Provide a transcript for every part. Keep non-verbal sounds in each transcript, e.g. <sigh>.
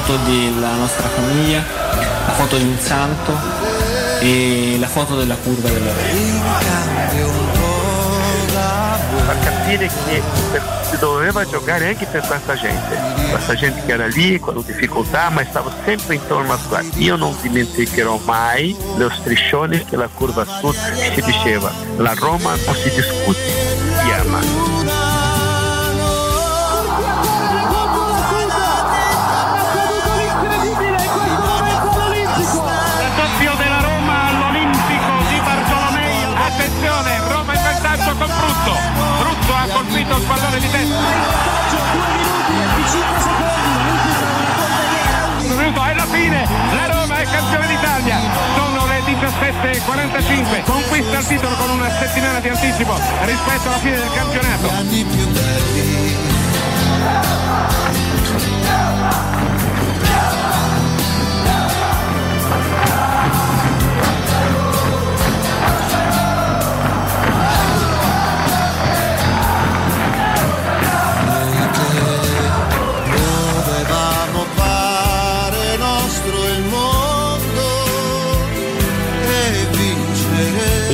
foto della nostra famiglia, la foto di un santo e la foto della curva della fa capire che si doveva giocare anche per questa gente, questa gente che era lì con difficoltà ma stava sempre intorno a squadra. Io non dimenticherò mai lo striscione che la curva sud si diceva, la Roma non si discute, si ama. Brutto. Brutto ha colpito il pallone di testa. Un è la fine, la Roma è campione d'Italia. Sono le 17.45, conquista il titolo con una settimana di anticipo rispetto alla fine del campionato.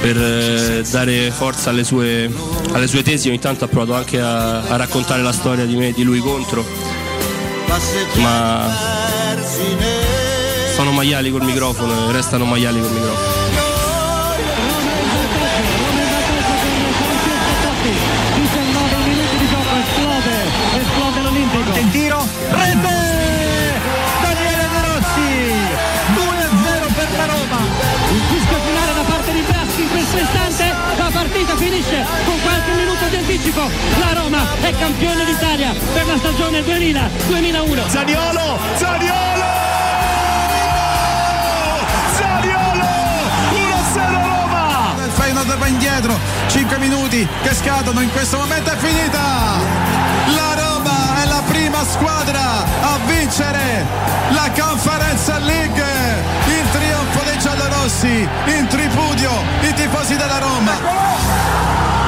per eh, dare forza alle sue, alle sue tesi ogni tanto ha provato anche a, a raccontare la storia di me e di lui contro, ma sono maiali col microfono e restano maiali col microfono. Anticipo. La Roma è campione d'Italia per la stagione 2000-2001. Zaniolo! Zaniolo! Zaniolo! 1-0 Roma! Il Feyenoord va indietro, 5 minuti che scadono, in questo momento è finita! La Roma è la prima squadra a vincere la Conference League! Il trionfo dei giallorossi, in tripudio i tifosi della Roma!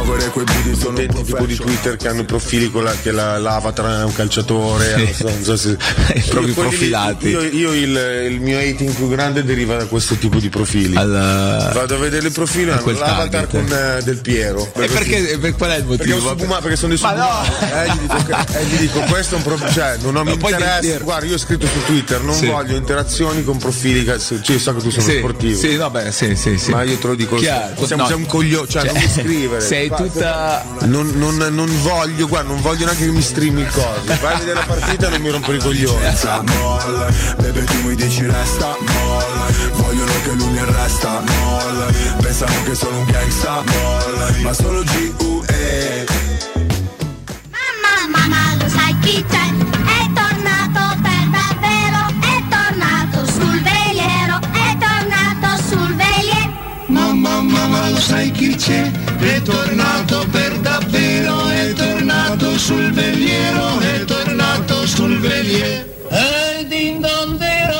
muovere quei budi sono un tipo di Twitter che hanno i profili con la, che la, l'avatar è un calciatore, non so, non so se <laughs> Proprio profilati. Io, io il, il mio hating più grande deriva da questo tipo di profili. Al- Vado a vedere il profilo, a hanno quel l'avatar target. con eh, Del Piero. E perché, per qual è il Perché, motivo? un subuma- perché sono dei Ma no! Eh, gli dico, eh, gli dico, questo è un problema. Cioè, non ho, mi interessa. Guarda, io ho scritto su Twitter, non Sì. voglio interazioni con profili. Che, cioè, so che tu sei Sì, sportivo. sì, vabbè, sì, sì, sì. Ma io te lo dico, Chiaro. siamo, No. un coglione, cioè, Cioè, non mi scrivere. sei tutta- Non, non- non voglio, guarda, non voglio neanche che mi streami il coso. Vai a vedere la partita e non mi rompere i coglioni. molla Bebe tu mi dici resta, molla Vogliono che lui mi arresta, molla Pensano che sono un gangsta, molla Ma solo G.U.E Mamma, mamma, lo sai chi c'è? Mamma, lo sai chi c'è? È tornato per davvero, è tornato sul veliero, è tornato sul veliero. È il din don dero.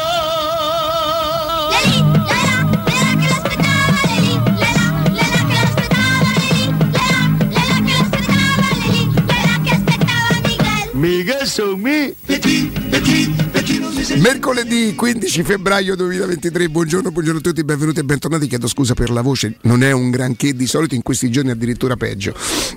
Lelì, Lela, Lela che l'aspettava, Lelì, Lela, Lela che l'aspettava, Lelì, Lela, Lela che l'aspettava, Lelì, Lela che aspettava Miguel. Miguel son mi petit, petit, Mercoledì 15 febbraio 2023, buongiorno, buongiorno a tutti, benvenuti e bentornati. Chiedo scusa per la voce, non è un granché, di solito in questi giorni addirittura peggio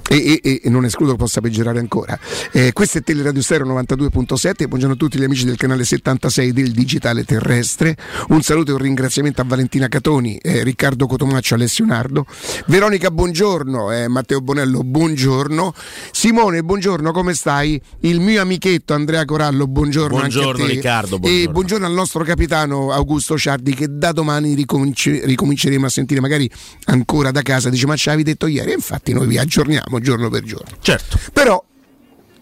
e, e- e non escludo che possa peggiorare ancora. Eh, questo è Teleradio Stereo 92.7, buongiorno a tutti gli amici del canale 76 del Digitale Terrestre. Un saluto e un ringraziamento a Valentina Catoni, eh, Riccardo Cotomaccio, Alessio Nardo. Veronica, buongiorno, eh, Matteo Bonello, buongiorno. Simone, buongiorno, come stai? Il mio amichetto Andrea Corallo, buongiorno. Buongiorno, te. Riccardo, E buongiorno. buongiorno al nostro capitano Augusto Ciardi che da domani ricominci- ricominceremo a sentire magari ancora da casa. Dice ma ci avevi detto ieri e infatti noi vi aggiorniamo giorno per giorno. Certo. Però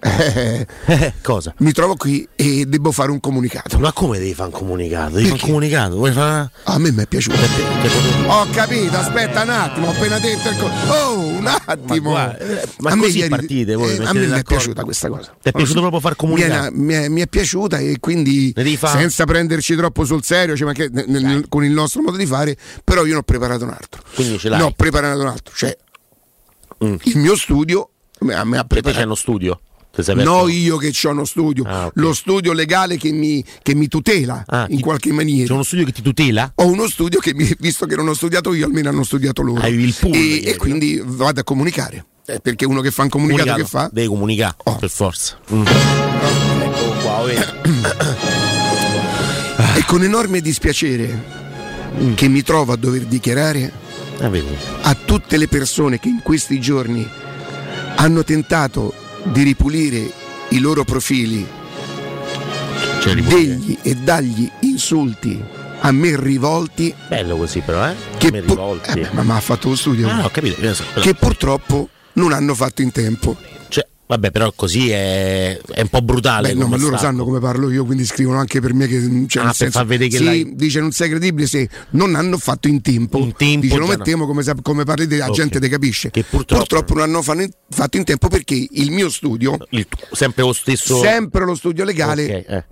eh, <laughs> cosa? mi trovo qui e devo fare un comunicato. Ma come devi fare un comunicato? Devi fare un comunicato? Vuoi fare... A me mi è piaciuto. Ho capito, aspetta un attimo, ho appena detto il co- Oh, un attimo. guarda, eh, ma A me così ieri- partite voi, eh, a me mi è piaciuta questa cosa. Ti è piaciuto proprio far Mi è, comunicato? mi è- mi è piaciuta e quindi senza prenderci troppo sul serio, cioè, ma che- nel- nel- con il nostro modo di fare, però io ne ho preparato un altro. Quindi ce l'hai? Ne ho preparato un altro, cioè Mm. il mio studio me- a me ha Perché c'è preparato. uno studio? No, io che ho uno studio, Ah, ok. lo studio legale che mi, che mi tutela Ah, in qualche maniera. C'è uno studio che ti tutela? Ho uno studio che, mi- visto che non ho studiato io, almeno hanno studiato loro. Hai il pool e, e quindi vado a comunicare. Eh, perché uno che fa un comunicato, che fa? Devi comunicare, Oh. per forza. Mm. Eccolo qua, vedi? E con enorme dispiacere che mi trovo a dover dichiarare Ah, a tutte le persone che in questi giorni hanno tentato di ripulire i loro profili ripulire. degli e dagli insulti a me rivolti Bello così però, eh? che Mi pu- rivolti. eh, ma ha fatto lo studio Ah, ho capito. so, che purtroppo non hanno fatto in tempo Cioè, vabbè, però così è, è un po' brutale. Beh, no, ma loro sanno come parlo io, quindi scrivono anche per me che cioè, Ah, per senso, far vedere che sì, l'hai- dice non sei credibile se non hanno fatto in tempo. In tempo dice lo già no. mettiamo come, come parli te, la Ok. gente te capisce. Che purtroppo- non hanno fatto in tempo perché il mio studio, Il sempre lo stesso. sempre lo studio legale, Ok, eh.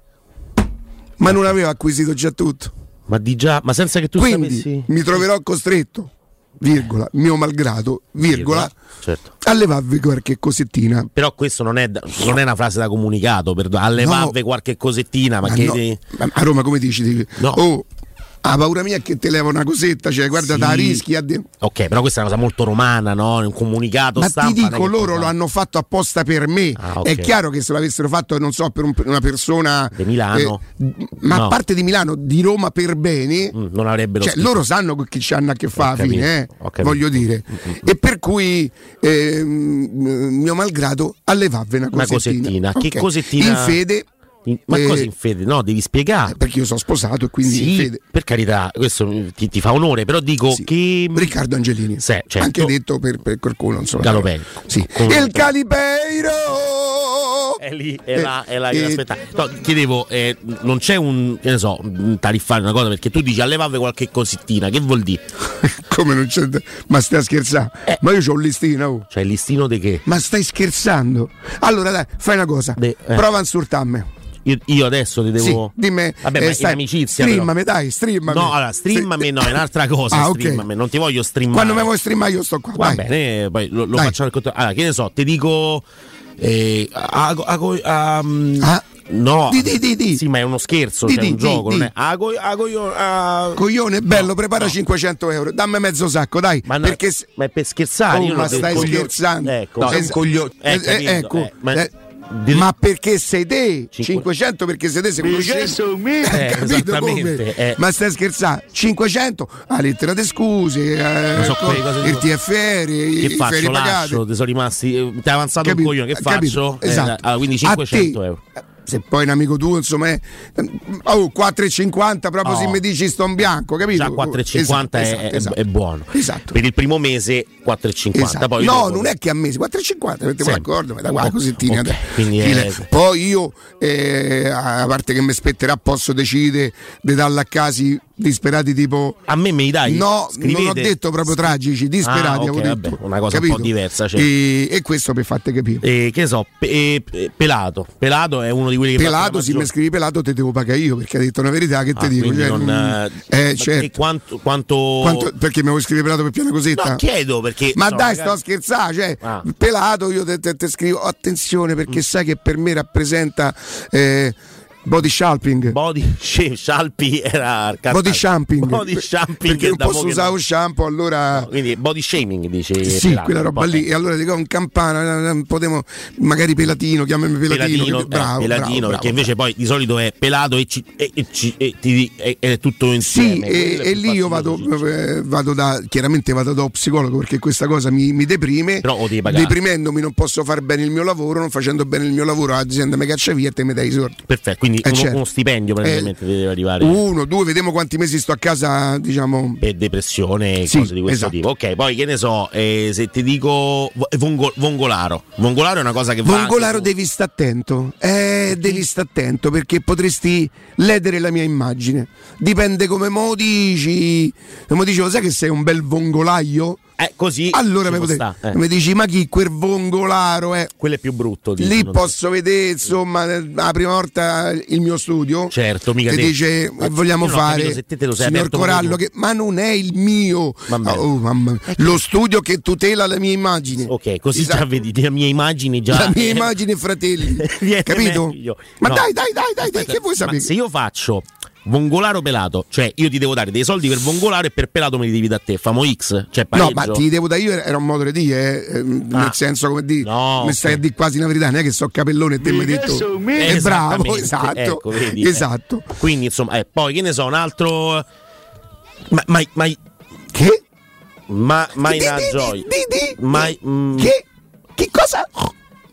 ma non aveva acquisito già tutto. Ma di già, ma senza che tu quindi sapessi. mi troverò costretto, virgola, mio malgrado, virgola, Certo. a levarvi qualche cosettina. Però questo non è, da- non è una frase da comunicato, per allevarvi qualche cosettina, ma, Ma no, devi- ma a Roma come dici? Dici, No. Oh, a paura mia è che te leva una cosetta, cioè guarda, Sì. da rischi de- Ok, però questa è una cosa molto romana, no? Un comunicato Ma stampa. ti dico, che loro lo hanno fatto apposta per me. Ah, ok. È chiaro che se l'avessero fatto, non so, per un- una persona. Di Milano? eh, ma No. a parte di Milano, di Roma per bene. Mm, non avrebbero Cioè, loro sanno chi ci hanno a che fare, alla fine, eh, voglio dire. E per cui, ehm, mio malgrado, allevarvi una Una cosettina. cosettina. Che cosettina? In fede, In- ma eh, cosa in fede? No, devi spiegare. perché io sono sposato e quindi in Sì, fede. per carità, questo ti, ti fa onore, però dico Sì. che. Riccardo Angelini. Sì, certo. Anche detto per, per qualcuno, insomma. Galopei. Sì. Con- Il Calibeiro! È lì, è là, è là che Eh, aspetta. No, chiedevo, eh, non c'è un, che ne so, un tariffare, una cosa, perché tu dici allevave qualche cosettina, che vuol dire? <laughs> Come non c'è. Ma stai a scherzare? Eh. Ma io ho un listino. oh. Cioè il listino di che? Ma stai scherzando? Allora dai, fai una cosa. De- eh. Prova a insultarmi. Io, io adesso ti Sì, devo. dimmi. Vabbè, eh, stai- amicizia. Streamami, però. dai, streamami. No, allora, streamami no, è un'altra <laughs> cosa. Ah, ok. streamami, non ti voglio streamare. Quando mi vuoi streamare io sto qua. Va vai. bene, poi lo, lo Dai. facciamo al conto. Allora, che ne so, ti dico. Eh, ago- ah, mm, Ah. no, Di, di, di, di. sì, ma è uno scherzo, Di, cioè di, un gioco. Non è. Ago, ago io, ah, Coglione, bello, No, prepara no. 500 euro. Dammi mezzo sacco, dai. ma, no, perché ma è per scherzare. Oh, ma stai coglio- scherzando? Ecco, No, coglio- eh, eh, capito, ecco, eh, ma, eh, di- ma perché sei te? Cinque- 500 perché sei te, sei conoscente. <laughs> Eh, Capito esattamente, come? eh. Ma stai scherzando? 500? Ah, lettera di scuse, eh, so cose il TFR, che i faccio? ferie pagate. Lascio, ti sono rimasti. eh, Ti è avanzato Capito? un coglione, che Capito? faccio? Eh, Esatto. ah, quindi A 500 te, euro. Se poi un amico tuo, insomma, è, oh, 4,50 proprio No. se mi dici sto in bianco, capito? Già 4,50 è, Esatto, è- esatto. è buono. Esatto. Per il primo mese 4,50. Esatto. Poi no, dopo- non è che a mesi, 4,50, mettiamo Sempre. d'accordo, mi dà qua Ok, cosettina. ok, dai. quindi Fine. è- Poi io, eh, a parte che mi spetterà, posso decidere di darla a casi disperati tipo... A me li dai? No, Scrivete- non ho detto proprio tragici, disperati. Ah, ok, avevo vabbè, una cosa un Capito? po' diversa, certo. E, e questo per fatte capire. Eh, che so, pe- eh, eh, Pelato. Pelato è uno di quelli che Pelato, la se mi scrivi pelato te devo pagare io perché ha detto una verità che Ah, te dico. cioè, non, mm, eh, eh, certo. e quanto, quanto... Quanto- perché mi vuoi scrivere pelato per piena cosetta? No, chiedo perché... Ma no, dai, magari- sto a scherzare, cioè, Ah. pelato io te, te- te scrivo attenzione perché sai che per me rappresenta eh, Body sharping. Body <laughs> sì, Scialpi era Body shamping. Body shamping Perché non posso usare no. un shampoo, allora. Quindi body shaming dice Sì, quella roba lì. eh. E allora dico un campana, eh, potremmo, magari pelatino, chiamami pelatino. Pelatino, che- eh, bravo, pelatino, bravo, perché bravo, invece poi di solito è pelato e, ci- e- e ci- e ti- e- è tutto Sì, insieme. e, è e più lì io vado, eh, vado da chiaramente vado da psicologo perché questa cosa mi, mi deprime. Però devi pagare. Deprimendomi non posso fare bene il mio lavoro, non facendo bene il mio lavoro l'azienda mi caccia via e te mi dai i soldi. Perfetto, quindi Eh, uno, certo. uno stipendio praticamente deve arrivare Uno, due, vediamo quanti mesi sto a casa, diciamo. per depressione e Sì, cose di questo esatto. tipo. Ok, poi che ne so, eh, se ti dico vo- vongo- vongolaro. Vongolaro è una cosa che va Vongolaro devi stare attento, eh, devi stare attento perché potresti ledere la mia immagine. Dipende come me lo dici. Dici, lo sai che sei un bel vongolaio? Eh, così Allora mi, potrei- sta, eh. mi dici, ma chi quel vongolaro è? Quello è più brutto. dici, Lì posso vedere, insomma, la prima volta il mio studio. Certo, mica che te. dice Ma vogliamo non ho fare se te te lo sei signor Corallo che, ma non è il mio bene. Oh, mamma mia. lo studio che tutela <laughs> la mia immagine Ok, così Esatto. già vedi la mia immagine già la mia immagine fratelli capito? meglio. ma No. dai dai dai dai, Aspetta, che vuoi sapere se io faccio vongolaro pelato, cioè io ti devo dare dei soldi per vongolaro e per pelato me li devi da te, famo X, cioè No, pareggio. ma ti devo dare io era un modo di dire, eh, ehm, Ah. nel senso come di No, mi stai ok. a dire quasi la verità, non è che so capellone e te mi hai detto Eh, è bravo, esatto, ecco, vedi, eh. esatto. Quindi insomma, eh, poi che ne so, un altro ma mai mai Che? ma mai Di- di- gioia. di- di- Mai mm, Che? Che cosa?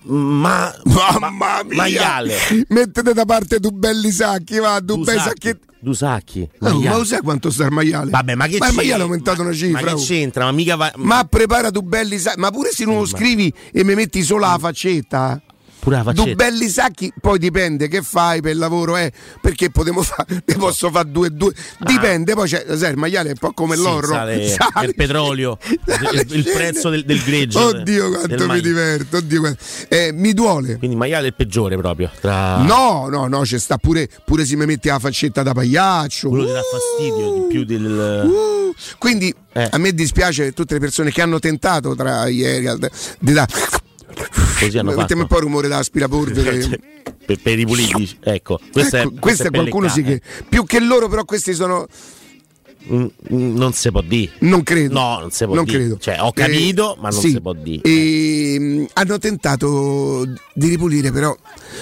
Ma Mamma mia! maiale. Mettete da parte tu belli sacchi, va, tu Dusacchi. sacchetti. Dusacchi. Oh, ma maiale. lo sai quanto sta il maiale? Vabbè, ma che il c'è- maiale è aumentato ma- una cifra. Ma che oh. c'entra? Ma mica va Ma prepara tu belli sacchi, ma pure se non lo scrivi e mi metti solo la faccetta. Pure la faccetta. belli sacchi, poi dipende che fai per il lavoro, eh, perché fare, <laughs> ne posso fare due e due. Dipende, poi c'è, sai, il maiale è un po' come Ah. Sì, l'orro. sale- <laughs> sale. il petrolio, <laughs> Sale, il, prezzo del, del greggio. Oddio quanto mi diverto, oddio quanto- eh, mi duole. Quindi il maiale è il peggiore proprio. Tra No, no, no, c'è sta pure, pure se mi metti la faccetta da pagliaccio. quello che dà fastidio di più del. Uh, quindi Eh. a me dispiace tutte le persone che hanno tentato tra ieri di da Così hanno mettiamo un po' il rumore d'aspirapolvere. <laughs> per, per i puliti. Ecco, questa Ecco, è, questo è qualcuno sì che più che loro però questi sono non si può dire. non credo No, non si può non dire. credo Cioè, ho capito, ma non sì. si può dire. E, mh, hanno tentato di ripulire però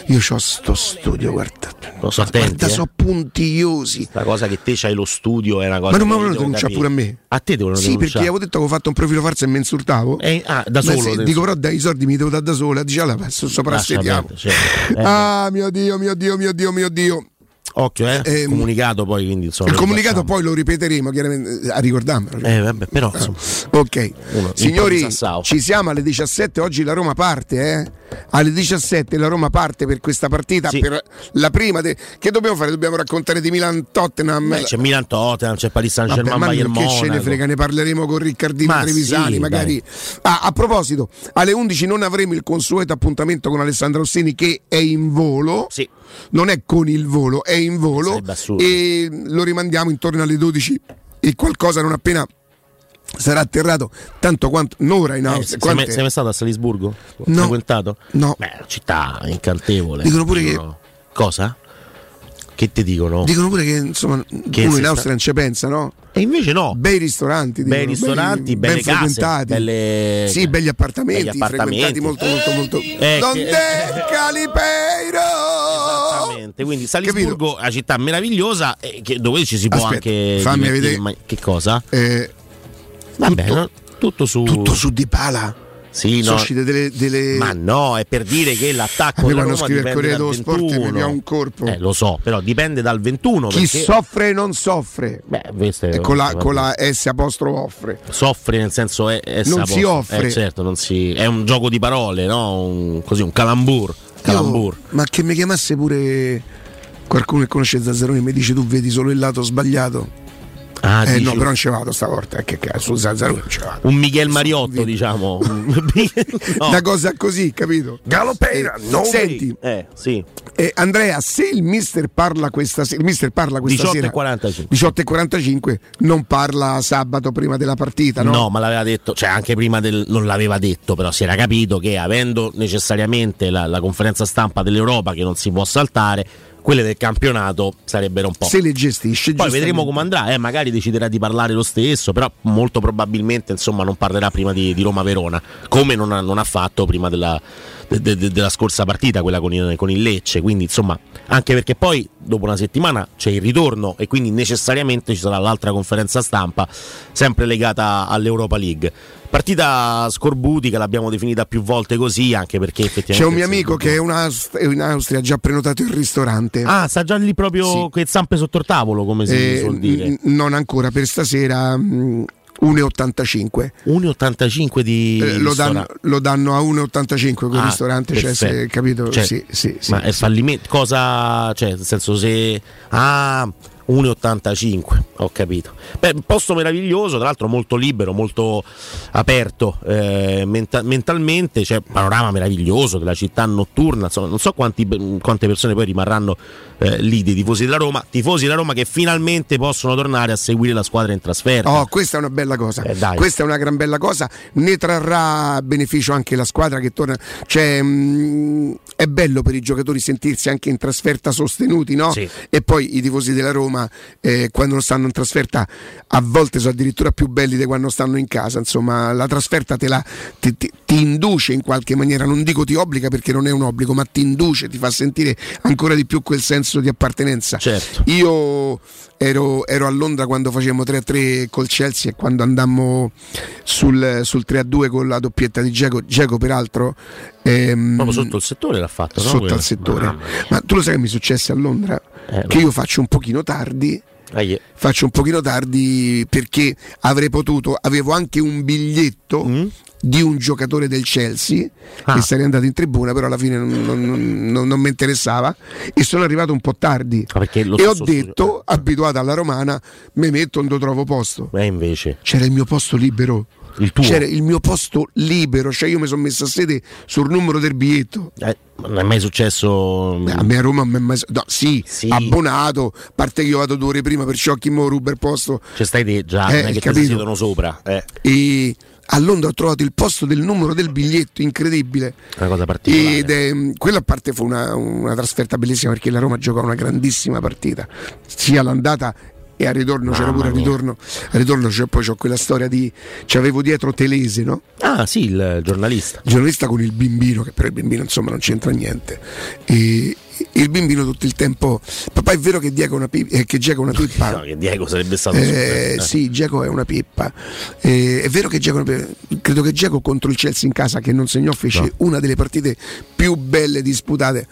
io ho sto studio guarda Lo so attenti. guarda eh. sono puntigliosi La cosa che te c'hai lo studio è una cosa. ma non mi devo denunciare capire. pure a me A te devono sì denunciare. perché avevo detto che avevo fatto un profilo falso e mi insultavo Eh, ah, da solo. adesso. dico però dai i soldi mi devo dare da sola dice allora so- sopra Lascia assediamo perdere, certo. Eh, ah mio dio mio dio mio dio mio dio Occhio, eh. Ehm, comunicato poi, quindi insomma. il comunicato facciamo. poi lo ripeteremo chiaramente eh, a ricordarmelo cioè. Eh, vabbè, però insomma. Ok, Uno, signori, ci siamo alle 17. Oggi la Roma parte, eh? Alle 17 la Roma parte per questa partita. Sì. Per la prima. de- Che dobbiamo fare? Dobbiamo raccontare di Milan-Tottenham. Beh, c'è Milan Tottenham, c'è Paris Saint Vabbè, Germain, ma Bayern che ce ne Monaco. frega, ne parleremo con Riccardino Ma Trevisani, sì, magari. Ah, a proposito, alle 11 non avremo il consueto appuntamento con Alessandro Rossini che è in volo. Sì. Non è con il volo, è in volo. E lo rimandiamo intorno alle 12 e qualcosa non appena sarà atterrato tanto quanto un'ora in Eh, Austria. sei, Quante- mai, sei mai stato a Salisburgo? No. Frequentato? No. Beh, città incantevole. Dicono pure che- Cosa? Che ti dicono? Dicono pure che insomma Che uno in sta- Austria non ci pensa, no? E invece no. Bei ristoranti, Bei dicono, ristoranti, ben frequentati. belle- Sì, belli appartamenti, belli appartamenti. frequentati molto molto molto. Eh, Donde che- Calipeiro! Esattamente. Quindi Salisburgo è una città meravigliosa eh, che- dove ci si può Aspetta, anche fammi vedere. ma- Che cosa? Eh, Vabbè, tutto- no? tutto su tutto su Di Pala. Sì, no. uscite delle, delle- Ma no, è per dire che l'attacco della Roma scrive il dipende Corriere dello Sport mi 21. via un corpo. Eh, lo so, però dipende dal 21 Chi perché soffre non soffre. Beh, è- E con la, con la S apostrofo offre. soffre nel senso è, è Non si posto. offre. Eh, certo, non si- è un gioco di parole, no? Un- così un calambur. calambur. Io- ma che mi chiamasse pure qualcuno che conosce Zazzaroni e mi dice tu vedi solo il lato sbagliato. Ah, eh no, però non ci vado stavolta. eh, Che cazzo, su Zazzaroni non ci vado. Un Miguel Mariotto, diciamo. <laughs> <laughs> No. Una cosa così, capito? Galopeira, Eh, Senti, Eh, sì. eh, Andrea, se il mister parla questa sera, il mister parla questa 18 sera e 45. 18 e 45, non parla sabato prima della partita, no? No? ma l'aveva detto, cioè anche prima del. non l'aveva detto, però si era capito che avendo necessariamente la, la conferenza stampa dell'Europa che non si può saltare, quelle del campionato sarebbero un po'. Se le gestisce, Poi vedremo come andrà, eh, magari deciderà di parlare lo stesso, però molto probabilmente insomma, non parlerà prima di, di Roma-Verona, come non ha, non ha fatto prima della, de- de- de- della scorsa partita, quella con il, con il Lecce. Quindi insomma, anche perché poi dopo una settimana c'è il ritorno e quindi necessariamente ci sarà l'altra conferenza stampa, sempre legata all'Europa League. Partita scorbutica, l'abbiamo definita più volte così, anche perché effettivamente... C'è un mio amico che è in Austria, ha già prenotato il ristorante. Ah, sta già lì proprio che zampe sotto il tavolo, come si Eh, suol dire. n- non ancora per stasera mm, 1,85 1,85 di Eh, lo, danno, lo danno a 1,85 quel Ah, ristorante cioè, se- capito? Cioè, sì, sì, sì, ma è fallimento cosa cioè nel senso se ah 1,85 ho capito Beh, un posto meraviglioso tra l'altro molto libero molto aperto eh, menta- mentalmente c'è un panorama meraviglioso della città notturna insomma non so quanti- quante persone poi rimarranno eh, lì dei tifosi della Roma tifosi della Roma che finalmente possono tornare a seguire la squadra in trasferta Oh, questa è una bella cosa. Eh. Questa è una gran bella cosa. Ne trarrà beneficio anche la squadra che torna. Cioè, mh, è bello per i giocatori sentirsi anche in trasferta sostenuti, no? Sì. E poi i tifosi della Roma, eh, quando stanno in trasferta, a volte sono addirittura più belli di quando stanno in casa. Insomma, la trasferta te la, ti, ti- ti induce in qualche maniera. Non dico ti obbliga perché non è un obbligo, ma ti induce, ti fa sentire ancora di più quel senso di appartenenza. Certo. Io ero, ero a Londra quando facevamo 3-3 col Chelsea e quando andammo sul, sul 3-2 con la doppietta di Geco. Geco, peraltro, ehm, proprio sotto il settore l'ha fatto no? sotto al settore. Mia. Ma tu lo sai che mi successe a Londra? Eh, che io faccio un pochino tardi. Ahie. Faccio un pochino tardi perché avrei potuto, avevo anche un biglietto Mm? di un giocatore del Chelsea Ah. e sarei andato in tribuna, però alla fine non, non- non- non mi interessava e sono arrivato un po' tardi. Ah, e ho detto, abituato alla romana, mi metto dove trovo posto. Eh, invece C'era il mio posto libero. Il tuo C'era il mio posto libero, cioè io mi sono messo a sede sul numero del biglietto. Eh, non è mai successo Beh, A me a Roma non è mai- no, sì, Sì. abbonato, a parte che io vado due ore prima per ciocchi mo ruba il posto. Ci stai te già, Eh, non è che ti capito. siedono sopra. Eh, E a Londra ho trovato il posto del numero del biglietto, incredibile. una cosa particolare. Ed è, quella a parte fu una, una trasferta bellissima perché la Roma giocò una grandissima partita, sia l'andata e al ritorno c'era Mamma pure al ritorno, al ritorno c'è, poi c'ho quella storia di c'avevo dietro Telese, no? Ah, sì, il giornalista. Il giornalista con il bimbino, che però il bimbino insomma non c'entra niente. E il bimbino tutto il tempo, papà è vero che Diego è una, pi- eh, che Diego è una <laughs> pippa? No, che Diego sarebbe stato Eh, eh. sì, Geco è una pippa. Eh, è vero che Geco, credo che Geco contro il Chelsea in casa che non segnò fece No. una delle partite più belle disputate.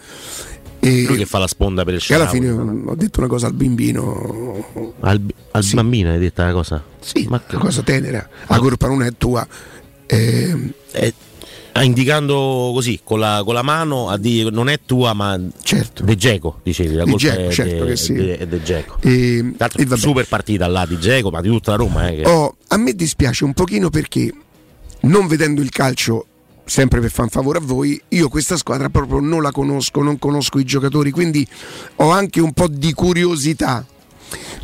E, Lui che fa la sponda per il e alla fine ho detto una cosa al bimbino, Al, al Sì. bambino hai detto una cosa? sì, Ma una cosa tenera. La colpa non è tua. Eh, Eh, ah, indicando così con la, con la mano a dire non è tua ma certo. De Geco dicevi la Di colpa Dzeko, è certo de, che sì. de- è De Geco E, l'altro, e vabbè. super partita là di Geco ma di tutta la Roma eh, che- Oh, a me dispiace un pochino perché non vedendo il calcio sempre per far un favore a voi, io questa squadra proprio non la conosco, non conosco i giocatori, quindi ho anche un po' di curiosità.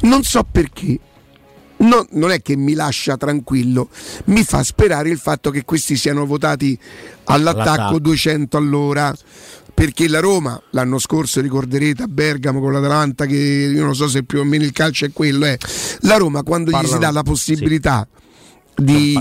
Non so perché. No, non è che mi lascia tranquillo, mi fa sperare il fatto che questi siano votati all'attacco All'attacco. 200 all'ora. Perché la Roma l'anno scorso ricorderete a Bergamo con l'Atalanta che io non so se più o meno il calcio è quello, eh. la Roma quando gli si Parlano- dà la possibilità C'è di,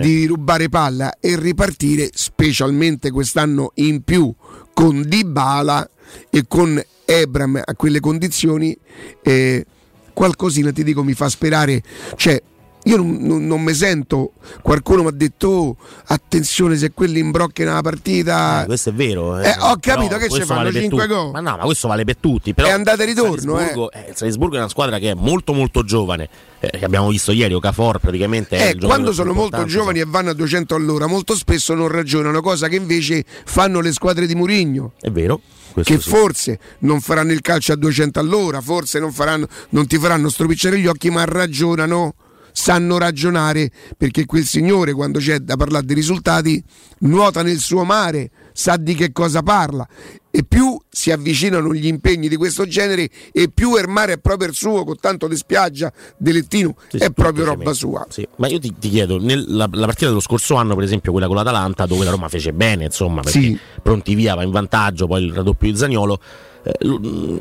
di rubare palla e ripartire, specialmente quest'anno in più con Dybala e con Ebram a quelle condizioni, eh, qualcosina ti dico mi fa sperare. Cioè, io non, non- non mi sento, qualcuno mi ha detto "Oh, attenzione se quelli imbrocchiano la partita. Eh, questo è vero eh. Eh, ho capito Però che ci fanno vale per 5 tutti. gol. ma no ma questo vale per tutti però È andata e ritorno, Salisburgo, eh, Salisburgo è una squadra che è molto molto giovane eh, che abbiamo visto ieri Okafor praticamente è Eh, quando sono molto giovani e vanno a 200 all'ora, molto spesso non ragionano, cosa che invece fanno le squadre di Murigno. è vero questo che sì. forse non faranno il calcio a 200 all'ora, forse non, faranno, non ti faranno stropicciare gli occhi, ma ragionano, sanno ragionare, perché quel signore quando c'è da parlare di risultati nuota nel suo mare, sa di che cosa parla e più si avvicinano gli impegni di questo genere e più il mare è proprio il suo, con tanto di spiaggia, di lettino, Sì, è proprio roba sua. Sì, Ma io ti, ti chiedo, nel- la, la partita dello scorso anno, per esempio, quella con l'Atalanta, dove la Roma fece bene, insomma, perché Sì. pronti via, va in vantaggio, poi il raddoppio di Zagnolo. eh,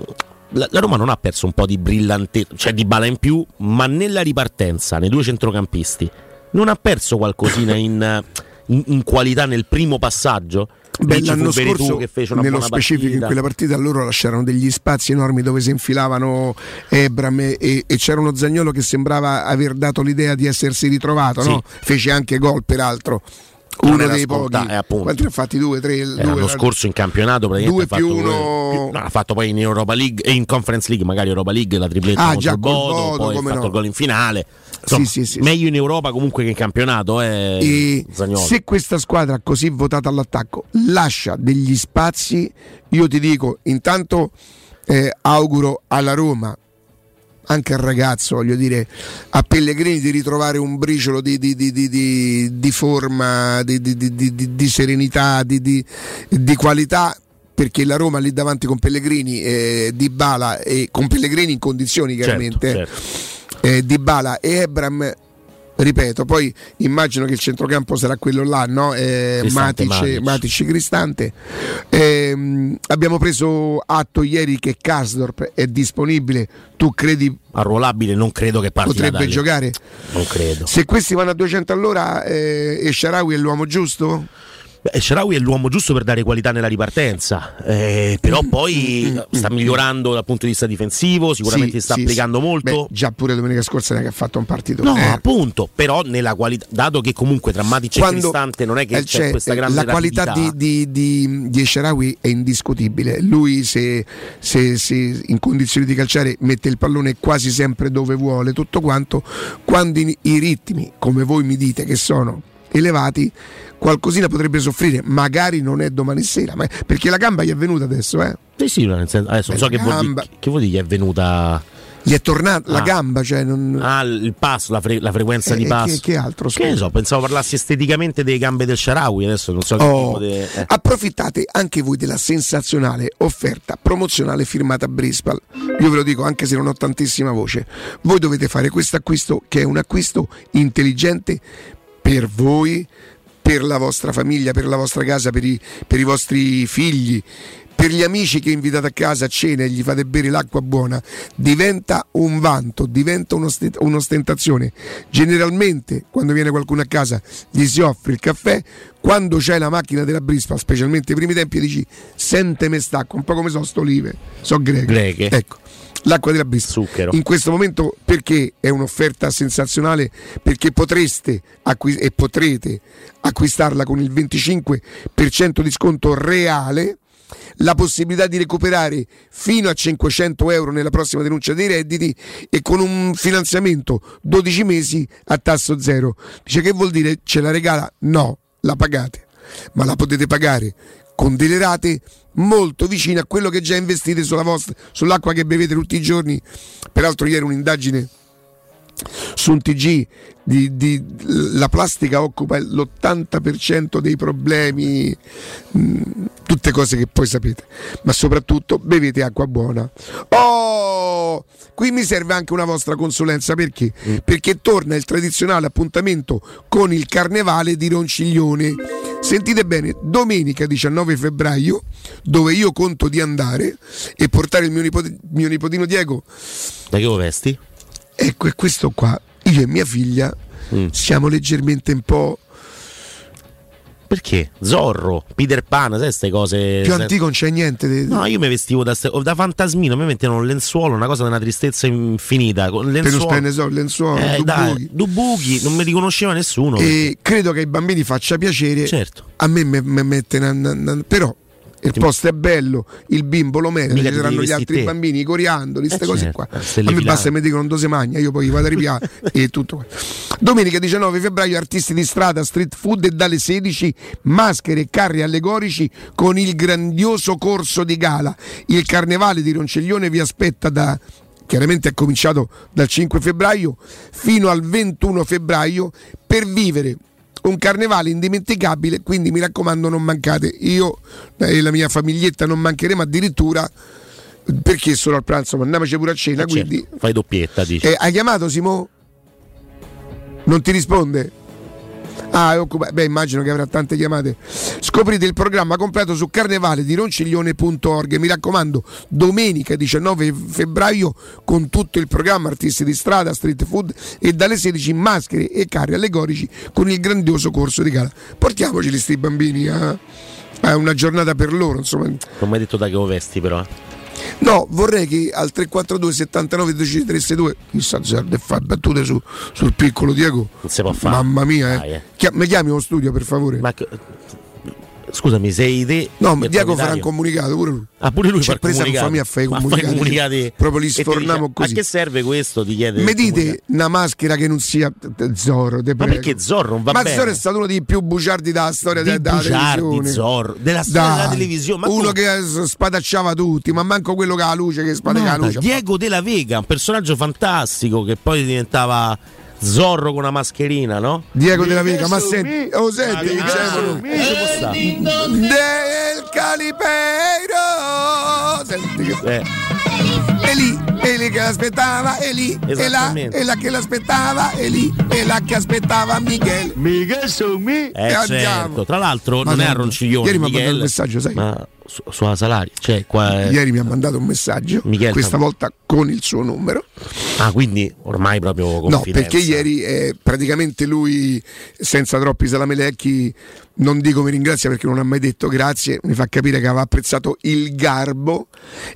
la, la Roma non ha perso un po' di brillantezza, cioè di bala in più, ma nella ripartenza, nei due centrocampisti, non ha perso qualcosina in, in- in qualità nel primo passaggio? Beh, l'anno scorso, che fece una nello specifico, partita. in quella partita loro lasciarono degli spazi enormi dove si infilavano Ebram e, e- e c'era uno Zagnolo che sembrava aver dato l'idea di essersi ritrovato, Sì. no? fece anche gol peraltro. Uno era dei pochi. eh, appunto. Quanti ne ha fatti? Due, tre? Eh, due, l'anno scorso in campionato praticamente Due ha fatto, più uno- più- no, ha fatto poi in Europa League e in Conference League, magari Europa League la tripletta Ah, già Bodo, Bodo, poi ha fatto no. il gol in finale. Insomma, Sì, sì, sì, meglio in Europa comunque che in campionato, eh, se questa squadra così votata all'attacco lascia degli spazi, io ti dico, intanto eh, auguro alla Roma, anche al ragazzo, voglio dire, a Pellegrini di ritrovare un briciolo di, di- di- di- forma, di, di- di- di- di serenità, di, di- di qualità. Perché la Roma lì davanti con Pellegrini, eh, Di Bala e con Pellegrini in condizioni Certo, chiaramente, certo. eh, Di Bala e Ebram ripeto poi immagino che il centrocampo sarà quello là no? Eh, Cristante, Matic, Matic. Cristante Ehm, abbiamo preso atto ieri che Karsdorp è disponibile tu credi Arruolabile non credo che partirà potrebbe giocare? Non credo. se questi vanno a 200 all'ora eh, e Sharawi è l'uomo giusto? Beh, Sharawi è l'uomo giusto per dare qualità nella ripartenza, eh, Mm, però poi sta migliorando dal punto di vista difensivo, sicuramente Sì, sta sì, applicando sì. molto. Beh, già pure domenica scorsa che ha fatto un partito No, eh. appunto, però nella qualità, dato che comunque tra Matic e Quando- Cristante non è che eh, c'è c'è, questa eh, grande la qualità rapidità. di, di, di, di Esharawi è indiscutibile lui se, se- se in condizioni di calciare mette il pallone quasi sempre dove vuole tutto quanto quando i, i ritmi come voi mi dite che sono elevati qualcosina potrebbe soffrire magari non è domani sera ma- perché la gamba gli è venuta adesso eh? Sì, sì, senso- adesso non so che vuol, gamba. dire, che vuol dire gli è venuta gli è tornata la Ah. gamba cioè non... ah, il passo, la, fre- la frequenza Eh, di che- passo. che altro, Che ne scusa? so, pensavo parlassi esteticamente delle gambe del Sharawi, adesso non so che Oh, tipo di- eh. Approfittate anche voi della sensazionale offerta promozionale firmata Brispal. Io ve lo dico anche se non ho tantissima voce. Voi dovete fare questo acquisto che è un acquisto intelligente per voi, per la vostra famiglia, per la vostra casa, per i, per i vostri figli. Per gli amici che invitate a casa a cena e gli fate bere l'acqua buona, diventa un vanto, diventa un'ostent- un'ostentazione. Generalmente, quando viene qualcuno a casa, gli si offre il caffè. Quando c'è la macchina della Brispa, specialmente ai primi tempi, dici: Senteme stacco, un po' come so sto olive, so greche. Greche. Ecco, l'acqua della Brispa. Zucchero. In questo momento perché è un'offerta sensazionale? Perché potreste acqui- e potrete acquistarla con il 25% di sconto reale la possibilità di recuperare fino a 500 euro nella prossima denuncia dei redditi e con un finanziamento 12 mesi a tasso zero. Dice che vuol dire ce la regala? No, la pagate, ma la potete pagare con delle rate molto vicine a quello che già investite sulla vostra, sull'acqua che bevete tutti i giorni. Peraltro ieri un'indagine su un TG di, di- la plastica occupa l'80% dei problemi, mh, tutte cose che poi sapete, ma soprattutto bevete acqua buona. Oh, qui mi serve anche una vostra consulenza perché? Perché torna il tradizionale appuntamento con il carnevale di Ronciglione. Sentite bene, domenica 19 febbraio, dove io conto di andare e portare il mio, nipote- mio nipotino Diego Da che lo vesti? Ecco, e questo qua, io e mia figlia Mm. siamo leggermente un po' Perché? Zorro, Peter Pan, sai queste cose. più antico, non c'è niente. di- No, io mi vestivo da, ste- da fantasmino, mi mettevano un lenzuolo, una cosa di una tristezza infinita. Con per non lenzuolo, spendere soldi, lenzuolo, eh, dai, buchi. non mi riconosceva nessuno. E credo che ai bambini faccia piacere. Certo. A me mi mette una- una- però il posto è bello, il bimbo lo merita, Mica ci saranno gli altri te. bambini, i coriandoli, queste Eh, cose certo, qua. eh, A me basta che mi dicono dove si magna, io poi vado a ripiare <laughs> e tutto. qua. Domenica 19 febbraio artisti di strada, street food e dalle 16 maschere e carri allegorici con il grandioso corso di gala. Il carnevale di Ronceglione vi aspetta da chiaramente è cominciato dal 5 febbraio fino al 21 febbraio per vivere un carnevale indimenticabile, quindi mi raccomando non mancate. Io e la mia famiglietta non mancheremo addirittura perché solo al pranzo, ma andiamoci pure a cena, Eh, certo, quindi Fai doppietta, dici. eh, hai chiamato Simo? Non ti risponde? Ah, è occupato. Beh, immagino che avrà tante chiamate. Scoprite il programma completo su carnevale di ronciglione.org. Mi raccomando, domenica 19 febbraio con tutto il programma artisti di strada, street food e dalle 16 maschere e carri allegorici con il grandioso corso di gala. Portiamoceli sti bambini a, a una giornata per loro, insomma. Non mi hai detto da che lo vesti, però. No, vorrei che al 342 79 12 362 chissà Zerda e fa battute su- sul piccolo Diego. Non si può fare. Mamma mia, Dai, eh. eh. Chia- mi chiami allo studio per favore? Ma che- Scusami, sei te. No, ma Diego farà un comunicato pure lui. Ah, pure lui C'è fa il presa un comunicato. fammi a fare i Ma comunicati. comunicati. Proprio li sforniamo dice, così. A che serve questo? Ti chiede. Mi il comunicato. dite una maschera che non sia t- t- Zorro, te Ma prego. perché Zorro non va Ma bene? Zorro è stato uno dei più bugiardi della storia della bugiardi, televisione. Zorro, della storia della Dai, televisione, ma uno tu- che s- spadacciava tutti, ma manco quello che ha la luce che spadaccia la luce. Diego della Vega, un personaggio fantastico che poi diventava Zorro con una mascherina, no? Diego della Vega, ma senti, oh senti, Ah, dicevano del Calipeiro. Senti che Eh, E lì, e lì che l'aspettava, e lì, e là, e là che l'aspettava, e lì, e là che aspettava Miguel. Miguel su me. eh, E andiamo. certo. Tra l'altro non è a Ronciglione, Ieri mi ha mandato Miguel, un messaggio, sai? ma su, sulla Salari, cioè qua è- Ieri mi ha mandato un messaggio, Miguel questa Tam- volta con il suo numero. Ah, quindi ormai proprio No, confidenza. perché ieri eh, praticamente lui, senza troppi salamelecchi, non dico mi ringrazia perché non ha mai detto grazie, mi fa capire che aveva apprezzato il garbo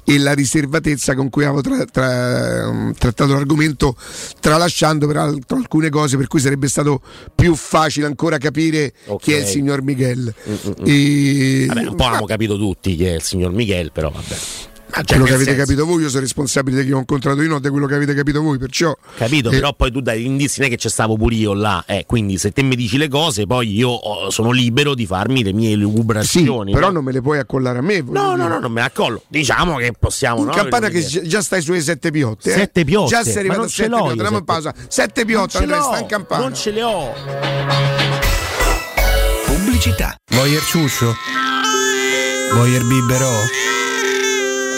e la riservatezza con cui avevo tra- tra- trattato l'argomento, tralasciando peraltro alcune cose per cui sarebbe stato più facile ancora capire Ok. chi è il signor Miguel. Mm, mm. E- Vabbè, un po' abbiamo capito tutti che è il signor Miguel, però vabbè. Ma Cioè, quello che avete senso- capito voi, io sono responsabile di chi ho incontrato io, non di quello che avete capito voi, perciò... Capito, eh, però poi tu dai indizi, non è che c'è stavo pure io là, eh, quindi se te mi dici le cose, poi io oh, sono libero di farmi le mie Sì, lucubrazioni. però no? non me le puoi accollare a me. No, no, dire. no, non me la accollo. Diciamo che possiamo. In no? campana che dire. già- stai sulle sette piotte. eh? Sette piotte, Già sei ma arrivato non a ce sette l'ho piotte. io Andiamo in pausa. Sette Non piotte, Andrea, sta in campana. Non ce le ho. Pubblicità. Voyer ciuscio? Voyer biberò?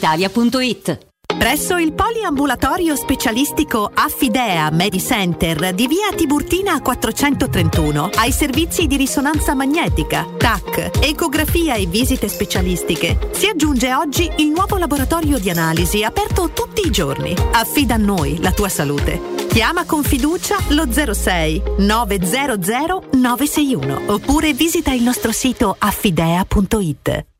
brispalitalia.it. Presso il poliambulatorio specialistico Affidea Medicenter di via Tiburtina 431 hai servizi di risonanza magnetica, TAC, ecografia e visite specialistiche. Si aggiunge oggi il nuovo laboratorio di analisi aperto tutti i giorni. Affida a noi la tua salute. Chiama con fiducia lo 06 900 961 oppure visita il nostro sito affidea.it.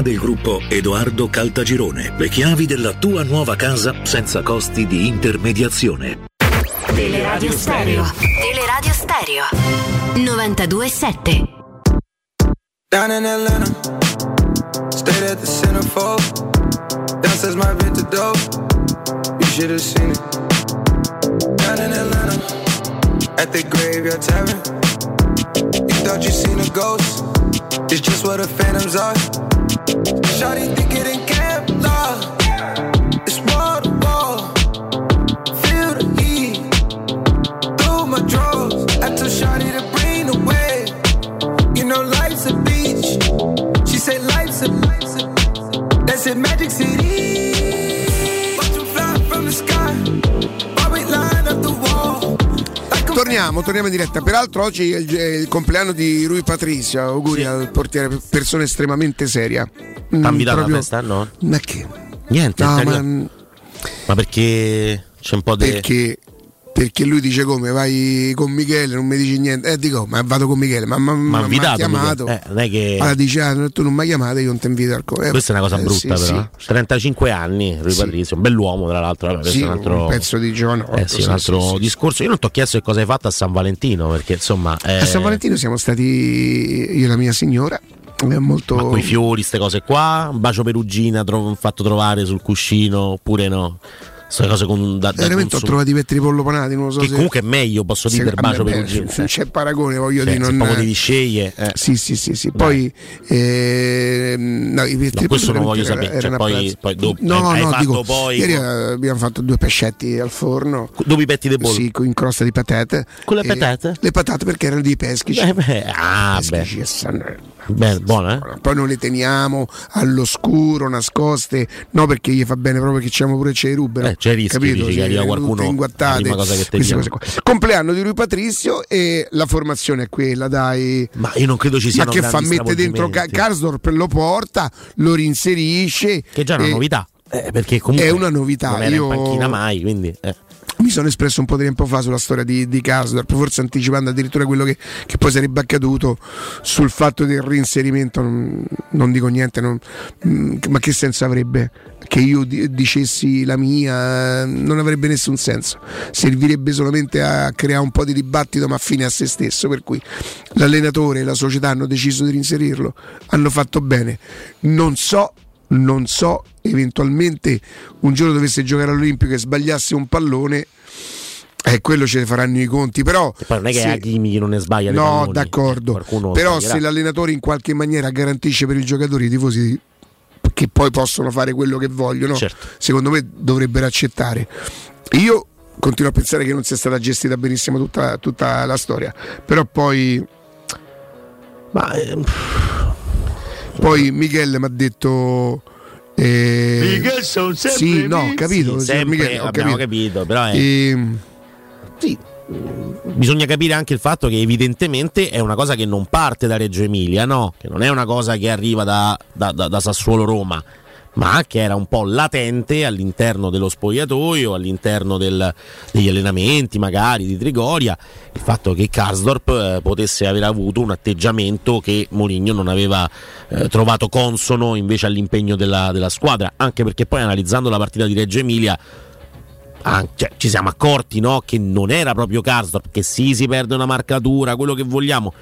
del gruppo Edoardo Caltagirone. Le chiavi della tua nuova casa senza costi di intermediazione. Teleradio Stereo. Teleradio Stereo. 92.7. Down in Atlanta, stayed at the centerfold. Downstairs my vintage dope, you should have seen it. Down in Atlanta, at the graveyard tavern. You thought you seen a ghost, it's just what the phantoms are. Shawty think it ain't Kevlar, it's wall to wall. Feel the heat through my drawers. I told Shawty to bring the wave. You know life's a beach. She said life's a That's it, Magic City. Torniamo, torniamo in diretta. Peraltro oggi è il, è il compleanno di Rui Patricia. Auguri al portiere, persona estremamente seria. T'ha Mm, proprio- a festa? No? Ma che? Niente, No, ma, realtà- ma perché c'è un po' di... perché, perché lui dice come vai con Michele, non mi dici niente. Eh dico, ma vado con Michele, ma ma- Ma ma- ha chiamato. Eh, non è che- Allora dice, ah, tu non mi hai chiamato, io non ti invito al co- eh, Questa è una cosa eh, brutta, sì, però. 35 anni, Rui Patrizio, un bell'uomo, tra l'altro. Questo Sì, è un altro, un pezzo di giovanotto, eh, sì, sì, un altro sì, sì, discorso. Io non ti ho chiesto che cosa hai fatto a San Valentino, perché insomma. eh, A San Valentino siamo stati io e la mia signora. È molto. Ma quei fiori, queste cose qua, un bacio perugina tro- fatto trovare sul cuscino, oppure no? Queste cose con da, da Veramente ho consum- trovato i petti di pollo panati, non lo so Che se- comunque è meglio, posso dire, me- bacio beh, perugina. Non c'è paragone, voglio Cioè, dire. Non... proprio devi scegliere. eh. Sì, sì, sì, sì. Poi ehm, no, i No, questo non voglio sapere, cioè, poi- poi dopo- no, hai no, dico, poi ieri eh, abbiamo fatto due pescetti al forno. Dove i petti di pollo? Sì, in crosta di patate. Con le patate? Le patate perché erano dei peschici. Eh, ah, beh. Beh, buono, eh? Poi non le teniamo all'oscuro, nascoste, no perché gli fa bene proprio che c'è pure c'è i rubero. Eh, c'è il rischio, capito? dici, che Sì, arriva qualcuno, inguattate, cosa che qua. Compleanno di lui Patrizio e la formazione è quella, dai. Ma io non credo ci Ma siano che fa? Mette dentro stravolgimenti. Karsdorp, lo porta, lo rinserisce. Che è già una e- novità. Eh, perché comunque è una novità. non era Io- in panchina mai, quindi eh. Mi sono espresso un po' di tempo fa sulla storia di, di Karsdorp, forse anticipando addirittura quello che, che poi sarebbe accaduto sul fatto del reinserimento. Non, non dico niente, non- mm, ma che senso avrebbe? Che io di- dicessi la mia, non avrebbe nessun senso. Servirebbe solamente a creare un po' di dibattito, ma fine a se stesso. Per cui l'allenatore e la società hanno deciso di reinserirlo, hanno fatto bene. Non so non so, eventualmente un giorno dovesse giocare all'Olimpico e sbagliasse un pallone, eh, quello ce ne faranno i conti. Però, Poi non è che se- Hakimi non ne sbaglia no, palloni. d'accordo. Qualcuno Però se l'allenatore in qualche maniera garantisce per i giocatori i tifosi che poi possono fare quello che vogliono, Certo. secondo me dovrebbero accettare. Io continuo a pensare che non sia stata gestita benissimo tutta, tutta la storia, però poi... Ma... ehm, Poi Michele mi ha detto... eh, Michele sono sempre Sì, no, ho capito, Sì, signor sempre, Michele, ho abbiamo capito. capito, però è- Ehm, bisogna capire anche il fatto che evidentemente è una cosa che non parte da Reggio Emilia, no? Che non è una cosa che arriva da, da- da- da Sassuolo Roma, ma che era un po' latente all'interno dello spogliatoio, all'interno del- degli allenamenti magari di Trigoria, il fatto che Karsdorp eh, potesse aver avuto un atteggiamento che Mourinho non aveva eh, trovato consono invece all'impegno della, della squadra, anche perché poi analizzando la partita di Reggio Emilia Ah, cioè, ci siamo accorti no, che non era proprio Karsdorp, che sì si perde una marcatura, quello che vogliamo.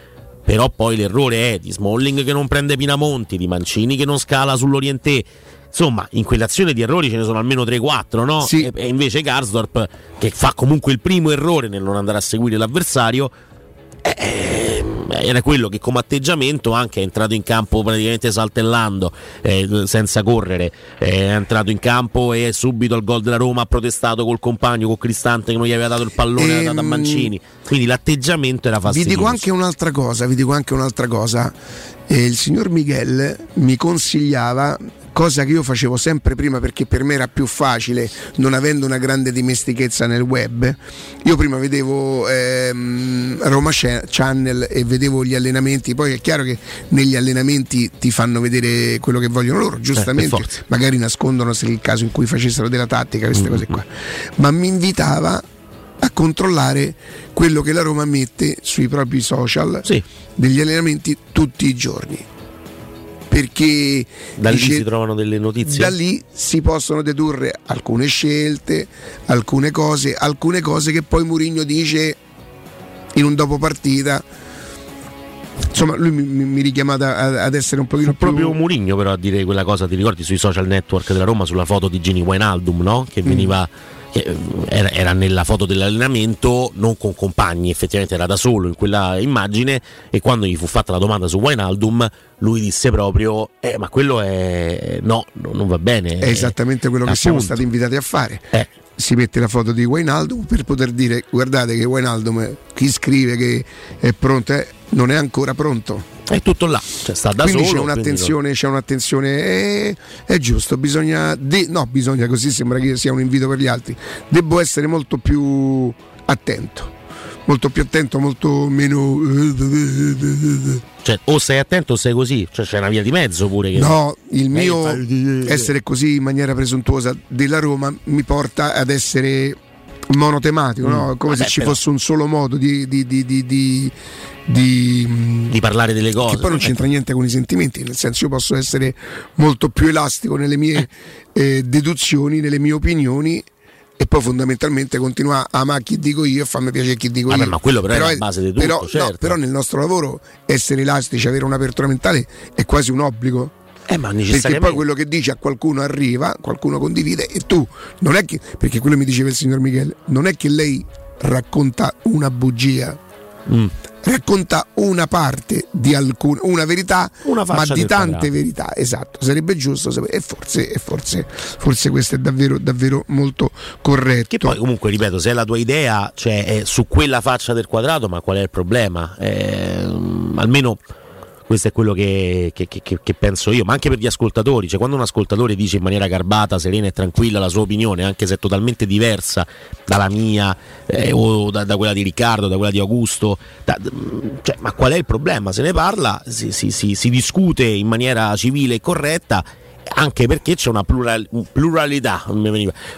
Però poi l'errore è di Smalling che non prende Pinamonti, di Mancini che non scala sull'Orientè. Insomma, in quell'azione di errori ce ne sono almeno 3-4, no? E, e invece Karsdorp, che fa comunque il primo errore nel non andare a seguire l'avversario, eh, era quello che come atteggiamento anche è entrato in campo praticamente saltellando eh, senza correre è entrato in campo e subito al gol della Roma ha protestato col compagno con Cristante che non gli aveva dato il pallone aveva dato a Ehm, Mancini quindi l'atteggiamento era Vi fastidioso dico anche un'altra cosa, vi dico anche un'altra cosa. Eh, il signor Miguel mi consigliava cosa che io facevo sempre prima perché per me era più facile non avendo una grande dimestichezza nel web io prima vedevo ehm, Roma Cha- Channel e vedevo gli allenamenti poi è chiaro che negli allenamenti ti fanno vedere quello che vogliono loro giustamente per forza. magari nascondono se il caso in cui facessero della tattica queste cose qua ma mi invitava a controllare quello che la Roma mette sui propri social degli allenamenti tutti i giorni. Perché da lì dice- si trovano delle notizie da lì si possono dedurre alcune scelte, alcune cose, alcune cose che poi Mourinho dice in un dopo partita. Insomma, lui mi, mi- mi richiama ad, essere un pochino più proprio Mourinho però a dire quella cosa ti ricordi sui social network della Roma sulla foto di Gini Wijnaldum no? Mm. che veniva che, eh, era, era nella foto dell'allenamento non con compagni effettivamente era da solo in quella immagine e quando gli fu fatta la domanda su Wijnaldum lui disse proprio eh, ma quello è no no, non va bene È esattamente quello che siamo appunto. stati invitati a fare. Eh. Si mette la foto di Wijnaldum per poter dire guardate che Wijnaldum, chi scrive che è pronto, eh, non è ancora pronto. È tutto là cioè sta da quindi solo c'è un'attenzione, c'è un'attenzione. Eh, è giusto, bisogna, de- no bisogna così sembra che sia un invito per gli altri, devo essere molto più attento, molto più attento, molto meno... cioè, o sei attento o sei così cioè, c'è una via di mezzo pure che No, il mio Eh, essere così in maniera presuntuosa della Roma mi porta ad essere monotematico, Mm. no? come Vabbè, se ci però- fosse un solo modo di, di, di, di, di, di- parlare delle cose che poi non c'entra niente con i sentimenti, nel senso io posso essere molto più elastico nelle mie eh, deduzioni, nelle mie opinioni e poi fondamentalmente continua a amare chi dico io e fammi piacere chi dico Vabbè, io. ma quello però è la base di tutto, però, no, certo. però nel nostro lavoro essere elastici, avere un'apertura mentale è quasi un obbligo. Eh, ma Perché necessariamente poi quello che dici a qualcuno arriva, qualcuno condivide e tu non è che, perché quello mi diceva il signor Michele, non è che lei racconta una bugia, Mm. racconta una parte di alcune, una verità, Una ma di tante quadrato. verità. Esatto, sarebbe giusto sapere, e forse, e forse, forse questo è davvero, davvero molto corretto. Che poi comunque, ripeto, se è la tua idea, cioè è su quella faccia del quadrato, ma qual è il problema? Ehm, almeno questo è quello che, che- che- che- penso io, ma anche per gli ascoltatori, cioè quando un ascoltatore dice in maniera garbata, serena e tranquilla la sua opinione, anche se è totalmente diversa dalla mia eh, o da, da quella di Riccardo, da quella di Augusto, da- cioè, ma qual è il problema? Se ne parla, si, si- si- si discute in maniera civile e corretta anche perché c'è una plural- pluralità,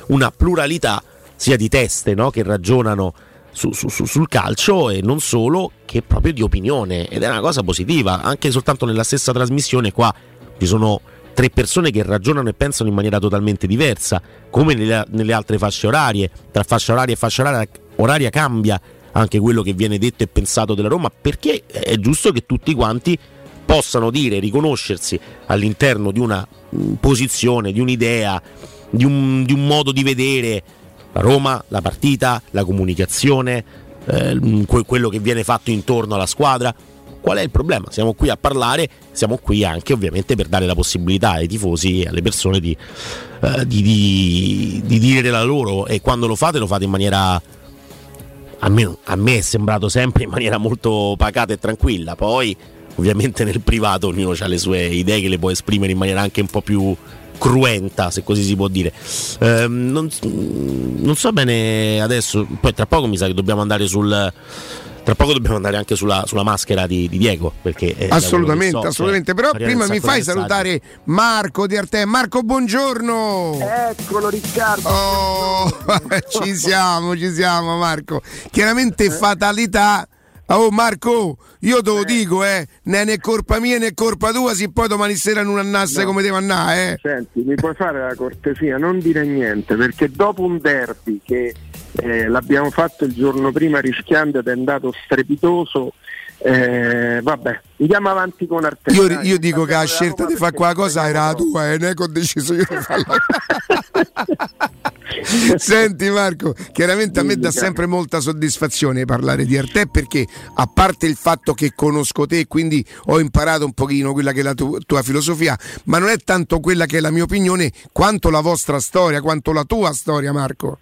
una pluralità sia di teste no? che ragionano su- su- su- sul calcio e non solo, che proprio di opinione ed è una cosa positiva, anche soltanto nella stessa trasmissione qua ci sono tre persone che ragionano e pensano in maniera totalmente diversa, come nelle, nelle altre fasce orarie, tra fascia oraria e fascia oraria, oraria cambia anche quello che viene detto e pensato della Roma, perché è giusto che tutti quanti possano dire, riconoscersi all'interno di una mh, posizione, di un'idea, di un, di un modo di vedere la Roma, la partita, la comunicazione, eh, que- quello che viene fatto intorno alla squadra. Qual è il problema? Siamo qui a parlare, siamo qui anche ovviamente per dare la possibilità ai tifosi e alle persone di, eh, di- di- di dire la loro e quando lo fate lo fate in maniera almeno a me è sembrato sempre in maniera molto pacata e tranquilla. Poi, ovviamente, nel privato ognuno ha le sue idee che le può esprimere in maniera anche un po' più cruenta, se così si può dire. Ehm, non, non so bene adesso, poi tra poco mi sa che dobbiamo andare sul. Tra poco dobbiamo andare anche sulla, sulla maschera di, di Diego. Perché eh, Assolutamente, so, assolutamente. cioè, Però arrivano prima mi fai salutare Marco di Arte. Marco, buongiorno. Eccolo Riccardo. Oh, <laughs> ci siamo, ci siamo Marco. Chiaramente fatalità. Oh Marco, io te lo dico, eh, né è colpa mia né colpa tua, se poi domani sera non annasse No. come devo andare, eh. Senti, mi puoi fare la cortesia, non dire niente, perché dopo un derby che eh, l'abbiamo fatto il giorno prima rischiando ed è andato strepitoso, eh, vabbè, andiamo avanti con Arteta. Io, io dico che la scelta di fare quella cosa era la tua, eh, non è che ho deciso io di farla. <laughs> Senti Marco, chiaramente a me dà sempre molta soddisfazione parlare di Arte perché a parte il fatto che conosco te, quindi ho imparato un pochino quella che è la tu- tua filosofia, ma non è tanto quella che è la mia opinione quanto la vostra storia, quanto la tua storia Marco.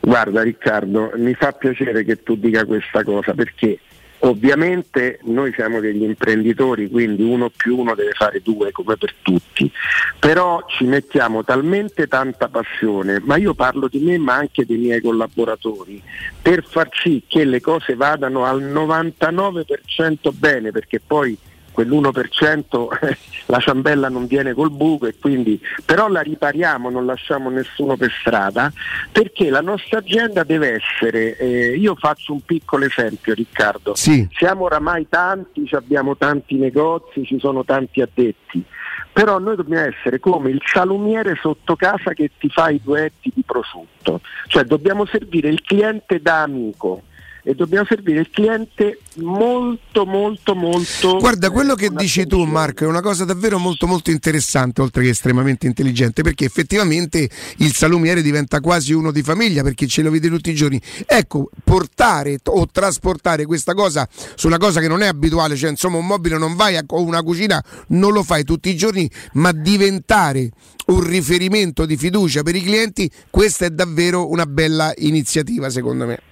Guarda Riccardo, mi fa piacere che tu dica questa cosa perché ovviamente noi siamo degli imprenditori, quindi uno più uno deve fare due come per tutti, però ci mettiamo talmente tanta passione, ma io parlo di me ma anche dei miei collaboratori, per far sì che le cose vadano al 99% bene, perché poi quell'1% <laughs> la ciambella non viene col buco e quindi però la ripariamo, non lasciamo nessuno per strada perché la nostra azienda deve essere, eh, io faccio un piccolo esempio Riccardo, Sì. siamo oramai tanti, abbiamo tanti negozi, ci sono tanti addetti, però noi dobbiamo essere come il salumiere sotto casa che ti fa i duetti di prosciutto, cioè dobbiamo servire il cliente da amico e dobbiamo servire il cliente molto molto molto Guarda, quello che dici tu Marco è una cosa davvero molto molto interessante, oltre che estremamente intelligente, perché effettivamente il salumiere diventa quasi uno di famiglia, perché ce lo vede tutti i giorni. Ecco, portare o trasportare questa cosa su una cosa che non è abituale, cioè insomma un mobile non vai a, una cucina non lo fai tutti i giorni, ma diventare un riferimento di fiducia per i clienti, questa è davvero una bella iniziativa secondo me.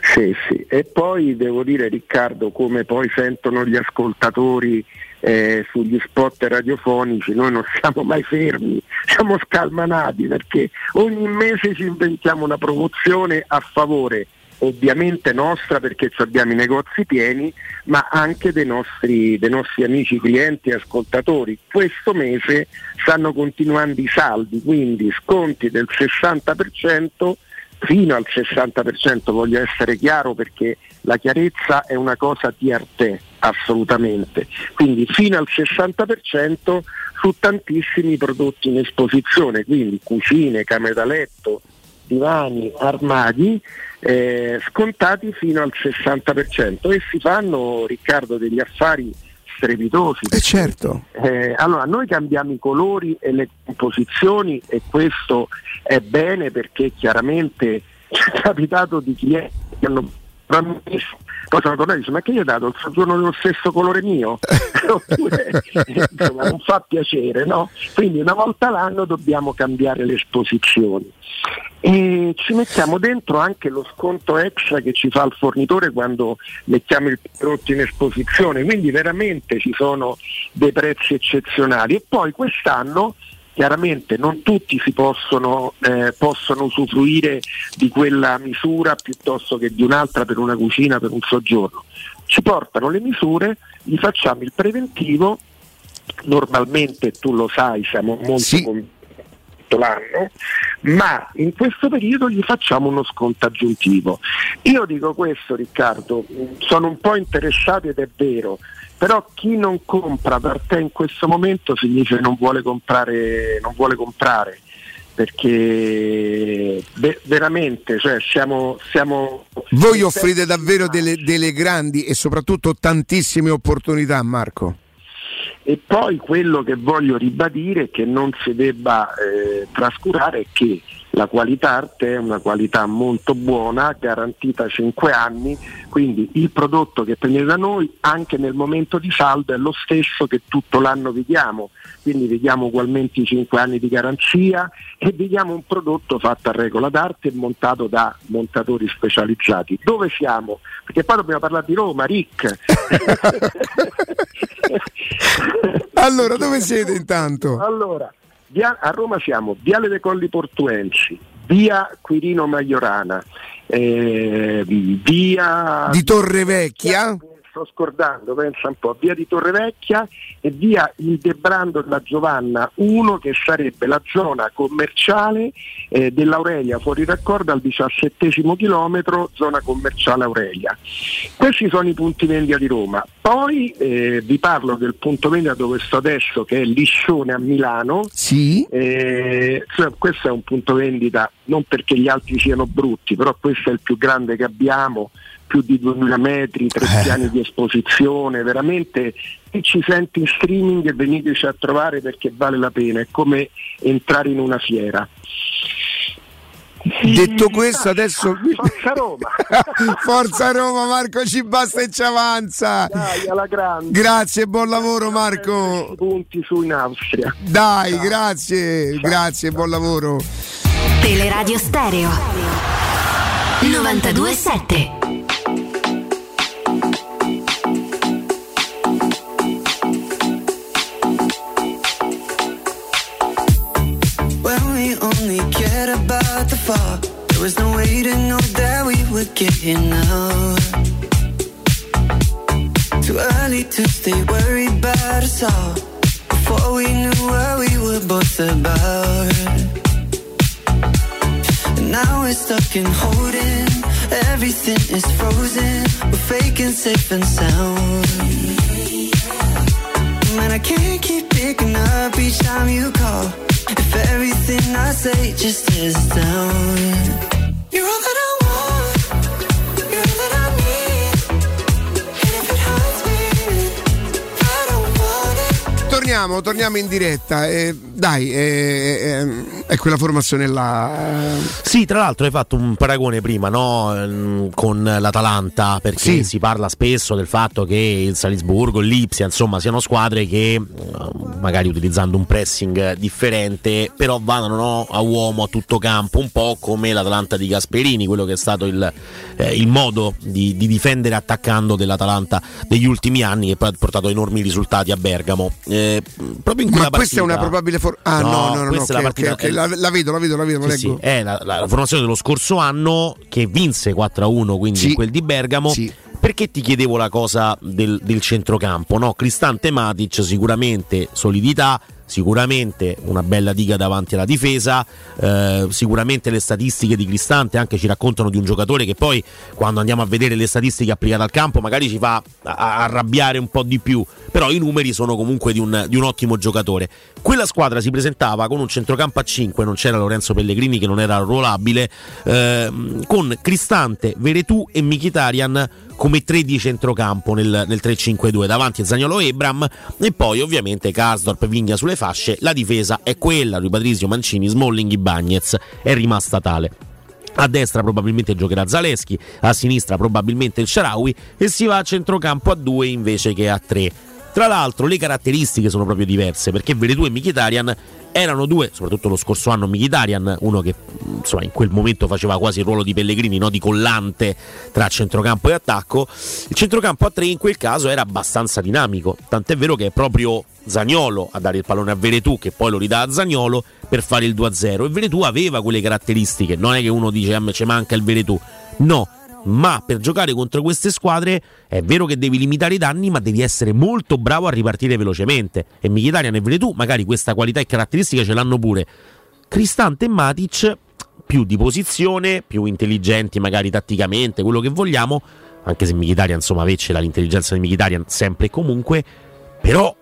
Sì, sì. E poi devo dire Riccardo, come poi sentono gli ascoltatori eh, sugli spot radiofonici, noi non siamo mai fermi, siamo scalmanati perché ogni mese ci inventiamo una promozione a favore ovviamente nostra perché abbiamo i negozi pieni, ma anche dei nostri, dei nostri amici clienti e ascoltatori. Questo mese stanno continuando i saldi, quindi sconti del 60% fino al 60%, voglio essere chiaro perché la chiarezza è una cosa di arte, assolutamente. Quindi fino al 60% su tantissimi prodotti in esposizione, quindi cucine, camere da letto, divani, armadi, eh, scontati fino al 60% e si fanno, Riccardo, degli affari strepitosi. Eh certo. Eh, allora, noi cambiamo i colori e le composizioni e questo è bene perché chiaramente ci <laughs> è capitato di clienti che hanno poi sono tornati e dicono ma che gli hai dato il soggiorno dello stesso colore mio? <laughs> Oppure, insomma, non fa piacere, no? Quindi una volta l'anno dobbiamo cambiare le esposizioni. E ci mettiamo dentro anche lo sconto extra che ci fa il fornitore quando mettiamo il prodotto in esposizione, quindi veramente ci sono dei prezzi eccezionali. E poi quest'anno chiaramente non tutti si possono, eh, possono usufruire di quella misura piuttosto che di un'altra per una cucina, per un soggiorno. Ci portano le misure, gli facciamo il preventivo normalmente tu lo sai, siamo molto convinti tutto l'anno, ma in questo periodo gli facciamo uno sconto aggiuntivo. Io dico questo Riccardo, sono un po' interessato ed è vero, però chi non compra per te in questo momento significa che non vuole comprare, non vuole comprare perché ve- veramente cioè, siamo, siamo Voi offrite davvero delle, delle grandi e soprattutto tantissime opportunità, Marco. E poi quello che voglio ribadire che non si debba eh, trascurare è che la qualità arte è una qualità molto buona, garantita 5 anni, quindi il prodotto che prendete da noi anche nel momento di saldo è lo stesso che tutto l'anno vediamo, quindi vediamo ugualmente i 5 anni di garanzia e vediamo un prodotto fatto a regola d'arte e montato da montatori specializzati. Dove siamo? Perché poi dobbiamo parlare di Roma, Rick. <laughs> allora, dove siete intanto? Allora, a Roma siamo Viale dei Colli Portuensi, via Quirino Maiorana, eh, via Di Torrevecchia? Sto scordando, pensa un po', via di Torrevecchia e via il Debrando della Giovanna 1 che sarebbe la zona commerciale eh, dell'Aurelia fuori raccordo al diciassettesimo chilometro, zona commerciale Aurelia. Questi sono i punti vendita di Roma. Poi eh, vi parlo del punto vendita dove sto adesso che è Liscione a Milano. Sì. Eh, cioè, questo è un punto vendita non perché gli altri siano brutti, però questo è il più grande che abbiamo più di 2000 metri, tre Eh. piani di esposizione, veramente se ci senti in streaming veniteci a trovare perché vale la pena, è come entrare in una fiera. Detto questo, adesso. Forza Roma! <laughs> Forza Roma, Marco, ci basta e ci avanza. Dai, alla grande. Grazie, buon lavoro, Marco. Punti su in Austria. Dai, grazie, grazie, buon lavoro. Teleradio Stereo 927 fall, there was no way to know that we would get here now. Too early to stay worried about us all. Before we knew what we were both about. And now we're stuck in holding. Everything is frozen. We're faking safe and sound. Man, I can't keep picking up each time you call. If everything I say just is down. You're all that I Torniamo, torniamo in diretta. eh, dai, eh, eh, è quella formazione là. eh. Sì, tra l'altro hai fatto un paragone prima no? Ehm, con l'Atalanta, perché Sì. si parla spesso del fatto che il Salisburgo, l'Ipsia, insomma, siano squadre che eh, magari utilizzando un pressing differente, però vanno no, a uomo a tutto campo, un po' come l'Atalanta di Gasperini, quello che è stato il, eh, il modo di, di difendere attaccando dell'Atalanta degli ultimi anni che poi ha portato enormi risultati a Bergamo. Eh, proprio in quella Ma questa è una partita- probabile forma. Ah, no, no, no, no, questa è ok, la partita- ok, ok, La, la vedo, la vedo, la vedo, la sì, leggo. sì, è la, la- formazione dello scorso anno che vinse 4-1 quindi Sì. quel di Bergamo perché ti chiedevo la cosa del, del centrocampo no? Cristante Matic sicuramente solidità sicuramente una bella diga davanti alla difesa eh, sicuramente le statistiche di Cristante anche ci raccontano di un giocatore che poi quando andiamo a vedere le statistiche applicate al campo magari ci fa arrabbiare un po' di più però i numeri sono comunque di un, di un ottimo giocatore. Quella squadra si presentava con un centrocampo a 5 non c'era Lorenzo Pellegrini che non era arruolabile ehm, con Cristante, Veretù e Mkhitaryan come tre di centrocampo nel, nel 3-5-2 davanti a Zagnolo Ebram e poi ovviamente Karsdorp Vigna sulle fasce la difesa è quella Rui Patrizio Mancini Smalling Ibagnez è rimasta tale a destra probabilmente giocherà Zaleschi, a sinistra probabilmente il Sharawi e si va a centrocampo a 2 invece che a 3. Tra l'altro le caratteristiche sono proprio diverse perché Veretù e Mkhitaryan erano due, soprattutto lo scorso anno Mkhitaryan, uno che mh, insomma in quel momento faceva quasi il ruolo di Pellegrini, no? di collante tra centrocampo e attacco. Il centrocampo a 3 in quel caso era abbastanza dinamico, tant'è vero che è proprio Zagnolo a dare il pallone a Veretù che poi lo ridà a Zagnolo per fare il 2-0 e Veretù aveva quelle caratteristiche, non è che uno dice a me ci manca il Veretù, no, ma per giocare contro queste squadre è vero che devi limitare i danni, ma devi essere molto bravo a ripartire velocemente. E Mkhitaryan e Veretù magari questa qualità e caratteristica ce l'hanno pure. Cristante e Matic più di posizione, più intelligenti magari tatticamente, quello che vogliamo, anche se Mkhitaryan insomma avesse l'intelligenza di Mkhitaryan sempre e comunque, però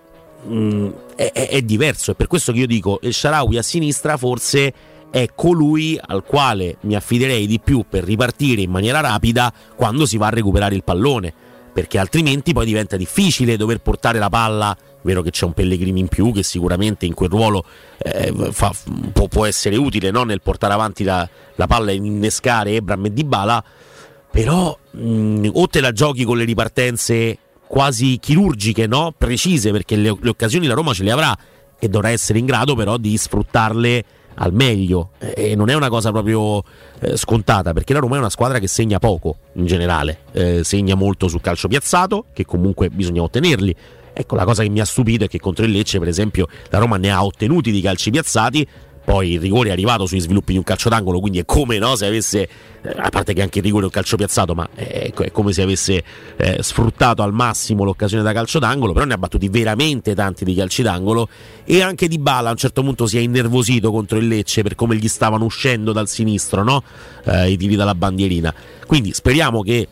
mh, è, è- è diverso, è per questo che io dico il Sharawi a sinistra forse è colui al quale mi affiderei di più per ripartire in maniera rapida quando si va a recuperare il pallone, perché altrimenti poi diventa difficile dover portare la palla. Vero che c'è un Pellegrini in più che sicuramente in quel ruolo eh, fa- può, può essere utile no? nel portare avanti la, la palla e innescare Ebram e Dybala, però mh, o te la giochi con le ripartenze quasi chirurgiche, no? precise, perché le, le occasioni la Roma ce le avrà e dovrà essere in grado però di sfruttarle al meglio e non è una cosa proprio eh, scontata perché la Roma è una squadra che segna poco in generale, eh, segna molto sul calcio piazzato che comunque bisogna ottenerli. Ecco, la cosa che mi ha stupito è che contro il Lecce, per esempio, la Roma ne ha ottenuti di calci piazzati, poi il rigore è arrivato sui sviluppi di un calcio d'angolo, quindi è come no, se avesse, eh, a parte che anche il rigore è un calcio piazzato, ma è, è come se avesse eh, sfruttato al massimo l'occasione da calcio d'angolo, però ne ha battuti veramente tanti di calci d'angolo e anche Di Bala a un certo punto si è innervosito contro il Lecce per come gli stavano uscendo dal sinistro no? Eh, i tiri dalla bandierina. Quindi speriamo che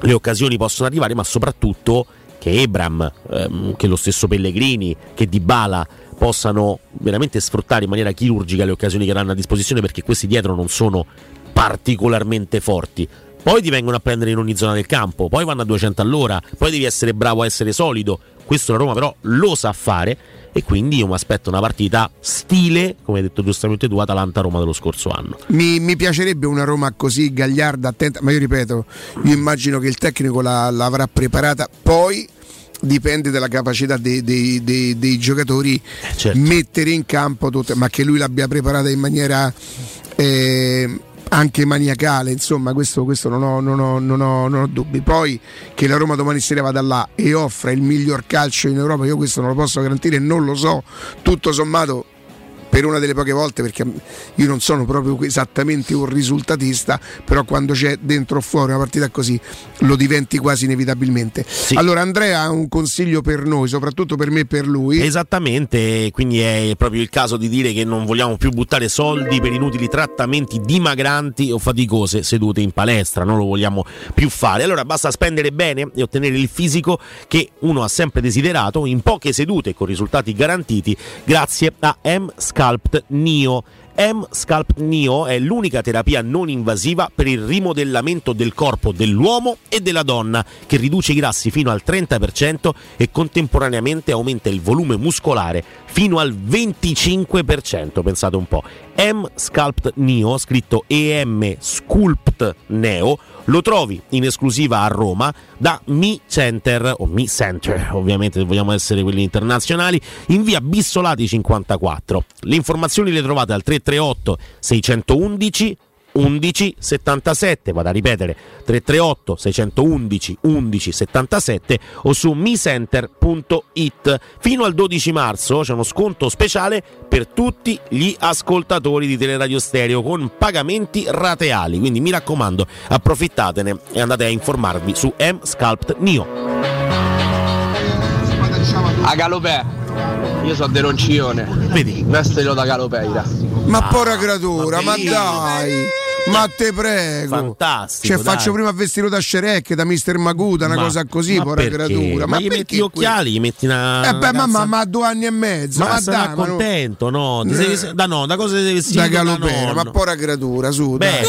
le occasioni possano arrivare, ma soprattutto che Ebram, ehm, che lo stesso Pellegrini, che Dybala possano veramente sfruttare in maniera chirurgica le occasioni che hanno a disposizione perché questi dietro non sono particolarmente forti. Poi ti vengono a prendere in ogni zona del campo, poi vanno a 200 all'ora, poi devi essere bravo a essere solido. Questo la Roma però lo sa fare e quindi io mi aspetto una partita stile, come hai detto giustamente tu, Atalanta-Roma dello scorso anno. Mi, mi piacerebbe una Roma così gagliarda, attenta, ma io ripeto, io immagino che il tecnico la- l'avrà preparata, poi dipende dalla capacità dei, dei- dei- dei giocatori mettere in campo tutte, ma che lui l'abbia preparata in maniera eh, anche maniacale, insomma questo, questo non, ho, non ho- non ho- non ho dubbi. Poi che la Roma domani sera vada là e offra il miglior calcio in Europa, io questo non lo posso garantire, non lo so, tutto sommato per una delle poche volte, perché io non sono proprio esattamente un risultatista, però quando c'è dentro o fuori una partita così lo diventi quasi inevitabilmente. Allora Andrea ha un consiglio per noi, soprattutto per me e per lui. Esattamente, quindi è proprio il caso di dire che non vogliamo più buttare soldi per inutili trattamenti dimagranti o faticose sedute in palestra, non lo vogliamo più fare. Allora basta spendere bene e ottenere il fisico che uno ha sempre desiderato in poche sedute con risultati garantiti grazie a M Sculpt Neo. M Sculpt Neo è l'unica terapia non invasiva per il rimodellamento del corpo dell'uomo e della donna che riduce i grassi fino al 30% e contemporaneamente aumenta il volume muscolare fino al 25%, pensate un po'. M Sculpt Neo, scritto EM Sculpt Neo, lo trovi in esclusiva a Roma da Mi Center, o Mi Center, ovviamente se vogliamo essere quelli internazionali, in via Bissolati 54. Le informazioni le trovate al 338 611 11 77, vado a ripetere 338 611 11 77 o su micenter.it. Fino al 12 marzo c'è uno sconto speciale per tutti gli ascoltatori di Teleradio Stereo con pagamenti rateali, quindi mi raccomando approfittatene e andate a informarvi su M Sculpt Neo. A Galopè, io sono De Roncione. Vedi? Vestilo da Galopeira. Ma porra creatura, ma dai! Ma te prego, Fantastico, Cioè, dai. faccio prima vestito da Shrek, da Mr. Maguta, una Ma- cosa così, ma porra creatura. Ma gli metti gli occhiali, gli metti una. Eh beh, una mamma, ma a due anni e mezzo, Ma ma, sarà dai, ma no- contento, no? Ti sei- Eh. da no, da cosa sei vestito? da galopera, ma porra creatura, su. dai.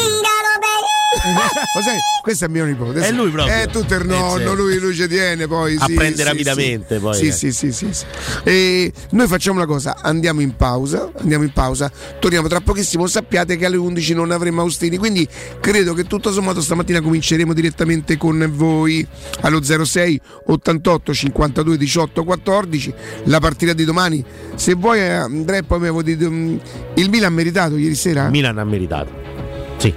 <laughs> Sai, questo è mio nipote. È lui proprio. È tutto il nonno, Eh, sì. lui, lui ci tiene poi. sì, Apprende sì, rapidamente, sì. poi, Sì, eh. sì, sì, sì, sì. E noi facciamo una cosa, andiamo in pausa, andiamo in pausa, torniamo tra pochissimo, sappiate che alle 11 non avremo Austini, quindi credo che tutto sommato stamattina cominceremo direttamente con voi allo 06 88 52 18 14, la partita di domani. Se vuoi Andrea poi mi avevo detto mm, il Milan ha meritato ieri sera? Milan ha meritato.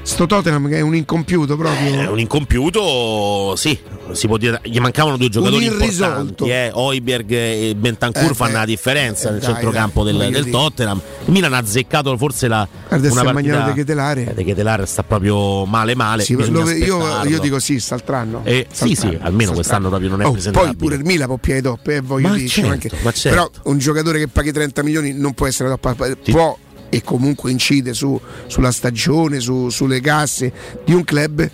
Sto Tottenham che è un incompiuto proprio. È un incompiuto, sì, si può dire. Gli mancavano due giocatori importanti. Eh. Oiberg e Bentancur Eh, fanno la differenza eh, nel dai, centrocampo dai, del, voglio del dire. Tottenham. Il Milan ha azzeccato forse la Guarda, una partita De Ketelare. Eh, De Ketelare sta proprio male male. Sì, lo- io, io dico sì, st'altro Eh, sì, sì, almeno quest'anno proprio non è oh, presentabile. Poi pure il Milan può piede top, eh, voglio Ma dire, certo, certo. però un giocatore che paghi 30 milioni non può essere top, può e comunque incide su- sulla stagione, su- sulle casse di un club.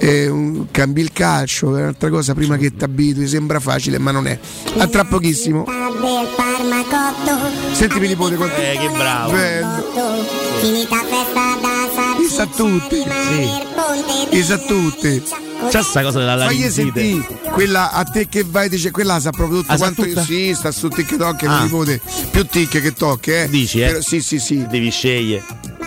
eh, un- cambi il calcio, è un'altra cosa prima che ti abitui, sembra facile, ma non è. A tra pochissimo. del Parmacotto Senti mi nipote quanto Eh, che bravo. Bello. Finita festa da sa tutti. Li sa tutti. C'è sta cosa della Fagli larinzite. sentì quella a te che vai dice quella la sa proprio tutto Ah, quanto tutta? sì sta su TikTok Ah. mi nipote più tic che tocchi eh Dici, eh? Però- sì sì sì Devi scegliere.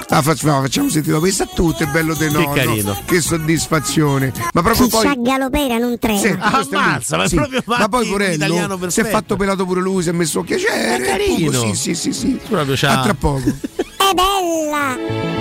ah, facciamo, facciamo sentire sa tutto è bello de nonno carino. che soddisfazione ma proprio Chi poi sa galopera non trema Sì, lui. Ammazza, ma Sì. proprio ma poi Porello si è fatto pelato pure lui si è messo a piacere È carino. Sì sì sì sì Proprio c'ha- a tra poco <laughs> è bella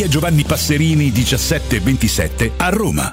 via Giovanni Passerini 1727 a Roma.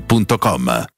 showroomdelmaterasso.com.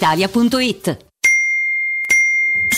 brispalitalia.it.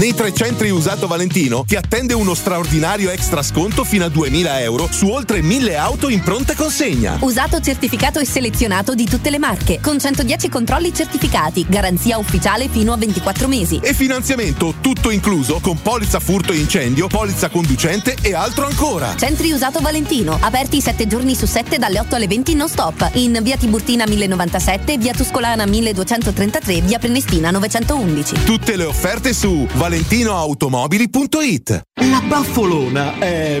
Nei tre centri usato Valentino ti attende uno straordinario extra sconto fino a 2000 euro su oltre 1000 auto in pronta consegna. Usato certificato e selezionato di tutte le marche, con 110 controlli certificati, garanzia ufficiale fino a 24 mesi. E finanziamento tutto incluso con polizza furto e incendio, polizza conducente e altro ancora. Centri usato Valentino, aperti 7 giorni su 7 dalle 8 alle 20 non stop, in via Tiburtina 1097, via Tuscolana 1233, via Prenestina 911. Tutte le offerte su valentinoautomobili.it. La baffolona è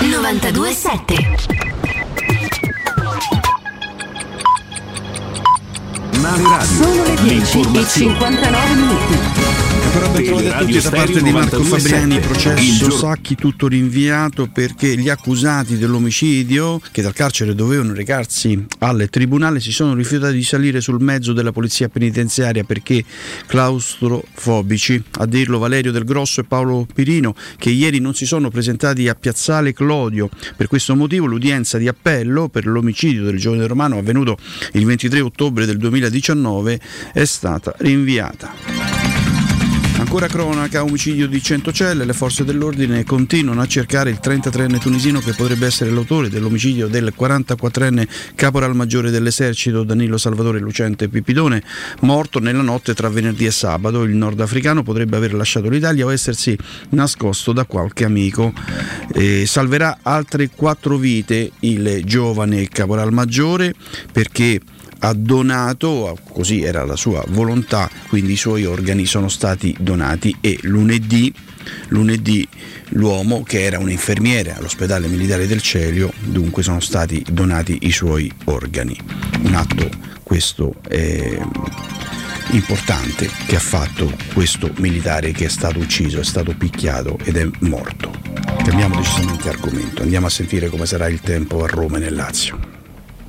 927 Male Radio. Sono le 10 e 59 minuti. Ancora ben trovati a tutti da parte di Marco Fabriani, processo Sacchi tutto rinviato perché gli accusati dell'omicidio che dal carcere dovevano recarsi al tribunale si sono rifiutati di salire sul mezzo della polizia penitenziaria perché claustrofobici, a dirlo Valerio Del Grosso e Paolo Pirino che ieri non si sono presentati a Piazzale Clodio. Per questo motivo l'udienza di appello per l'omicidio del giovane romano avvenuto il 23 ottobre del 2019 è stata rinviata. Ancora cronaca, omicidio di Centocelle, le forze dell'ordine continuano a cercare il 33enne tunisino che potrebbe essere l'autore dell'omicidio del 44enne caporal maggiore dell'esercito Danilo Salvatore Lucente Pipidone, morto nella notte tra venerdì e sabato. Il nordafricano potrebbe aver lasciato l'Italia o essersi nascosto da qualche amico. Eh, salverà altre quattro vite il giovane caporal maggiore perché ha donato, così era la sua volontà, quindi i suoi organi sono stati donati e lunedì, lunedì l'uomo che era un infermiere all'ospedale militare del Celio, dunque sono stati donati i suoi organi. Un atto questo eh, importante che ha fatto questo militare che è stato ucciso, è stato picchiato ed è morto. Cambiamo decisamente argomento, andiamo a sentire come sarà il tempo a Roma e nel Lazio.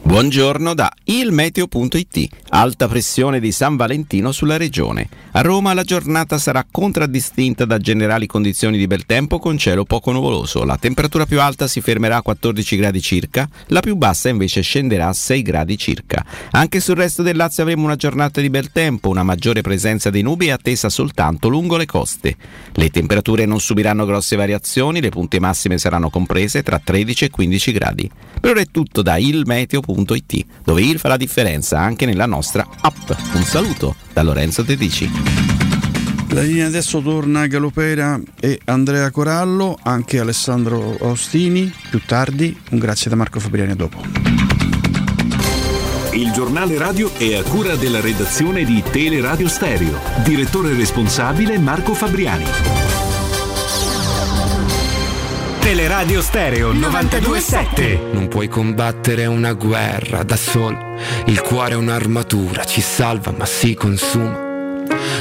Buongiorno da ilmeteo.it. Alta pressione di San Valentino sulla regione. A Roma la giornata sarà contraddistinta da generali condizioni di bel tempo con cielo poco nuvoloso. La temperatura più alta si fermerà a 14 gradi circa, la più bassa invece scenderà a 6 gradi circa. Anche sul resto del Lazio avremo una giornata di bel tempo, una maggiore presenza di nubi è attesa soltanto lungo le coste. Le temperature non subiranno grosse variazioni, le punte massime saranno comprese tra 13 e 15 gradi. Per ora è tutto da ilmeteo.it dove il fa la differenza anche nella nostra app. Un saluto da Lorenzo Tedici. La linea adesso torna Galopera e Andrea Corallo, anche Alessandro Austini più tardi. Un grazie da Marco Fabriani a dopo. Il giornale radio è a cura della redazione di Teleradio Stereo. Direttore responsabile Marco Fabriani. Teleradio Stereo 927. Non puoi combattere una guerra da solo. Il cuore è un'armatura, ci salva ma si consuma.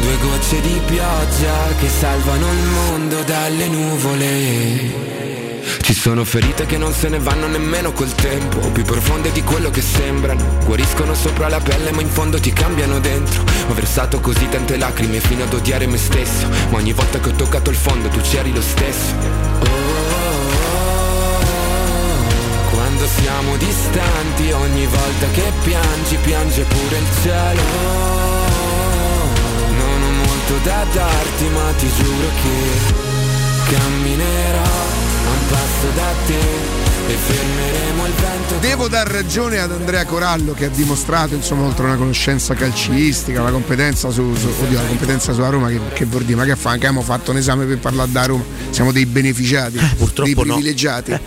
due gocce di pioggia che salvano il mondo dalle nuvole. Ci sono ferite che non se ne vanno nemmeno col tempo Più profonde di quello che sembrano Guariscono sopra la pelle ma in fondo ti cambiano dentro Ho versato così tante lacrime fino ad odiare me stesso Ma ogni volta che ho toccato il fondo tu c'eri lo stesso. Quando siamo distanti ogni volta che piangi piange pure il cielo molto da darti ma ti giuro che camminerò a un passo da te e fermeremo il vento Devo dar ragione ad Andrea Corallo che ha dimostrato insomma oltre una conoscenza calcistica, una competenza su, su oddio, la competenza sulla Roma che, che vuol dire, ma che fa? Anche abbiamo fatto un esame per parlare da Roma, siamo dei beneficiati, <laughs> dei no. privilegiati.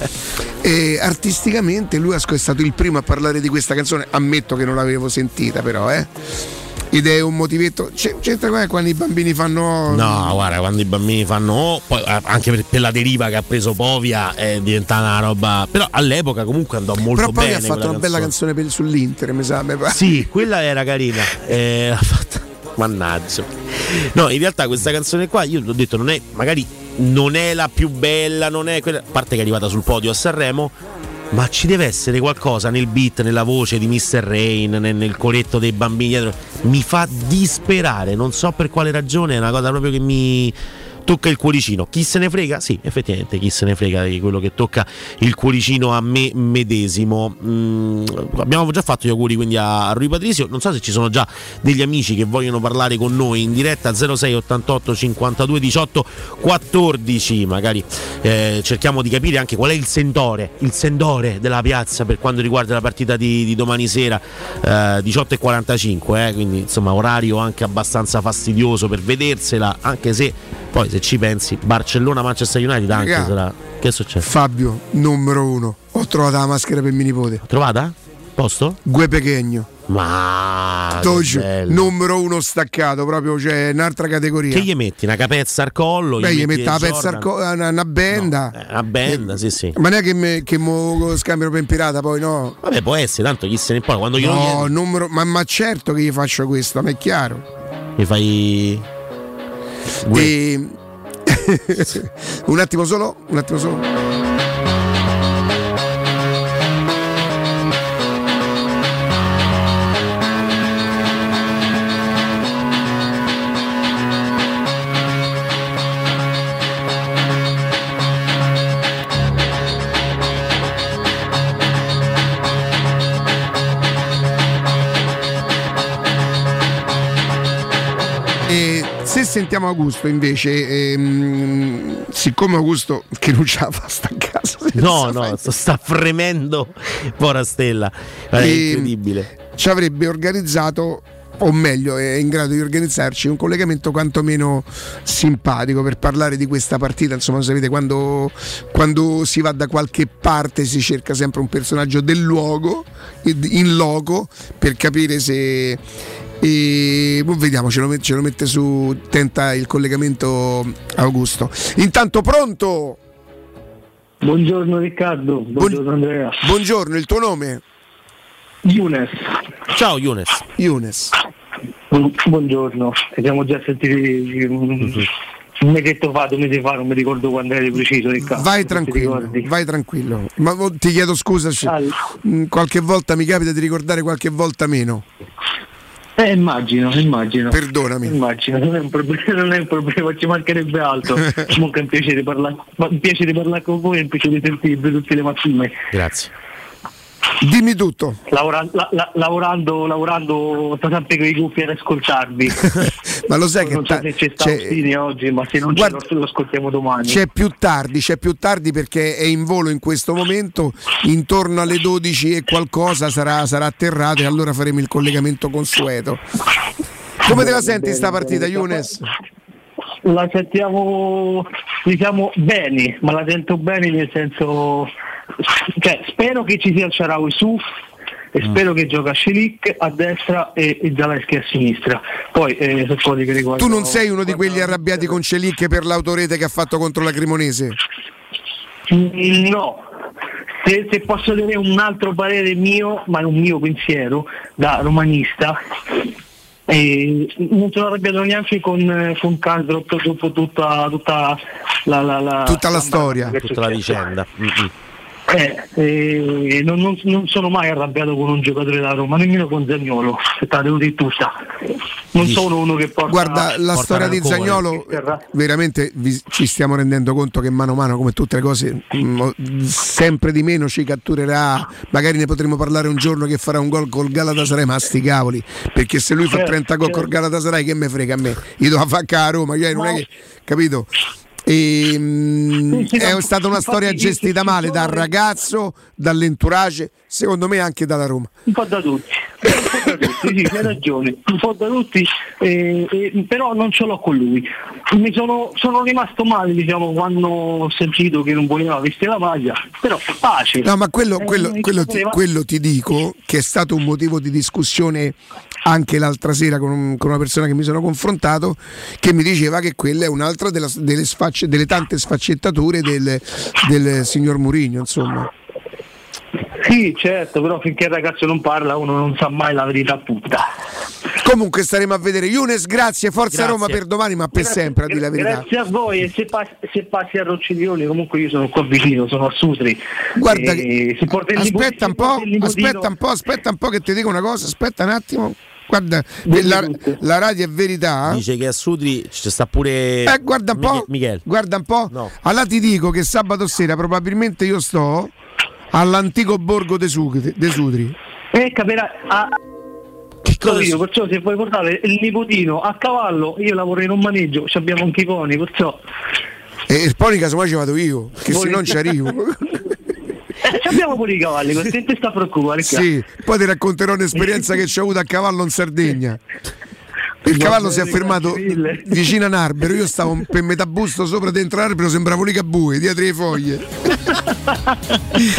e artisticamente lui è stato il primo a parlare di questa canzone, ammetto che non l'avevo sentita però, eh. Ed è un motivetto. c'è- C'entra qua quando i bambini fanno. No, guarda, quando i bambini fanno poi anche per, per la deriva che ha preso Povia è diventata una roba. Però all'epoca comunque andò molto Però poi bene. ha fatto una bella canzone. canzone per- sull'Inter, mi sa. mi. Sì, quella era carina. <laughs> Eh, l'ha fatta- Mannaggia. No, in realtà questa canzone qua, io l'ho detto, non è. Magari non è la più bella, non è quella. A parte che è arrivata sul podio a Sanremo. Ma ci deve essere qualcosa nel beat, nella voce di Mr. Rain, nel, nel coretto dei bambini dietro. Mi fa disperare, non so per quale ragione, è una cosa proprio che mi tocca il cuoricino. Chi se ne frega? Sì, effettivamente, chi se ne frega di quello che tocca il cuoricino a me medesimo. Mm, abbiamo già fatto gli auguri quindi a Rui Patrizio. Non so se ci sono già degli amici che vogliono parlare con noi in diretta 06 88 52 18 14. Magari eh, cerchiamo di capire anche qual è il sentore, il sentore della piazza per quanto riguarda la partita di, di domani sera eh, 18 e 45. eh, quindi insomma orario anche abbastanza fastidioso per vedersela, anche se poi se ci pensi Barcellona-Manchester United anche Raga, sarà. Che succede? Fabio, numero uno. Ho trovato la maschera per mio nipote. Trovata? Posto? Gue Pechegno. Ma bello. numero uno staccato, proprio c'è un'altra categoria. Che gli metti? Una capezza al collo? Beh, gli metti mette la pezza al Jordan? co- una, una benda. Eh, Una benda, sì, sì. Ma non è che, me, che mo scambiano per pirata, poi no. Vabbè, può essere, tanto chi se ne importa. Quando glielo No, chiedi, numero, ma, ma certo che gli faccio questo, ma è chiaro. mi fai. E... <laughs> un attimo solo, un attimo solo. Sentiamo Augusto invece, ehm, siccome Augusto che non ce la fa sta a casa, No, no, sto- sta fremendo. Povera stella. È E- incredibile. ci avrebbe organizzato o meglio è in grado di organizzarci un collegamento quantomeno simpatico per parlare di questa partita insomma sapete quando, quando si va da qualche parte si cerca sempre un personaggio del luogo in loco per capire se e boh, vediamo ce lo, met- ce lo mette su tenta il collegamento Augusto intanto pronto Buongiorno Riccardo, buongiorno Andrea. buongiorno il tuo nome Younes. Ciao Younes. Younes. Buongiorno, ci siamo già sentiti un un mesetto fa, due mesi fa, non mi ricordo quando eri preciso Riccardo. Vai tranquillo, vai tranquillo. Ma mo- ti chiedo scusa, se- mh, qualche volta mi capita di ricordare, qualche volta meno. Eh, immagino, immagino. Perdonami. Immagino, non è un problema, <laughs> non è un problema ci mancherebbe altro. <laughs> Comunque è un piacere parlare, ma un piacere parlare con voi e un piacere sentirvi tutte le mattine. Grazie. Dimmi tutto. Lavora- la- la- lavorando, lavorando, sto sempre con i cuffie ad ascoltarvi. <laughs> Ma lo sai che non so ta- se c'è sta c'è- Ostini oggi, ma se non Guarda- c'è lo, lo ascoltiamo domani. C'è più tardi, c'è più tardi perché è in volo in questo momento, intorno alle 12 e qualcosa sarà, sarà atterrato e allora faremo il collegamento consueto. Come te la senti Bene, sta partita, bene. Younes? La sentiamo, diciamo, bene, ma la sento bene nel senso, cioè, spero che ci sia il Sharawi su e Mm. spero che gioca Scilik a destra e, e Zaleschi a sinistra. Poi, eh, cose che Tu riguardano- non sei uno di quelli arrabbiati con Celic per l'autorete che ha fatto contro la Cremonese? Mm, No, se, se posso avere un altro parere mio, ma un mio pensiero da romanista, eh, non sono arrabbiato neanche con, eh, con Caldrop dopo tutta, tutta la, la- la- Tutta la storia. Tutta la vicenda. Mm-mm. Eh, eh, non, non- non sono mai arrabbiato con un giocatore della Roma, nemmeno con Zagnolo. Aspettate, lo dico. Non sono uno che porta. Guarda, la porta storia di. Zagnolo, veramente vi- ci stiamo rendendo conto che mano a mano, come tutte le cose, mh, sempre di meno ci catturerà. Magari ne potremo parlare un giorno che farà un gol col Galatasaray, ma sti cavoli. Perché se lui fa Certo, 30 gol col certo. Galatasaray, che me frega a me? Io devo fare a Roma, cioè, non è che, capito? E, mh, Sì, sì, è no, stata una storia gestita male dal ragazzo, dall'entourage, secondo me anche dalla Roma. Un po' da tutti, un po' da tutti, sì, hai ragione, un po' da tutti, eh, eh, però non ce l'ho con lui. Mi sono, sono rimasto male diciamo, quando ho sentito che non voleva vestire la maglia, però pace. No, ma quello, Eh, quello- quello ti, quello ti dico che è stato un motivo di discussione anche l'altra sera con, un- con una persona che mi sono confrontato che mi diceva che quella è un'altra della- delle, sfacce- delle tante sfaccettature del, del signor Murigno, insomma. Sì, certo, però finché il ragazzo non parla uno non sa mai la verità tutta. Comunque staremo a vedere. Younes, grazie, forza Grazie. Roma per domani, ma per Grazie- sempre, a dire la verità. Grazie a voi e se, pas- se passi a Rocciglione comunque io sono qua vicino, sono a Sutri. Guarda, E se porta il nipo- aspetta un po', nipotino- aspetta un po', aspetta un po' che ti dico una cosa, aspetta un attimo. Guarda, la, la radio è verità. Dice che a Sudri ci sta pure. Eh, guarda un po', Michele. guarda un po'. Allora ti dico che sabato sera probabilmente io sto all'antico borgo de, Sugri- de Sudri. Eh, capirà. Ah, io, perciò se vuoi portare il nipotino a cavallo, io lavoro in un maneggio, ci abbiamo anche i pony, perciò E il poi casomai ci vado io, che se non ci arrivo. <laughs> <laughs> eh, ci abbiamo pure i cavalli, <laughs> così ti sta a preoccupare. sì, poi ti racconterò un'esperienza <laughs> che ci ho avuto a cavallo in Sardegna. Il cavallo si è fermato <laughs> vicino a un albero, io stavo per metà busto sopra dentro l'albero, sembravo lì Cabue, dietro le foglie.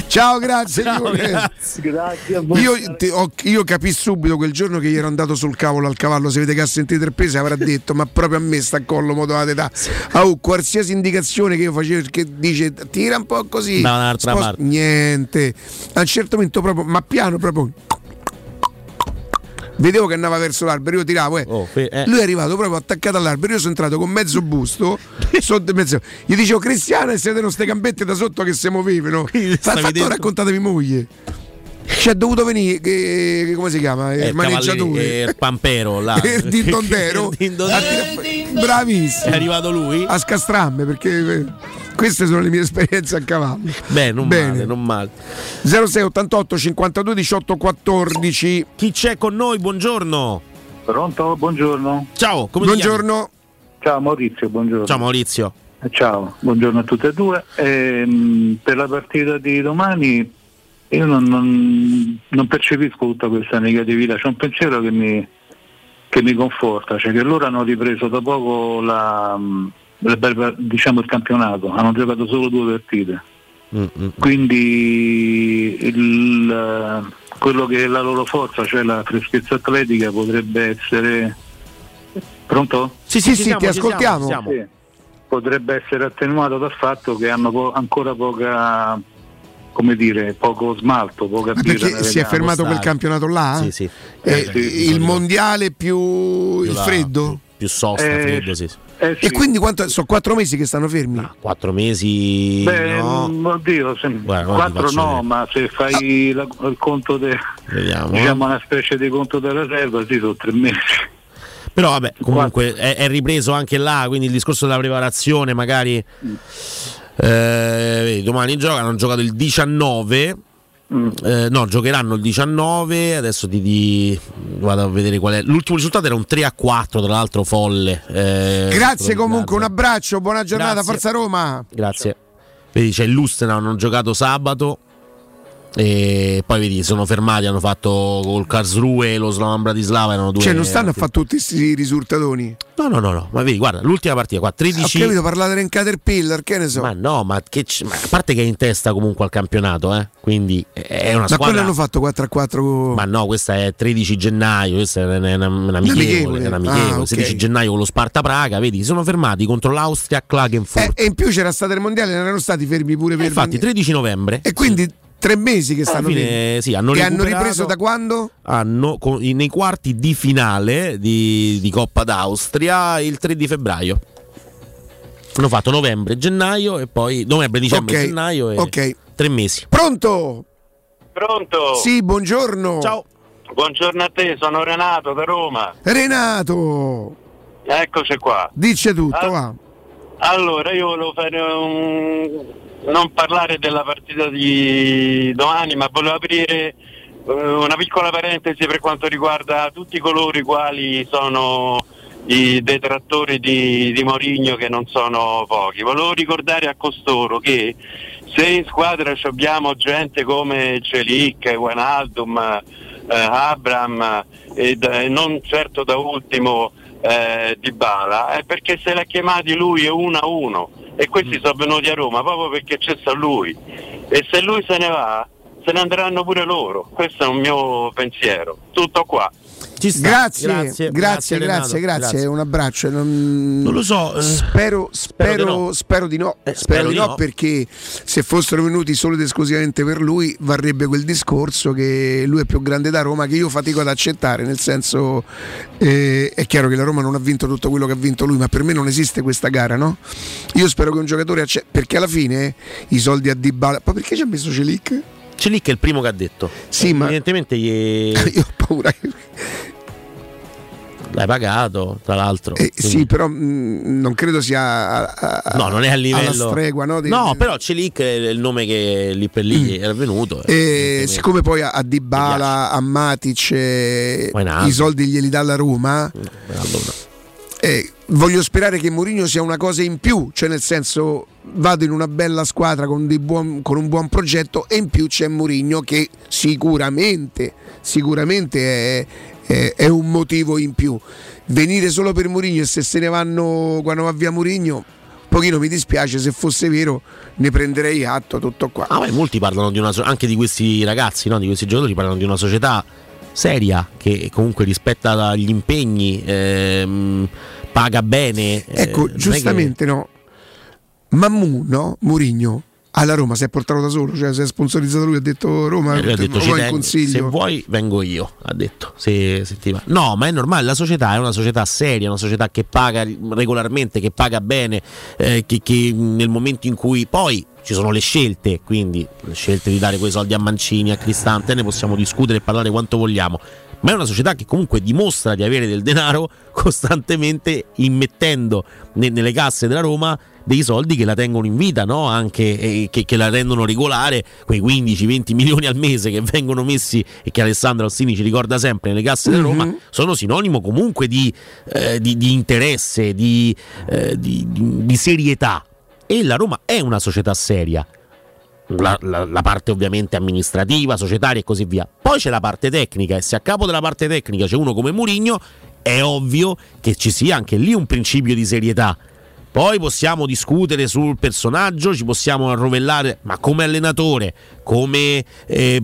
Ciao, grazie. Lione. Grazie a voi. Io, ti- ho- io capì subito quel giorno che gli ero andato sul cavolo al cavallo. Se vede che ha sentito il peso, avrà detto: Ma proprio a me sta a collo modo d'età. Oh, qualsiasi indicazione che io facevo, che dice tira un po' così, Da un'altra sposta- parte. niente. A un certo momento, proprio, ma piano, proprio. Vedevo che andava verso l'albero, io tiravo, eh. eh. Lui è arrivato proprio attaccato all'albero. Io sono entrato con mezzo busto. <laughs> sotto mezzo. Gli dicevo, Cristiano, siete queste gambette da sotto che si muovevano. Fatto raccontatevi moglie. Ci è dovuto venire, che, che- come si chiama? Eh, Il maneggiatore. Eh, il pampero là. <laughs> Il dindondero. <laughs> Il dindondero. Bravissimo. È arrivato lui? A scastramme perché eh, queste sono le mie esperienze a cavallo. Beh, non Bene. male, non male. 06 88 52 18 14. Chi c'è con noi? Buongiorno. Pronto? Buongiorno. Ciao, come? Buongiorno. Ciao Maurizio, buongiorno. Ciao Maurizio. Eh, Ciao, buongiorno a tutte e due. Ehm, per la partita di domani io non, non- non percepisco tutta questa negatività, c'è un pensiero che mi, che mi conforta, cioè che loro hanno ripreso da poco la, diciamo il campionato, hanno giocato solo due partite. Mm, Quindi il- quello che è la loro forza, cioè la freschezza atletica, potrebbe essere. Pronto? Sì, sì, sì, ti ascoltiamo. Sì. Potrebbe essere attenuato dal fatto che hanno po- ancora poca, come dire, poco smalto, poca birra perché si è fermato quel campionato là? Sì, sì. Eh, sì, il mondiale più, il la- freddo? Più sosta, Eh, freddo, sì. eh, sì. E quindi quanto, sono quattro mesi che stanno fermi? Quattro mesi. Beh, no. mm, oddio, se- Guarda, quattro no, vedere. ma se fai la- il conto de, Vediamo. diciamo una specie di conto della riserva, sì, sono tre mesi. Però vabbè, comunque è, è ripreso anche là, quindi il discorso della preparazione magari... eh, vedi, domani giocano, hanno giocato il 19. eh, no, giocheranno il 19. Adesso ti, ti- vado a vedere qual è. L'ultimo risultato era un 3 a 4, tra l'altro folle. eh, Grazie comunque, un abbraccio, buona giornata, Grazie. Forza Roma. Grazie. Vedi, c'è il Lustenau, hanno giocato sabato. E poi vedi, sono fermati, hanno fatto col Karlsruhe e lo Slovan Bratislava. Erano due Cioè, non stanno a fare tutti questi risultatoni. No, no, no, no, ma vedi, guarda, l'ultima partita qua, 13. Ho capito, parlate in Caterpillar, che ne so. Ma no, ma, che c- ma a parte che è in testa comunque al campionato, eh? quindi è una Ma squadra. quello hanno fatto 4 a 4 con... Ma no, questa è 13 gennaio, questa è una, una, una amichevole, una amichevole. Ah, ok. 16 gennaio con lo Sparta Praga, vedi, si sono fermati contro l'Austria a Klagenfurt. Eh, e in più c'era stato il mondiale, non erano stati fermi pure per Infatti, 13 novembre. E quindi tre mesi che stanno fine, sì, hanno e hanno ripreso da quando? hanno con- nei quarti di finale di, di Coppa d'Austria il 3 di febbraio. Hanno fatto novembre, gennaio e poi novembre, dicembre, Ok, gennaio e ok. tre mesi. Pronto? Pronto? Sì, buongiorno. Ciao. Buongiorno a te, sono Renato da Roma. Renato, Eccoci qua. dice tutto, Ah. va. Allora, io volevo fare un... non parlare della partita di domani, ma volevo aprire eh, una piccola parentesi per quanto riguarda tutti coloro i quali sono i detrattori di, di Mourinho che non sono pochi. Volevo ricordare a costoro che se in squadra abbiamo gente come Celic, Wijnaldum, eh, Abram e da- e non certo da ultimo eh, Di Bala, è perché se l'ha chiamati lui è uno a uno e questi sono venuti a Roma proprio perché c'è sta lui. E se lui se ne va se ne andranno pure loro, questo è un mio pensiero, tutto qua. Grazie, Grazie, grazie, grazie, grazie, un abbraccio. Non, lo so, eh, spero, spero, di no. spero di no, Eh, spero, di no. perché se fossero venuti solo ed esclusivamente per lui varrebbe quel discorso che lui è più grande da Roma che io fatico ad accettare, nel senso eh, è chiaro che la Roma non ha vinto tutto quello che ha vinto lui, ma per me non esiste questa gara, no? Io spero che un giocatore accetti, perché alla fine i soldi a Dybala, ma perché ci ha messo Celic? Celic è il primo che ha detto. Sì, ma- evidentemente gli... <laughs> io ho paura che l'hai pagato, tra l'altro. Eh, sì, però mh, non credo sia a- a- No, non è a livello. stregua, no? di- No, però Celic è il nome che lì per lì Mm. era venuto. E siccome poi a, a Dybala, a Matic eh, i soldi glieli dà la Roma, eh, voglio sperare che Mourinho sia una cosa in più, cioè nel senso vado in una bella squadra con, buon- con un buon progetto e in più c'è Mourinho che sicuramente, sicuramente è, è- è un motivo in più. Venire solo per Mourinho e se se ne vanno quando va via Mourinho, pochino mi dispiace, se fosse vero ne prenderei atto, tutto qua. Ah, beh, molti parlano di una anche di questi ragazzi, no? di questi giocatori, parlano di una società seria che comunque rispetta gli impegni, ehm, paga bene. eh, Ecco, non è che- giustamente no. Mammu, no? Murigno alla Roma si è portato da solo, cioè si è sponsorizzato lui, ha detto Roma, Eh, ha detto, vuoi "Ci in tengo, consiglio. se vuoi vengo io, ha detto. Se, se ti va. No, ma è normale, la società è una società seria, una società che paga regolarmente, che paga bene, eh, che, che nel momento in cui poi ci sono le scelte, quindi le scelte di dare quei soldi a Mancini, a Cristante, ne possiamo discutere e parlare quanto vogliamo. Ma è una società che comunque dimostra di avere del denaro <laughs> costantemente immettendo ne- nelle casse della Roma dei soldi che la tengono in vita, no? Anche eh, che, che la rendono regolare, quei 15-20 <laughs> milioni al mese che vengono messi e che Alessandro Alsini ci ricorda sempre nelle casse della Roma, Mhm. sono sinonimo comunque di, eh, di- di interesse, di, eh, di- di- di serietà. E la Roma è una società seria. La, la- la parte ovviamente amministrativa, societaria e così via. Poi c'è la parte tecnica e se a capo della parte tecnica c'è uno come Murigno, è ovvio che ci sia anche lì un principio di serietà. Poi possiamo discutere sul personaggio, ci possiamo arrovellare, ma come allenatore, come eh,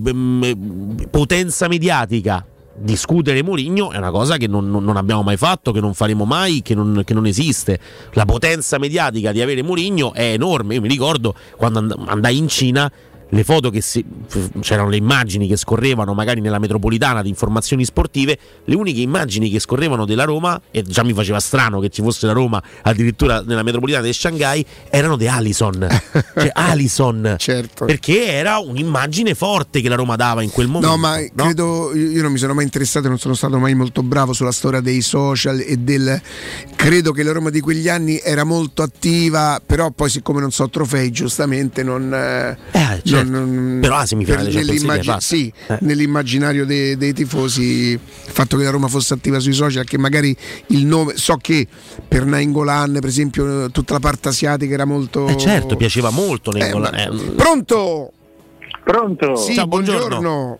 potenza mediatica, discutere Mourinho è una cosa che non, non- abbiamo mai fatto, che non faremo mai, che non, che non esiste. La potenza mediatica di avere Mourinho è enorme. Io mi ricordo quando and- andai in Cina. Le foto che si, c'erano le immagini che scorrevano magari nella metropolitana di informazioni sportive, le uniche immagini che scorrevano della Roma, e già mi faceva strano che ci fosse la Roma addirittura nella metropolitana di Shanghai, erano di Alison. <laughs> cioè Alison. Certo. Perché era un'immagine forte che la Roma dava in quel momento. No, ma credo, io io non mi sono mai interessato, non sono stato mai molto bravo sulla storia dei social e del... Credo che la Roma di quegli anni era molto attiva, però poi siccome non so trofei, giustamente non... eh, certo. non- Però la semifinale per- di Champions League nell'immagine- è fatta. sì, Eh. nell'immaginario dei, dei tifosi, il fatto che la Roma fosse attiva sui social, che magari il nome... So che per Nainggolan, per esempio, tutta la parte asiatica era molto... Eh certo, piaceva molto Eh, Nengolan. ma- Eh, Pronto? Pronto? Sì, Ciao, buongiorno. buongiorno.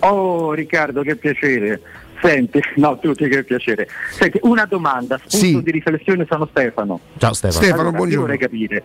Oh Riccardo, che piacere. Senti, <laughs> no, tutti che piacere. Senti, una domanda, spunto Sì. di riflessione sono Stefano. Ciao Stefano. Stefano, Allora, buongiorno. Io vorrei capire,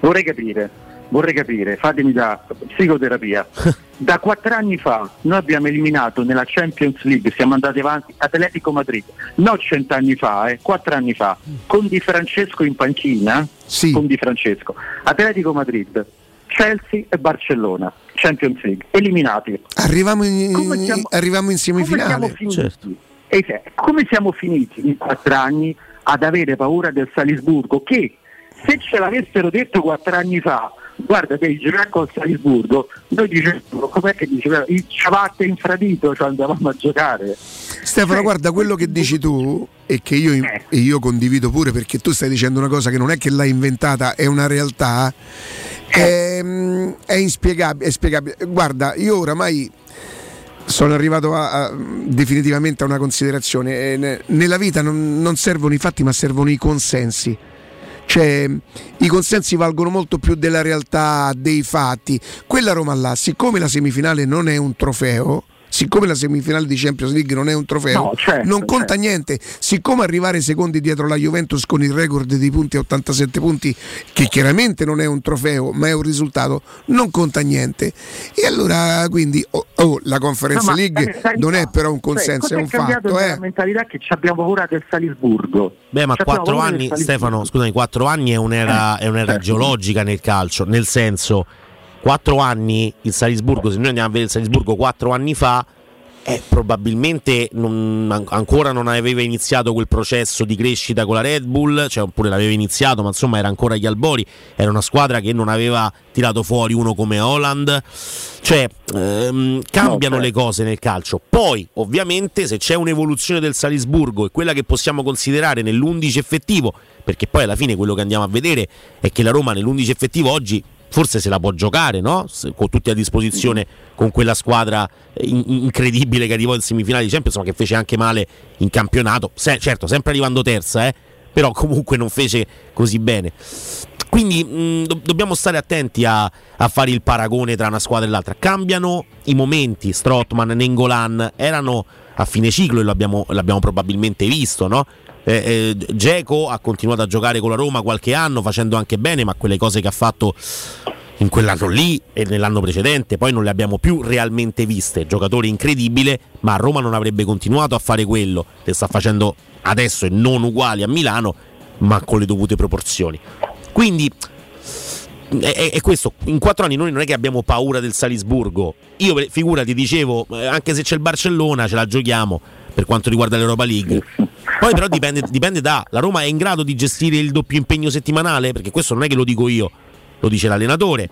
vorrei capire, vorrei capire, fatemi da psicoterapia. <laughs> Da quattro anni fa noi abbiamo eliminato nella Champions League, siamo andati avanti, Atletico Madrid, non cent'anni fa, eh, quattro anni fa, con Di Francesco in panchina, con Di Francesco, Atletico Madrid, Chelsea e Barcellona, Champions League, eliminati. Arriviamo in, Come siamo- arriviamo in Come siamo semifinale. finiti? Certo. E se- come siamo finiti in quattro anni ad avere paura del Salisburgo che se ce l'avessero detto quattro anni fa guarda che giocare con Salisburgo, noi dicevamo, com'è che diceva, il ciabatte infradito, cioè andavamo a giocare. Stefano, guarda quello che dici tu e che io, e io condivido pure perché tu stai dicendo una cosa che non è che l'hai inventata, è una realtà. È, è inspiegabile, è spiegabile. Guarda, io oramai sono arrivato a, a- definitivamente a una considerazione. Eh, ne- Nella vita non, non servono i fatti, ma servono i consensi. Cioè, i consensi valgono molto più della realtà dei fatti. Quella Roma là, siccome la semifinale non è un trofeo, siccome la semifinale di Champions League non è un trofeo, No, certo, non conta niente. Siccome arrivare secondi dietro la Juventus con il record di punti a 87 punti, che chiaramente non è un trofeo, ma è un risultato, non conta niente. E allora, quindi, oh, oh, la Conference No, League carità, non è però un cioè, consenso, cosa è un fatto. nella Eh. mentalità che ci abbiamo paura del Salisburgo. Beh, ma quattro anni. Stefano, scusami, quattro anni è un'era, Eh, è un'era certo. geologica nel calcio, nel senso, quattro anni il Salisburgo, se noi andiamo a vedere il Salisburgo quattro anni fa, eh, probabilmente non- an- ancora non aveva iniziato quel processo di crescita con la Red Bull, cioè oppure l'aveva iniziato, ma insomma era ancora agli albori, era una squadra che non aveva tirato fuori uno come Holland, cioè ehm, cambiano No, le cose nel calcio. Poi, ovviamente, se c'è un'evoluzione del Salisburgo e quella che possiamo considerare nell'11 effettivo, perché poi alla fine quello che andiamo a vedere è che la Roma nell'11 effettivo oggi forse se la può giocare, no? Con tutti a disposizione con quella squadra eh, in- incredibile che arrivò in semifinale di Champions, ma che fece anche male in campionato. Se- certo, sempre arrivando terza, eh, però <laughs> comunque non fece così bene. Quindi mh, do- dobbiamo stare attenti a, a fare il paragone tra una squadra e l'altra. Cambiano i momenti, Strottman, Nengolan erano a fine ciclo e l'abbiamo, l'abbiamo probabilmente visto, no? Eh, eh, ha continuato a giocare con la Roma qualche anno facendo anche bene, ma quelle cose che ha fatto in quell'anno lì e nell'anno precedente poi non le abbiamo più realmente viste. Giocatore incredibile, ma a Roma non avrebbe continuato a fare quello che sta facendo adesso e non uguali a Milano, ma con le dovute proporzioni. Quindi è, è- questo, in quattro anni noi non è che abbiamo paura del Salisburgo. Io figurati, dicevo, eh, anche se c'è il Barcellona ce la giochiamo per quanto riguarda l'Europa League. Poi però dipende, dipende da la Roma è in grado di gestire il doppio impegno settimanale, perché questo non è che lo dico io, lo dice l'allenatore.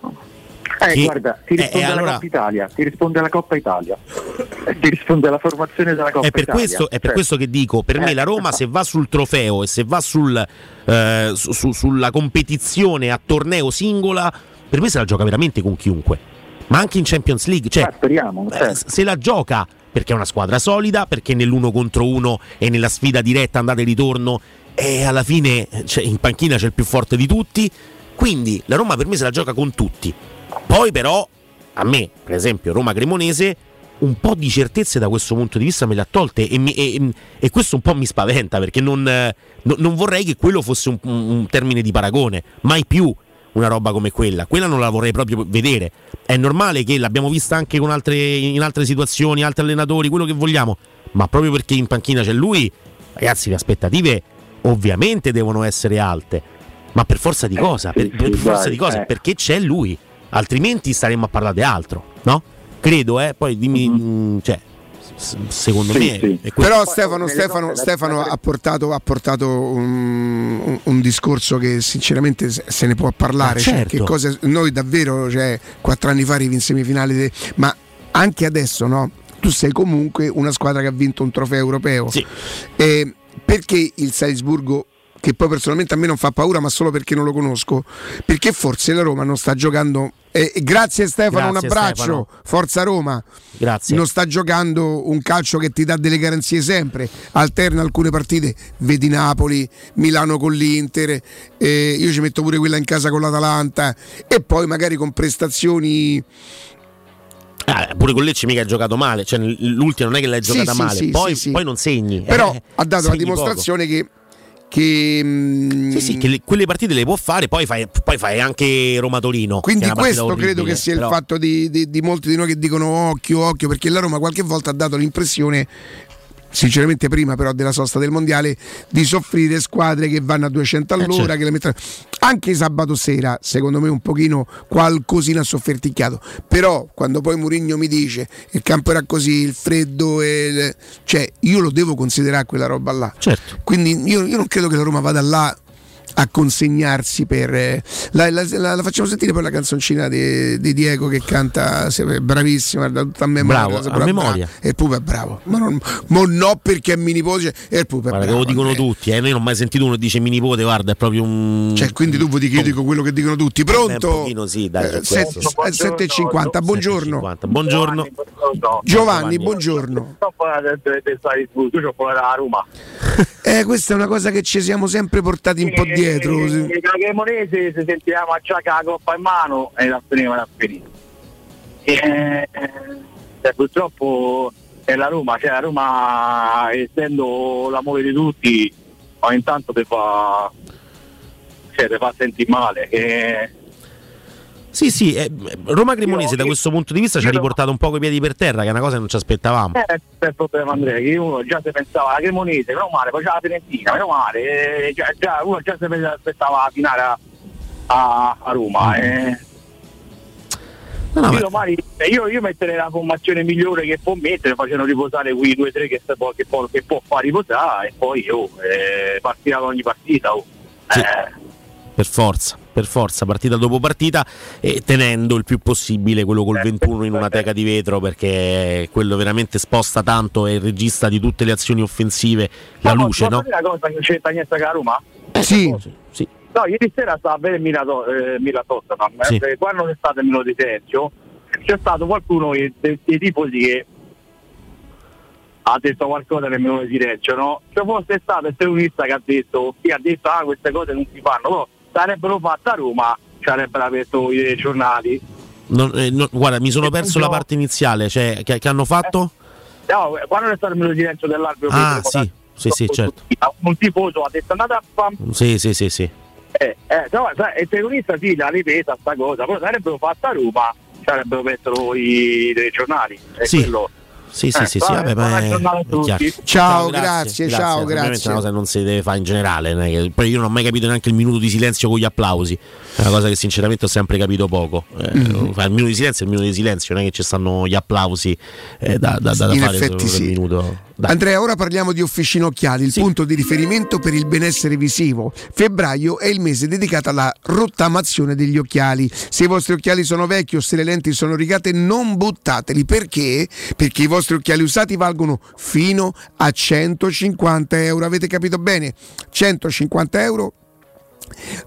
Eh, Che- guarda, ti eh, risponde eh, la allora- Coppa Italia, ti risponde la Coppa Italia, eh, ti risponde la formazione della Coppa È per, Italia. questo, è per Cioè, questo che dico, per me Eh, la Roma se va sul trofeo e se va sul, eh, su- su- sulla competizione a torneo singola, per me se la gioca veramente con chiunque. Ma anche in Champions League, cioè, speriamo, eh, certo. se la gioca perché è una squadra solida, perché nell'uno contro uno e nella sfida diretta andata e ritorno e alla fine cioè, in panchina c'è il più forte di tutti. Quindi la Roma per me se la gioca con tutti. Poi però a me, per esempio, Roma Cremonese un po' di certezze da questo punto di vista me le ha tolte e, mi- e- e questo un po' mi spaventa perché non, eh, no- non vorrei che quello fosse un- un termine di paragone, mai più una roba come quella, quella non la vorrei proprio vedere. È normale che l'abbiamo vista anche con altre, in altre situazioni, altri allenatori, quello che vogliamo, ma proprio perché in panchina c'è lui, ragazzi, le aspettative ovviamente devono essere alte, ma per forza di cosa? Per, per forza di cosa? eh. Perché c'è lui, altrimenti staremmo a parlare di altro, no? Credo, eh, poi dimmi, Mm-hmm. mh, cioè, secondo me è questo. Però Stefano, Stefano, Stefano ha portato, ha portato un, un- discorso che sinceramente se ne può parlare. Ah, cioè, certo. che cosa- noi davvero, cioè, quattro anni fa arrivi in semifinale, de- ma anche adesso no? tu sei comunque una squadra che ha vinto un trofeo europeo. E perché il Salisburgo, che poi personalmente a me non fa paura, ma solo perché non lo conosco, perché forse la Roma non sta giocando. eh, grazie Stefano, Grazie, un abbraccio, Stefano. Forza Roma. Grazie. Non sta giocando un calcio che ti dà delle garanzie sempre, alterna alcune partite, vedi Napoli, Milano con l'Inter, eh, io ci metto pure quella in casa con l'Atalanta e poi magari con prestazioni Ah, pure con Lecce mica ha giocato male, cioè l'ultima non è che l'hai giocata sì, male, sì, poi, sì, poi non segni. però eh, ha dato la dimostrazione che, che mm, Sì, sì, che le- quelle partite le può fare, poi fai, poi fai anche Roma-Torino. Quindi questo credo orribile, che sia però- il fatto di, di- di molti di noi che dicono occhio, occhio, perché la Roma qualche volta ha dato l'impressione, sinceramente prima però della sosta del mondiale, di soffrire squadre che vanno a 200 all'ora, certo. che le mettono... Anche sabato sera, secondo me un pochino qualcosina ha sofferticchiato, però quando poi Mourinho mi dice il campo era così, il freddo, e il- cioè io lo devo considerare quella roba là. Certo. Quindi io, io non credo che la Roma vada là a consegnarsi per... eh, La, la- la- la facciamo sentire poi la canzoncina di, di Diego che canta, bravissima, da tutta a memoria. Bravo, a bravo, memoria. bravo. E il Pupa è bravo, ma, non, ma no perché è mio nipote, e il Pupa è Guarda, bravo. lo dicono Andrea. tutti, eh. Noi non ho mai sentito uno che dice mi nipote, guarda, è proprio un. Cioè, quindi tu vuoi che io dico quello che dicono tutti. Un Pronto? pochino sì, dai, Eh, su questo. set- eh, 7.50, buongiorno. Buongiorno. Giovanni, buongiorno. Salisburgo, io ho a Roma. <laughs> Eh, questa è una cosa che ci siamo sempre portati un po' dietro. E da Cremonese se sentivamo a con la coppa in mano e la tenevano a finire. E, eh, purtroppo è la Roma, cioè la Roma essendo l'amore di tutti, ogni tanto ti fa, cioè, ti fa sentire male. E, Sì, sì, eh, Roma Cremonese da questo punto di vista ci ha riportato un po' i piedi per terra, che è una cosa che non ci aspettavamo. Eh, è il problema Andrea, che uno già si pensava alla Cremonese, meno male, poi c'è la Fiorentina, meno male, eh, già, già- uno già si aspettava la finale a, a- a Roma. eh. io, domani- eh, io, io metterei la formazione migliore che può mettere, facendo riposare quei due o tre che, può, che, può, che può far riposare e poi oh, eh, partita con ogni partita. oh. Eh, Per forza, per forza, partita dopo partita e tenendo il più possibile quello col 21 in una teca di vetro perché quello veramente sposta tanto, è il regista di tutte le azioni offensive, la ma luce, no? una cosa che non c'entra niente con la Roma? Sì. sì. No, ieri sera stava a vedere Milato- eh, Milan-Tottenham. Sì. Eh, Quando c'è stato il minuto di silenzio, c'è stato qualcuno che- dei, dei tifosi che ha detto qualcosa nel minuto di silenzio, no? Se fosse stato il terrorista che ha detto, chi ha detto ah queste cose non si fanno, però sarebbero fatte a Roma, ci avrebbero aperto i giornali. Non- eh, no, guarda, mi sono perso la parte iniziale, cioè che, che hanno fatto? No, quando c'è stato il silenzio dell'arbitro, Ah, sì, sì, sì, certo. un tifoso ha detto andate a fam Sì, sì, sì, sì. Eh, eh, no, il terrorista sì, la ripeta sta cosa, però sarebbero fatta a Roma, ci avrebbero messo i giornali. E Sì. quello. Sì, sì, Eh, sì, sì, vabbè, vabbè, tutti. chiaro. Ciao, grazie, ciao, Ovviamente grazie. è una cosa che non si deve fare in generale. io non ho mai capito neanche il minuto di silenzio con gli applausi. È una cosa che sinceramente ho sempre capito poco. Eh, Mm. Il minuto di silenzio è il minuto di silenzio, non è che ci stanno gli applausi eh, da, da, da In fare sì. minuto. Dai. Andrea, ora parliamo di Officina Occhiali, il punto di riferimento per il benessere visivo. Febbraio è il mese dedicato alla rottamazione degli occhiali. Se i vostri occhiali sono vecchi o se le lenti sono rigate, non buttateli. Perché? Perché i vostri occhiali usati valgono fino a 150 euro. Avete capito bene? 150 euro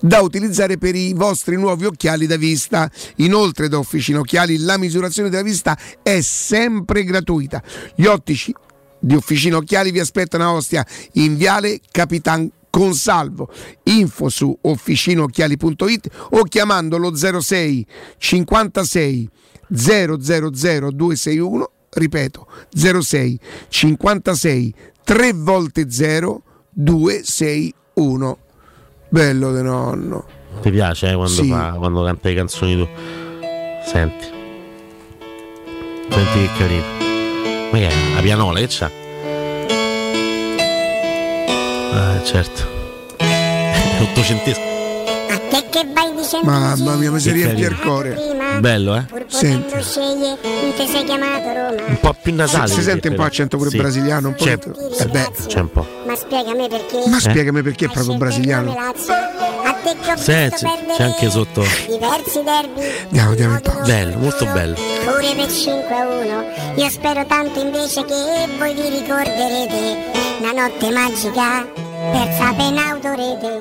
da utilizzare per i vostri nuovi occhiali da vista. Inoltre da Officina Occhiali la misurazione della vista è sempre gratuita. Gli ottici di Officina Occhiali vi aspettano a Ostia in Viale Capitan Consalvo. Info su officinaocchiali.it o chiamando lo 06 56 000 261, ripeto 06 56 3 volte 0 261. Bello de nonno. Ti piace eh, quando, Sì. fa, quando canta le canzoni tu? Senti. Senti che carino. Ma che è? La pianola che c'ha? Ah, certo. <laughs> Ottocentesco. A te che vai Mamma mia, mi si riempie il cuore. Bello, eh? Senti. Un po' più nasale. Si, si sente un po' accento pure Sì. brasiliano, un po'. C'è, Eh beh. c'è un po'. Ma spiegami perché. Ma spiegami perché è proprio brasiliano. Visto c'è, anche sotto. diversi derby. Andiamo, andiamo in pausa. Bello, molto bello. Pure per 5 a 1. Io spero tanto invece che voi vi ricorderete. Una notte magica, persa per un'autorete.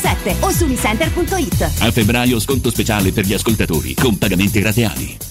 1177 o su unicenter.it. A febbraio sconto speciale per gli ascoltatori con pagamenti rateali.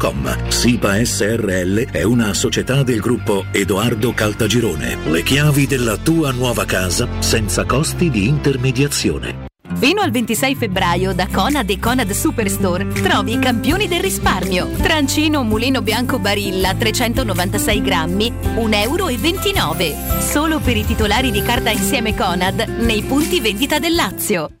www.keicalt.com. SIPA SRL è una società del gruppo Edoardo Caltagirone. Le chiavi della tua nuova casa senza costi di intermediazione. Fino al 26 febbraio da Conad e Conad Superstore trovi i campioni del risparmio. Trancino mulino bianco Barilla 396 grammi, 1,29 euro. Solo per i titolari di carta insieme Conad nei punti vendita del Lazio.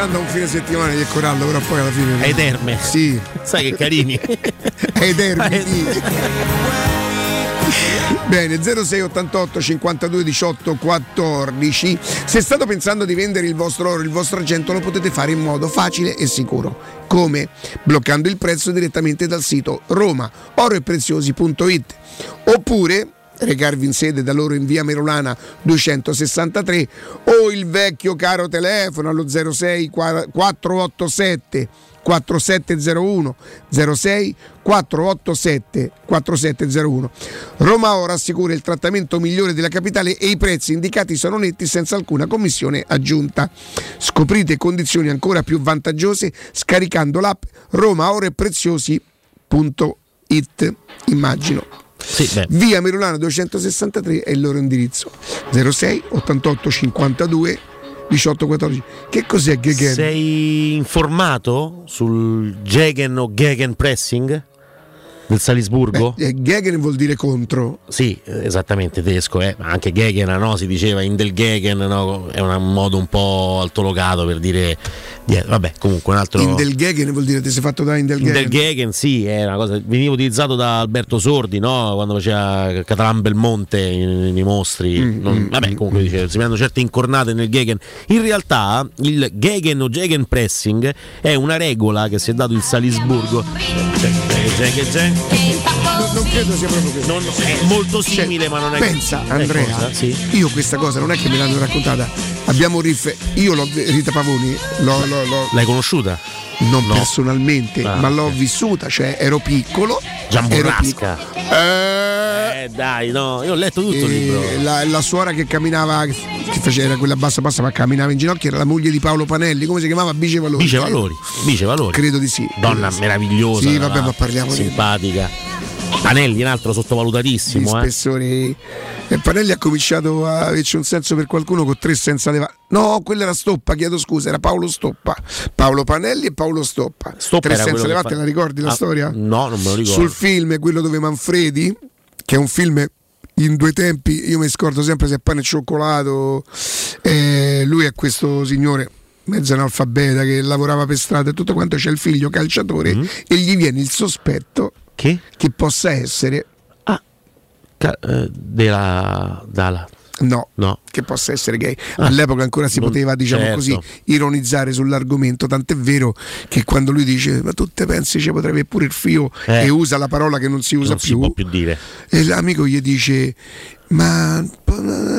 Pensando a un fine settimana di Corallo, però poi alla fine. Ai terme. Sì. Sai che carini. <laughs> Ai termi. sì. Bene, 0688 52 18 14. Se state pensando di vendere il vostro oro, il vostro argento, lo potete fare in modo facile e sicuro. Come? Bloccando il prezzo direttamente dal sito romaoroepreziosi.it oppure recarvi in sede da loro in via Merolana 263 o il vecchio caro telefono allo 06 487 4701 06 487 4701 Roma Ora assicura il trattamento migliore della capitale e i prezzi indicati sono netti senza alcuna commissione aggiunta. Scoprite condizioni ancora più vantaggiose scaricando l'app Roma immagino. Via Merulano 263 è il loro indirizzo. 06 88 52 18 14 che cos'è Gegen? Sei informato sul Gegen o Gegen pressing del Salisburgo? Eh, Gegen vuol dire contro Sì, eh, esattamente tedesco, eh. ma anche Gegen no? si diceva in del Gegen, no? è un modo un po' altolocato per dire dietro. Vabbè, comunque un altro. Indelgegen vuol dire ti sei fatto da Indelgegen Del Gegen sì, è una cosa, veniva utilizzato da Alberto Sordi no? quando faceva Catalan Belmonte nei mostri. Mm, Non- vabbè, comunque dice, si prendono certe incornate nel Gegen. In realtà il Gegen o Gegen pressing è una regola che si è dato il Salisburgo. non, non credo sia proprio così Non- è molto simile, ma non è pensa Eh, Andrea cosa? Sì. io questa cosa non è che me l'hanno raccontata abbiamo riff io l'ho Rita Pavoni l'ho, l'ho- l'ho- L'hai conosciuta? non No. personalmente Ah, ma l'ho ok. vissuta cioè ero piccolo Giamburrasca. Eh, Eh dai, no, io ho letto tutto il libro. la, la suora che camminava che faceva quella bassa bassa ma camminava in ginocchio era la moglie di Paolo Panelli come si chiamava Bice Valori Bice Valori, Bice Valori. credo di sì Donna meravigliosa. sì vabbè ma parliamo di simpatica. Panelli, un altro sottovalutatissimo, eh. spessore e Panelli ha cominciato a averci un senso per qualcuno con tre senza leva no quello era Stoppa chiedo scusa era Paolo Stoppa Paolo Panelli e Paolo Stoppa, Stoppa tre senza levate fa- la ricordi la Ah, storia? No, non me lo ricordo. sul film quello dove Manfredi che è un film in due tempi io mi scordo sempre se è pane e cioccolato eh, lui è questo signore mezzo analfabeta che lavorava per strada e tutto quanto c'è il figlio calciatore e gli viene il sospetto Mm-hmm. che, possa essere Ca- eh, della, dalla. no, No. che possa essere gay Ah. all'epoca ancora si Non- poteva diciamo certo. così ironizzare sull'argomento tant'è vero che quando lui dice ma tu te pensi ci potrebbe pure il fio Eh. e usa la parola che non si usa non si più può più dire. E l'amico gli dice: Ma,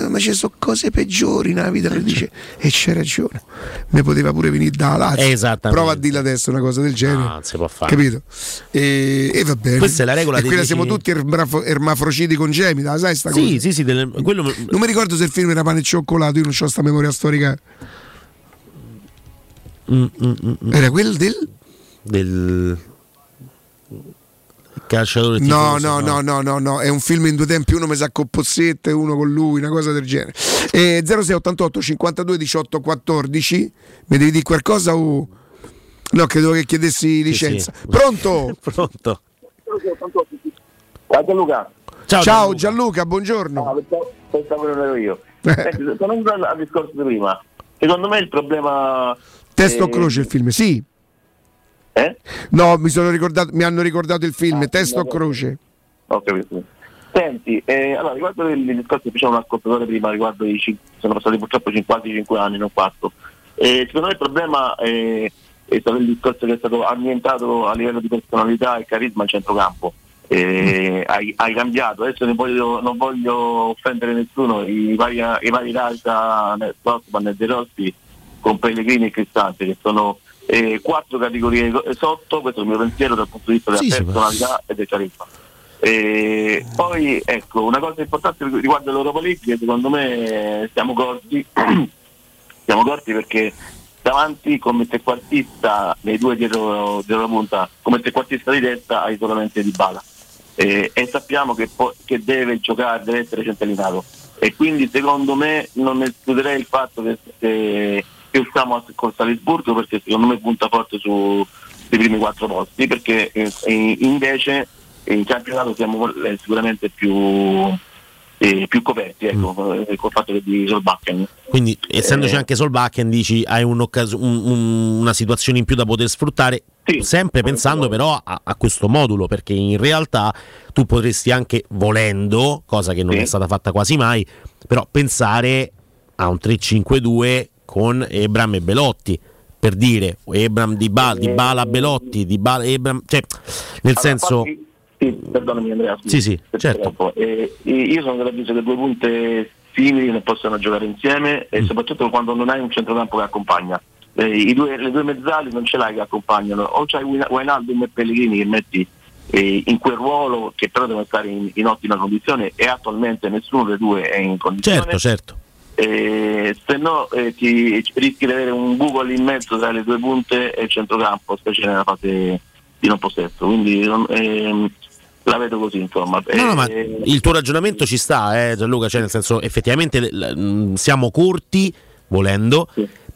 ma ci sono cose peggiori nella vita. Lui dice: E c'è ragione, mi poteva pure venire da Lazio. Prova a dirla adesso una cosa del genere. No, non si può fare. Capito? E, e va bene. Questa è la regola E quella siamo tutti ermafro- ermafrociti congenita, sai sta Sì, cosa? sì, sì, delle- quello Non mi ricordo se il film era pane e cioccolato, io non ho sta memoria storica. Mm, mm, mm, mm. Era quello del. del calciatore No, tifoso, no, no, no, no, no, è un film in due tempi, uno mi sa con Pozzetto e uno con lui, una cosa del genere. Eh, 0688 52 18 14, mi devi dire qualcosa o... No, credo che chiedessi licenza. sì. Pronto? <laughs> Pronto? Ciao Gianluca. Ciao, Ciao Gianluca, buongiorno. Ah, pensavo- pensavo che ero io. <laughs> Eh. Senti, tornando al, discorso di prima, secondo me il problema... Testo o eh, croce il film, sì. Eh? No, mi, sono ricordato, mi hanno ricordato il Ah, film, testo o croce. Ho capito. Senti, eh, allora riguardo il, discorso che faceva un ascoltatore prima, riguardo i sono passati purtroppo 55 anni, non 4. Eh, secondo me il problema è, è stato il discorso che è stato annientato a livello di personalità e carisma al centrocampo. Eh, <laughs> hai, hai cambiato, adesso voglio- non voglio offendere nessuno, i vari, i vari Raisa, Stockman e De Rossi con Pellegrini e Cristante che sono eh, quattro categorie sotto, questo è il mio pensiero dal punto di vista della Sì, personalità e del carisma. E poi ecco, una cosa importante riguardo l'Europa League secondo me siamo corti, <clears throat> siamo corti perché davanti come trequartista, nei due dietro, dietro la punta, come trequartista di destra hai solamente Di Bala. E, e sappiamo che, po- che deve giocare, deve essere centralinato e quindi secondo me non escluderei il fatto che, che, che usciamo a- con Salisburgo perché secondo me punta forte su- sui primi quattro posti perché eh, invece in campionato siamo eh, sicuramente più eh, più coperti, ecco, eh, col fatto che di Solbakken. Quindi, essendoci Eh. anche Solbakken, dici hai un- un- una situazione in più da poter sfruttare, sempre pensando però a, a questo modulo, perché in realtà tu potresti anche volendo, cosa che non Sì. è stata fatta quasi mai, però pensare a un 3-5-2 con Ebram e Belotti. Per dire Ebram di, ba- di Bala Belotti, di Bala Ebram, cioè nel Allora, senso. infatti- sì, perdonami Andrea. Sì, sì, certo. troppo. Eh, io sono dell'avviso che due punte simili non possono giocare insieme Mm. e soprattutto quando non hai un centrocampo che accompagna. Eh, i due- le due mezzali non ce l'hai che accompagnano, o c'hai Wijnaldum e Pellegrini che metti eh, in quel ruolo che però devono stare in, in ottima condizione e attualmente nessuno dei due è in condizione. Certo, certo. Eh, se no eh, ti rischi di avere un Google in mezzo tra le due punte e il centrocampo, specie nella fase di non possesso. Quindi ehm, la vedo così, insomma. No, no, Eh, il tuo ragionamento ci sta, eh, Gianluca, cioè nel senso effettivamente l- mh, siamo corti volendo,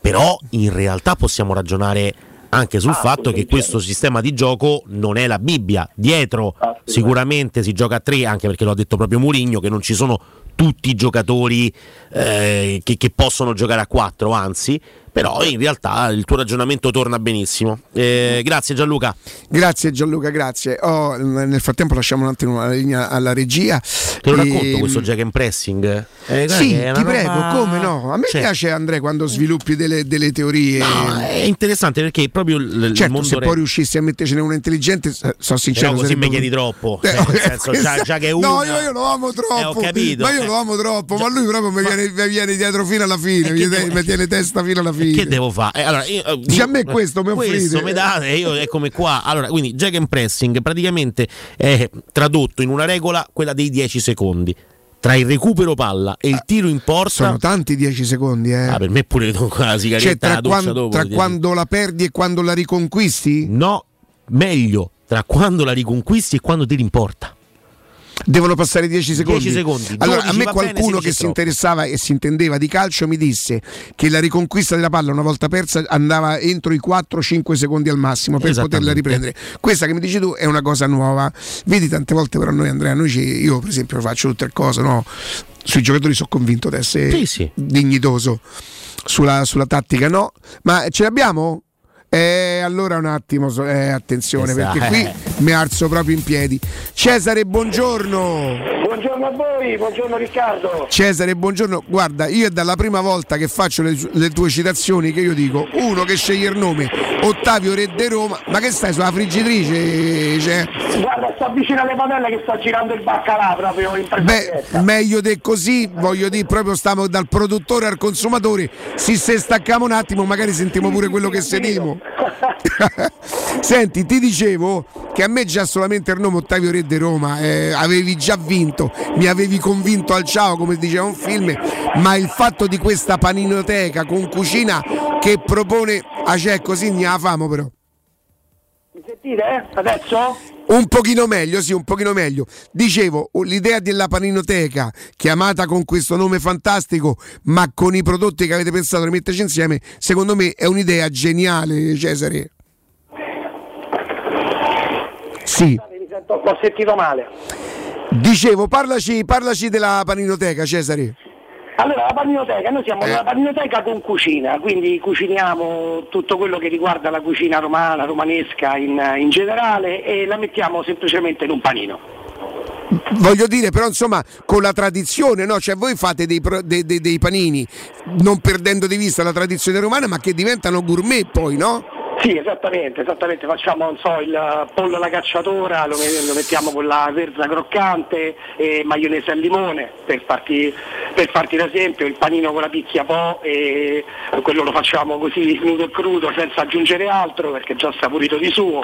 però in realtà possiamo ragionare anche Ah, sul fatto che questo sistema di gioco non è la Bibbia. Dietro sicuramente si gioca a tre, anche perché lo ha detto proprio Mourinho, che non ci sono tutti i giocatori eh, che, che possono giocare a quattro, anzi, però in realtà il tuo ragionamento torna benissimo. Eh, grazie Gianluca. Grazie Gianluca, grazie. Oh, nel frattempo lasciamo un attimo la linea alla regia. Te lo E- racconto questo jack and pressing? Eh, Sì, è ti prego, roba- come no? A me Cioè, piace Andrea quando sviluppi delle, delle teorie. È interessante perché proprio il, il certo, mondo se re- poi riuscissi a mettercene una intelligente, eh, sono sincero. Però così sarebbe mi chiedi troppo. Eh, Cioè, nel <laughs> senso, già, già che No, una- io, io lo amo troppo. Eh, ho capito. Ma io Eh. lo amo troppo. Ma lui proprio mi viene, mi viene dietro fino alla fine. Mi, mi tiene testa fino alla fine. Che devo fare? Eh, allora, io, eh, Dici, a me questo mi offrite. Questo mi date, e io eccomi qua. Allora, quindi jack and pressing praticamente è tradotto in una regola quella dei 10 secondi. Tra il recupero palla e il tiro in porta. Sono tanti 10 secondi, eh. Ah, per me pure la sigaretta Cioè, tra, la doccia quan- dopo. tra dieci- quando la perdi e quando la riconquisti? No, meglio, tra quando la riconquisti e quando tiri in porta. Devono passare 10 secondi. 10 secondi. Allora, a 12 me qualcuno che 16 si troppo. interessava e si intendeva di calcio mi disse che la riconquista della palla una volta persa andava entro i 4-5 secondi al massimo per poterla riprendere. Questa che mi dici tu è una cosa nuova. Vedi tante volte però noi Andrea, noi ci- io per esempio faccio tutte le cose, no? Sui giocatori sono convinto di essere Sì, sì. dignitoso. Sulla, sulla tattica no, ma ce l'abbiamo? Eh, allora un attimo, eh, attenzione Esatto. perché qui mi alzo proprio in piedi. Cesare, buongiorno. Buongiorno a voi, buongiorno Riccardo. Cesare, buongiorno. Guarda, io è dalla prima volta che faccio le, le tue citazioni che io dico, uno che sceglie il nome, Ottavio Re de Roma, ma che stai sulla friggitrice? Cioè, Guarda, sto vicino alle padelle che sta girando il baccalà proprio in beh, meglio di così, voglio dire, proprio stiamo dal produttore al consumatore, se se stacchiamo un attimo magari sentiamo pure quello che sentiamo. <laughs> Senti, ti dicevo che a me già solamente il nome Ottavio Re de Roma eh, avevi già vinto, mi avevi convinto al ciao come diceva un film, ma il fatto di questa paninoteca con cucina che propone, ah c'è così ne la famo però. Mi sentite? eh? Adesso? Un pochino meglio, sì, un pochino meglio. Dicevo, l'idea della paninoteca, chiamata con questo nome fantastico, ma con i prodotti che avete pensato di metterci insieme, secondo me è un'idea geniale, Cesare. Sì. Mi sento, ho sentito male. Dicevo, parlaci, parlaci della paninoteca, Cesare. Allora, la paninoteca, noi Eh. siamo una paninoteca con cucina, quindi cuciniamo tutto quello che riguarda la cucina romana, romanesca in, in generale e la mettiamo semplicemente in un panino. Voglio dire, però, insomma, con la tradizione, no? Cioè, voi fate dei, pro- dei- dei- dei panini, non perdendo di vista la tradizione romana, ma che diventano gourmet poi, no? Sì, esattamente, esattamente, facciamo so, il pollo alla cacciatora, lo, me- lo mettiamo con la verza croccante e maionese al limone, per farti, per farti l'esempio, il panino con la picchia po' e quello lo facciamo così nudo e crudo senza aggiungere altro perché è già saporito di suo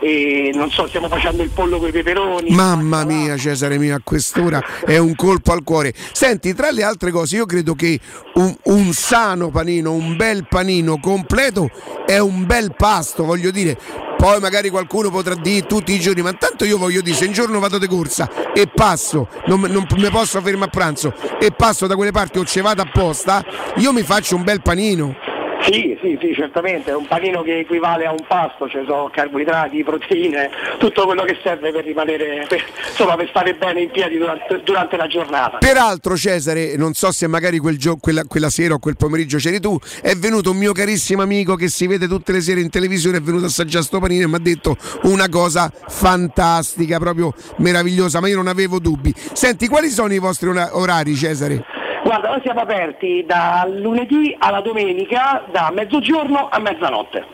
e non so, stiamo facendo il pollo con i peperoni. Mamma mia, Cesare mio, a quest'ora è un colpo al cuore. Senti, tra le altre cose, io credo che un, un sano panino, un bel panino completo è un bel pasto, voglio dire. Poi magari qualcuno potrà dire tutti i giorni, ma tanto io voglio dire, se un giorno vado di corsa e passo, non, non mi posso fermare a pranzo e passo da quelle parti o ce vado apposta, io mi faccio un bel panino. Sì, sì, sì, certamente, è un panino che equivale a un pasto, ci sono carboidrati, proteine, tutto quello che serve per rimanere, per, insomma, per stare bene in piedi durante, durante la giornata. Peraltro Cesare, non so se magari quel gio- quella, quella sera o quel pomeriggio c'eri tu, è venuto un mio carissimo amico che si vede tutte le sere in televisione, è venuto a assaggiare sto panino e mi ha detto una cosa fantastica, proprio meravigliosa, ma io non avevo dubbi. Senti, quali sono i vostri ora- orari Cesare? Guarda, noi siamo aperti dal lunedì alla domenica, da mezzogiorno a mezzanotte.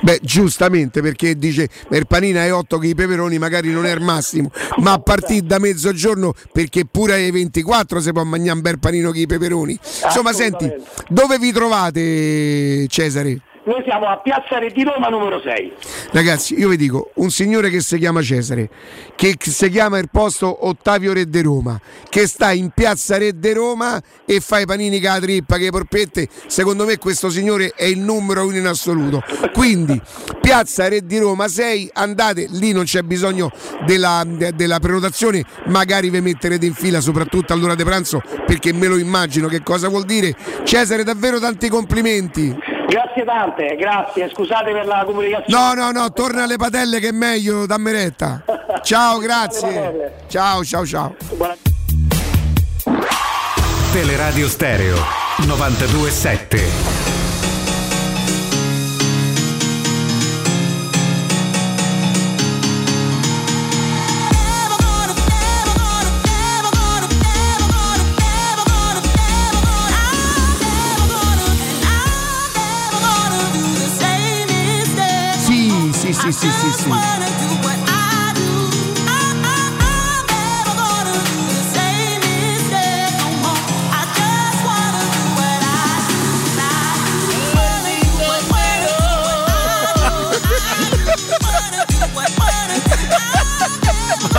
Beh, giustamente perché dice per panina e 8 che i peperoni magari non è il massimo, ma a partire da mezzogiorno perché pure alle 24 si può mangiare un bel panino che i peperoni. Insomma, senti, dove vi trovate Cesare? Noi siamo a Piazza Re di Roma numero 6. Ragazzi, io vi dico, un signore che si chiama Cesare, che si chiama il posto Ottavio Re de Roma, che sta in piazza Re de Roma e fa i panini con la trippa, che le porpette, secondo me questo signore è il numero uno in assoluto. Quindi, piazza Re di Roma 6, andate, lì non c'è bisogno della, de- della prenotazione, magari vi metterete in fila soprattutto all'ora di pranzo, perché me lo immagino che cosa vuol dire. Cesare, davvero tanti complimenti. Grazie tante, grazie, scusate per la comunicazione. No, no, no, torna alle patelle che è meglio, dammi retta. <laughs> Ciao, grazie. Ciao, ciao, ciao. Teleradio Stereo 927. Sì, sì, sì, sì. Ma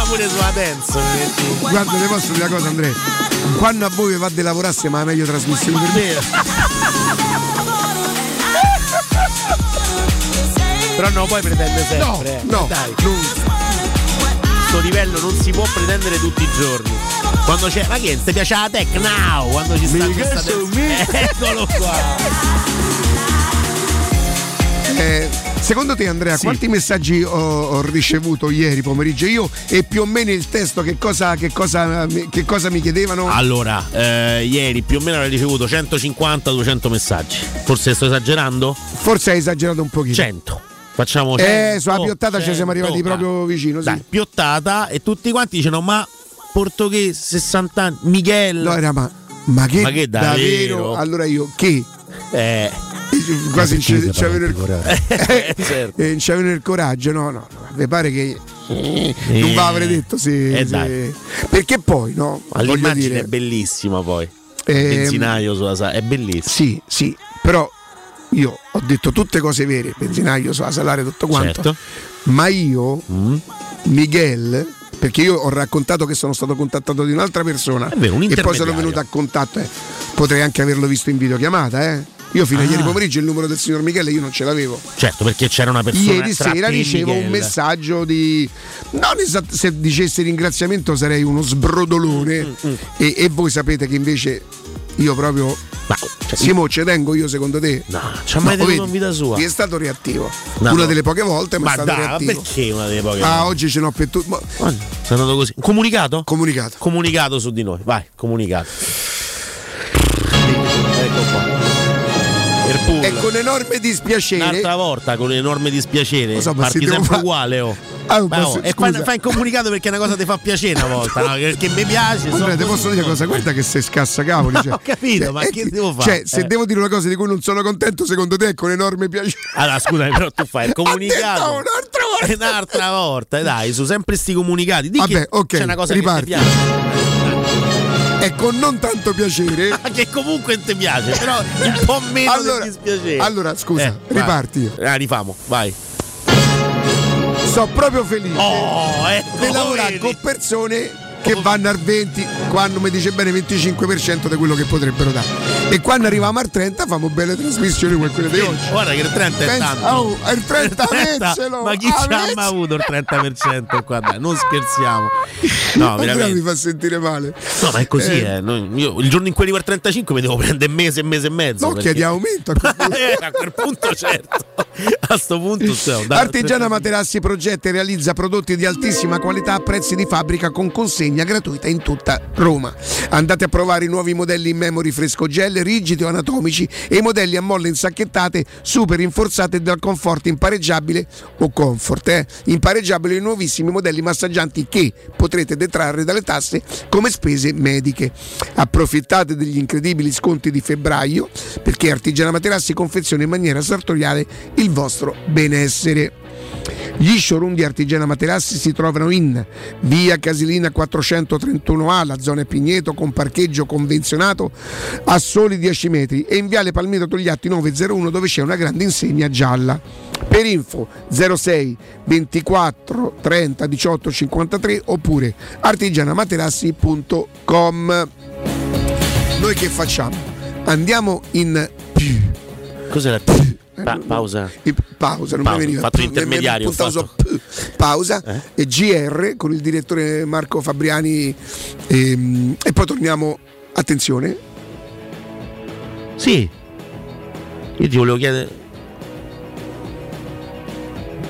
pure sulla dance. Guarda, le posso dire una cosa, Andrea. Quando a voi vi va di lavorare, ma la meglio trasmissione per me. Però non puoi pretendere sempre. eh. no, Dai, Questo livello non si può pretendere tutti i giorni. Quando c'è. Ma che ti piace la tech now? Quando ci sta Mi questa me. <laughs> Eccolo qua. Eh, secondo te, Andrea, quanti messaggi ho, ho ricevuto ieri pomeriggio io e più o meno il testo che cosa, che cosa, che cosa mi chiedevano? Allora, eh, ieri più o meno avrei ricevuto 150-200 messaggi. Forse sto esagerando? Forse hai esagerato un pochino. 100. Facciamo Eh, 100, sulla piottata ci siamo 100, arrivati proprio vicino, sì. Dai, piottata e tutti quanti dicono ma portoghese 60 anni Miguel No, era ma, ma che, Ma che davvero? Allora io <laughs> che? Eh. Quasi non c'avevo il Eh, certo. Eh, non c'avevo il coraggio, no, no, no. Mi pare che eh, non ve l'avrei detto se, Eh, dai. perché poi no Ma voglio l'immagine dire è bellissima poi. Il benzinaio sulla sa- è bellissimo. sì sì però io ho detto tutte cose vere benzinaio salare tutto quanto Certo. ma io Mm. Miguel perché io ho raccontato che sono stato contattato di un'altra persona vero, un e poi sono venuto a contatto eh. potrei anche averlo visto in videochiamata eh. io fino a Ah. ieri pomeriggio il numero del signor Michele io non ce l'avevo Certo, perché c'era una persona Ieri sera ricevo un Miguel. messaggio di. Non esatt- se dicessi ringraziamento sarei uno sbrodolone. Mm, E, e voi sapete che invece io proprio. Simo, ci tengo io secondo te? No, ci ha mai tenuto in vita sua. Chi è stato reattivo? No, una no. delle poche volte, ma, Ma è stato ma reattivo. perché una delle poche Ah, volte? oggi ce n'ho per tutti. Sei andato così. Comunicato? Comunicato. Comunicato su di noi. Vai, comunicato. Ecco qua. E con enorme dispiacere. Un'altra volta con enorme dispiacere. Lo so, ma Parti sempre fa- uguale, oh. Ah, Ma, posso- oh, e fai, fai il comunicato perché è una cosa che ti fa piacere una volta, no? Perché mi piace. Andrea, ti posso dire cosa? Guarda che sei scassa-cavoli. No, <laughs> cioè. ho capito, ma è che devo fare? Cioè, se Eh. devo dire una cosa di cui non sono contento, secondo te è con enorme piacere. Allora, scusami, però tu fai il <laughs> comunicato. un'altra volta. <laughs> Un'altra volta, dai, su sempre sti comunicati. Di Vabbè, che ok, c'è una cosa riparti. che ti piace. E con non tanto piacere. che comunque ti piace, però un po' meno Allora- di dispiacere. allora, scusa, Eh, vai. riparti. Ah, rifamo, vai. Sto proprio felice Oh, ecco, di lavorare vedi. con persone che vanno al 20, quando mi dice bene 25% di quello che potrebbero dare. E quando arriviamo al 30 famo belle trasmissioni come quelle di oggi. Guarda che il 30 è Pensa- tanto. oh, il 30 <laughs> avezzelo, ma chi ci ha mai avuto il 30% qua? Dai, non scherziamo. No, <laughs> veramente. mi fa sentire male. No, ma è così, Eh, eh. Noi- io il giorno in cui arrivo al 35 mi devo prendere mese e mese e mezzo. No, perché- chiedi aumento. a quel <laughs> punto. Eh, a quel punto certo. A sto punto stiamo. dai, Artigiana Materassi progetta e realizza prodotti di altissima qualità a prezzi di fabbrica con consegna gratuita in tutta Roma. Andate a provare i nuovi modelli in memory fresco gel, rigidi o anatomici e i modelli a molle insacchettate super rinforzate dal comfort impareggiabile o comfort, eh? impareggiabile i nuovissimi modelli massaggianti che potrete detrarre dalle tasse come spese mediche. Approfittate degli incredibili sconti di febbraio perché Artigiana Materassi confeziona in maniera sartoriale il vostro benessere. Gli showroom di Artigiana Materassi si trovano in via Casilina 431A, la zona Pigneto con parcheggio convenzionato a soli 10 metri e in viale Palmiro Togliatti 901 dove c'è una grande insegna gialla. Per info 06 24 30 18 53 oppure artigianamaterassi.com. Noi che facciamo? Andiamo in Cos'era? Pa- pausa. in pausa, non Pausa, mi veniva. fatto mi intermediario, fatto. p- pausa e GR con il direttore Marco Fabriani ehm, e, poi torniamo. Attenzione, Sì. Io ti volevo chiedere.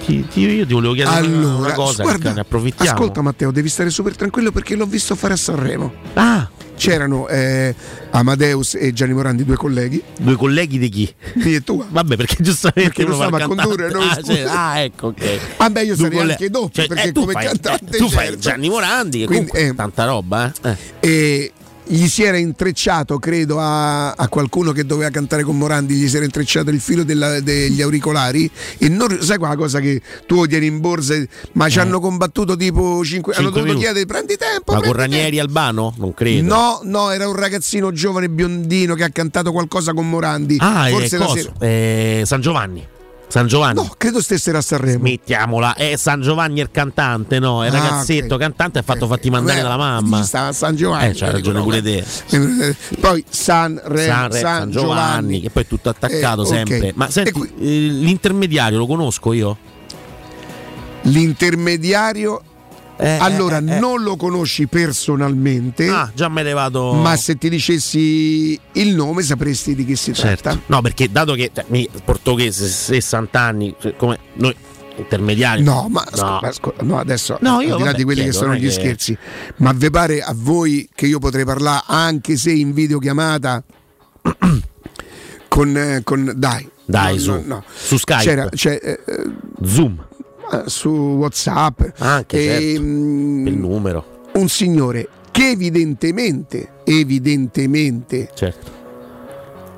Ti, ti- io ti volevo chiedere una- allora, una cosa, guarda, ne approfittiamo. ascolta Matteo, devi stare super tranquillo perché l'ho visto fare a Sanremo. Ah. C'erano eh, Amadeus e Gianni Morandi, due colleghi. Due colleghi di chi? Mio e tua. Vabbè, perché giustamente Perché il stavo a condurre, noi, ah, cioè, ah, ecco, ok. Vabbè, io Due sarei anche doppio cioè, perché eh, come fai- cantante eh, tu fai certo. Gianni Morandi, che Quindi, comunque eh, tanta roba, eh. Eh. e gli si era intrecciato, credo, a, a qualcuno che doveva cantare con Morandi, gli si era intrecciato il filo della- degli auricolari e non, sai quella cosa che tu tieni in borsa, ma ci hanno combattuto tipo 5 hanno dovuto minuti. chiedere prendi tempo. Ma prendi con Ranieri Albano? Non credo. No, no, era un ragazzino giovane biondino che ha cantato qualcosa con Morandi. Ah, Forse è la sera. Eh, San Giovanni. San Giovanni. No, credo stessero a Sanremo. Mettiamola, è San Giovanni il cantante, no? È il Ah, ragazzetto ok. cantante ha fatto fatti mandare Beh, dalla mamma. sta a San Giovanni. Eh, c'ha ragione pure te. Eh, Poi San, Re, San, Re- San Giovanni, che poi è tutto attaccato Eh, sempre. Ma senti, qui- eh, l'intermediario lo conosco io? L'intermediario. Eh, allora, eh, eh, eh. non lo conosci personalmente. Ah, già mi hai levato. Ma se ti dicessi il nome sapresti di chi si Certo. tratta. No, perché dato che cioè, mi- portoghese 60 anni, come noi intermediari. No, ma no. ascolta, ascolta, no, adesso No, io, al di là di quelli chiedo, che sono gli che- scherzi, ma vi pare a voi che io potrei parlare anche se in videochiamata <clears throat> con, eh, con dai, Dai, no, su, no, su Skype. C'era, c'è, eh, eh, Zoom. Su WhatsApp Anche certo. ehm, il numero. un signore che evidentemente, evidentemente Certo.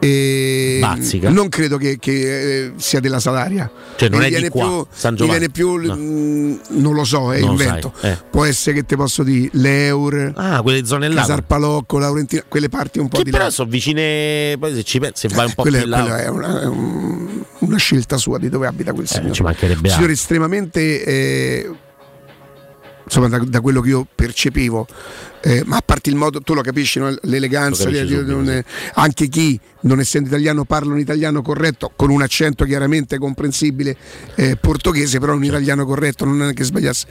Eh, Bazzica. non credo che, che, eh, sia della Salaria. Cioè, non Mi è di viene qua, più- San Giovanni. viene più, No. mm, non lo so, è Non invento. eh. Può essere che te posso dire l'Eur, Ah, quelle zone là. Casarpalocco, Laurentina, quelle parti un po' Che di però là. sono vicine. Poi se ci pensi, se vai un po' Quella, più là. quella è una, è un- una scelta sua di dove abita quel signore. Eh, ci mancherebbe Un signore estremamente eh, insomma da, da quello che io percepivo. Eh, ma a parte il modo tu lo capisci no? l'eleganza Lo capisci di- di- è- anche chi non essendo italiano parla un italiano corretto con un accento chiaramente comprensibile eh, portoghese però un italiano corretto non è che sbagliasse.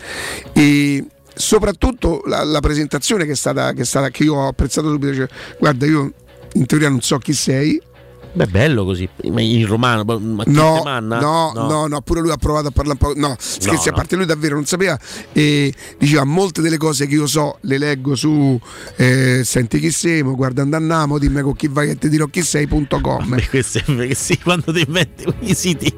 E soprattutto la, la presentazione che è stata che, è stata, che io ho apprezzato subito cioè, guarda io in teoria non so chi sei Beh, bello così. In romano, ma No, manna? no, no, no, pure lui ha provato a parlare un po'. No, scherzi, a no. parte lui davvero non sapeva. E diceva molte delle cose che io so le leggo su eh, Senti chi siamo, guarda andiamo, dimmi con chi vai che ti dirò chi sei.com. Questo è perché sì, quando ti inventi quei siti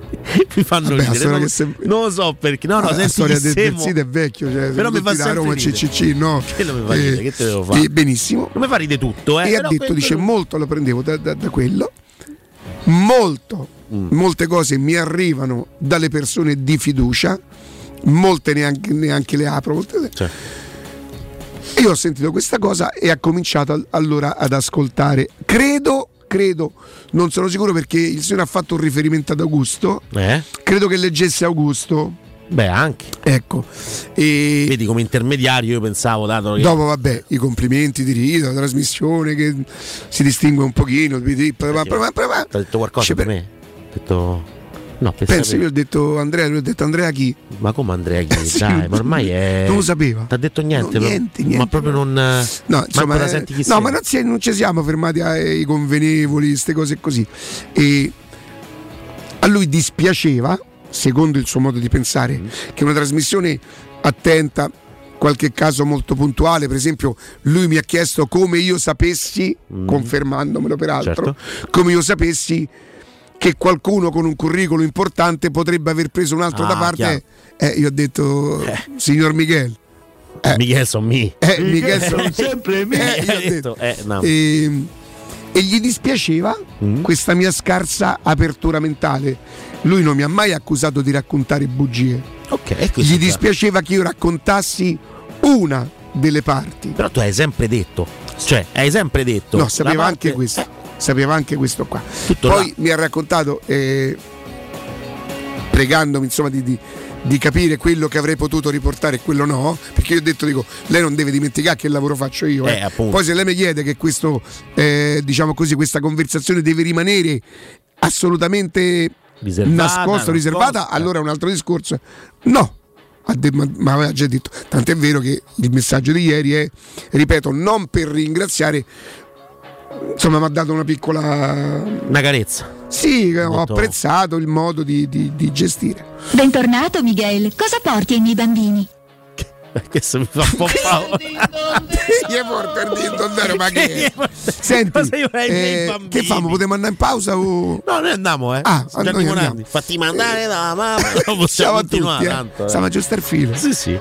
mi fanno Vabbè, ridere. Non, se- non lo so perché. No, no, Ah, la storia del, sito è vecchio, cioè, Però mi fa sempre Roma ridere. CCC, no? Che non mi fa ridere, che te devo fare? eh, benissimo. Non mi fa ridere tutto, eh. e ha detto, dice, molto lo prendevo da, da- da quello, molto, Mm. molte cose mi arrivano dalle persone di fiducia, molte neanche, neanche le apro. molte- Cioè. Io ho sentito questa cosa e ha cominciato al- allora ad ascoltare. Credo, credo, non sono sicuro perché il signore ha fatto un riferimento ad Augusto, Eh? credo che leggesse Augusto. Beh, anche. Ecco. E Vedi come intermediario io pensavo, dato che... dopo, vabbè, i complimenti di Rita, la trasmissione che si distingue un pochino. Ti ha detto qualcosa per me? Ha detto... No, Penso, io ho detto Andrea, lui ha detto Andrea chi? Ma come Andrea Chi? <laughs> Sì, Dai, ma ormai è... Non lo sapeva. Ti ha detto niente, No, però? niente, Ma niente. proprio non... No, insomma, la eh, senti chi no ma non, si- non ci siamo fermati ai convenevoli, queste cose così. E a lui dispiaceva, secondo il suo modo di pensare, Mm. che una trasmissione attenta, qualche caso molto puntuale, per esempio, lui mi ha chiesto come io sapessi, confermandomelo peraltro, Certo. come io sapessi che qualcuno con un curriculum importante potrebbe aver preso un altro Ah, da parte. Eh, io ho detto, signor Michel. Michel son me. Eh, Michel son sempre me. Eh, io ho detto. eh, no. E, e gli dispiaceva Mm. questa mia scarsa apertura mentale. Lui non mi ha mai accusato di raccontare bugie. Ok, Gli dispiaceva che io raccontassi una delle parti. Però tu hai sempre detto, cioè hai sempre detto... No, sapeva parte- anche questo. Sapeva anche questo qua. Tutto Poi là. mi ha raccontato, eh, pregandomi insomma di, di- di capire quello che avrei potuto riportare e quello no, perché io ho detto, dico, lei non deve dimenticare che lavoro faccio io. eh. Eh, appunto. Poi se lei mi chiede che questo, eh, diciamo così, questa conversazione deve rimanere assolutamente Riservata, nascosta, nascosta. riservata, allora è un altro discorso. No. ma aveva già detto, tant'è vero che il messaggio di ieri è, ripeto, non per ringraziare, insomma mi ha dato una piccola... Una carezza. Sì, ho Molto- apprezzato il modo di, di- di gestire. Bentornato Miguel, cosa porti ai miei bambini? <laughs> Questo mi fa un po' paura. Gli porto il dindondero, ma che Senti, eh, che famo? Potevamo andare in pausa o... No, noi andiamo, eh. Ah, noi andiamo. Fatti mandare da mamma. <laughs> No, Ciao possiamo a continuare tutti, eh. tanto. eh. Stiamo aggiustare il filo. Sì, sì.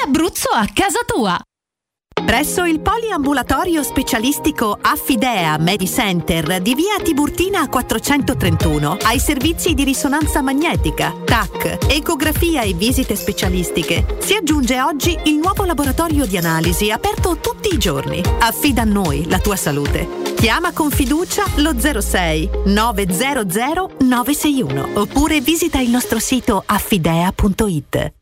l'Abruzzo a casa tua. Presso il poliambulatorio specialistico Affidea Medicenter di via Tiburtina 431 ai servizi di risonanza magnetica, TAC, ecografia e visite specialistiche si aggiunge oggi il nuovo laboratorio di analisi aperto tutti i giorni. Affida a noi la tua salute. Chiama con fiducia lo 06 900 961 oppure visita il nostro sito affidea.it.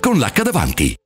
con l'H davanti.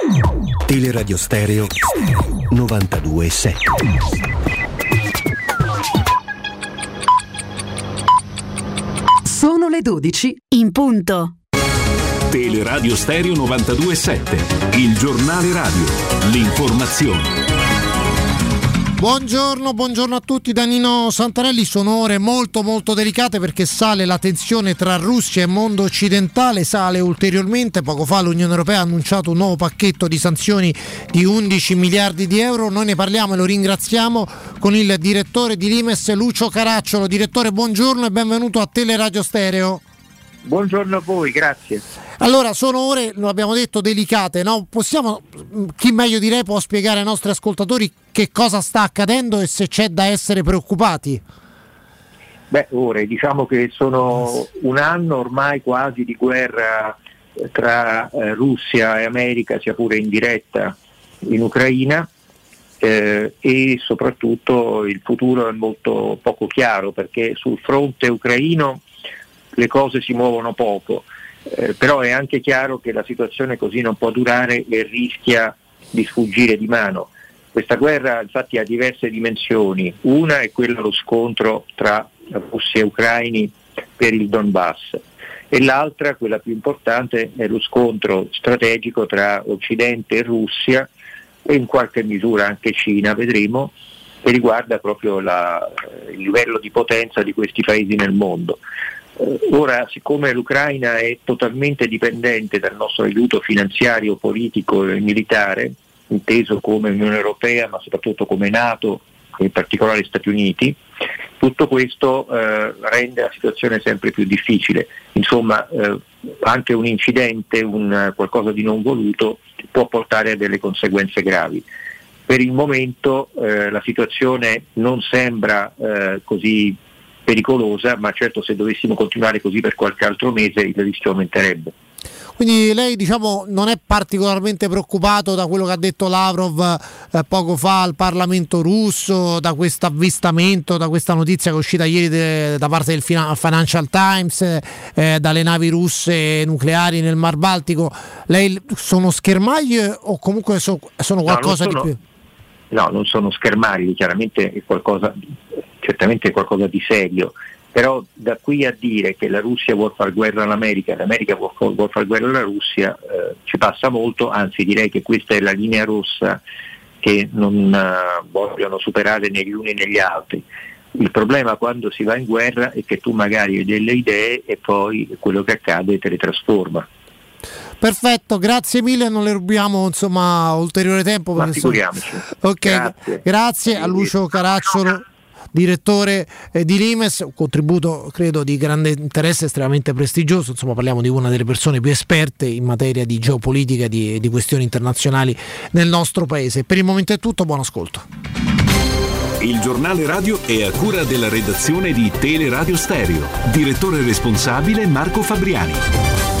Teleradio Stereo 92.7 Sono le 12 in punto. Teleradio Stereo 92.7, il giornale radio, l'informazione. Buongiorno, buongiorno a tutti da Nino Santarelli. Sono ore molto molto delicate perché sale la tensione tra Russia e mondo occidentale, sale ulteriormente. Poco fa l'Unione Europea ha annunciato un nuovo pacchetto di sanzioni di 11 miliardi di euro. Noi ne parliamo e lo ringraziamo con il direttore di Limes Lucio Caracciolo. Direttore, buongiorno e benvenuto a Teleradio Stereo. Buongiorno a voi, grazie. Allora, sono ore, lo abbiamo detto, delicate, no? Possiamo, chi meglio di lei può spiegare ai nostri ascoltatori che cosa sta accadendo e se c'è da essere preoccupati? Beh, ore, diciamo che sono un anno ormai quasi di guerra tra eh, Russia e America, sia pure in diretta in Ucraina. Eh, e soprattutto il futuro è molto poco chiaro perché sul fronte ucraino le cose si muovono poco, eh, però è anche chiaro che la situazione così non può durare e rischia di sfuggire di mano. Questa guerra infatti ha diverse dimensioni, una è quella dello scontro tra russi e ucraini per il Donbass e l'altra, quella più importante, è lo scontro strategico tra Occidente e Russia e in qualche misura anche Cina, vedremo, che riguarda proprio la, il livello di potenza di questi paesi nel mondo. Eh, Ora, siccome l'Ucraina è totalmente dipendente dal nostro aiuto finanziario, politico e militare, inteso come Unione Europea, ma soprattutto come Nato e in particolare Stati Uniti, tutto questo eh, rende la situazione sempre più difficile. Insomma, eh, anche un incidente, un, qualcosa di non voluto, può portare a delle conseguenze gravi. Per il momento eh, la situazione non sembra eh, così pericolosa, ma certo se dovessimo continuare così per qualche altro mese il rischio aumenterebbe. Quindi lei diciamo, non è particolarmente preoccupato da quello che ha detto Lavrov eh, poco fa al Parlamento russo, da questo avvistamento, da questa notizia che è uscita ieri de- da parte del Fina- Financial Times, eh, dalle navi russe nucleari nel Mar Baltico. Lei sono schermaglie o comunque so- sono qualcosa no, sono, di più? No, non sono schermagli, chiaramente è qualcosa, certamente è qualcosa di serio. Però da qui a dire che la Russia vuole fare guerra all'America l'America vuole, fare guerra alla Russia eh, ci passa molto, anzi direi che questa è la linea rossa che non eh, vogliono superare né gli uni né gli altri. Il problema quando si va in guerra è che tu magari hai delle idee e poi quello che accade te le trasforma. Perfetto, grazie mille, non le rubiamo insomma ulteriore tempo. Ma figuriamoci. Ok, Grazie. grazie a Lucio Caracciolo. Direttore eh, di Limes, un contributo credo di grande interesse, estremamente prestigioso. Insomma, parliamo di una delle persone più esperte in materia di geopolitica e di, di questioni internazionali nel nostro paese. Per il momento è tutto, buon ascolto. Il giornale radio è a cura della redazione di Teleradio Stereo. Direttore responsabile Marco Fabriani.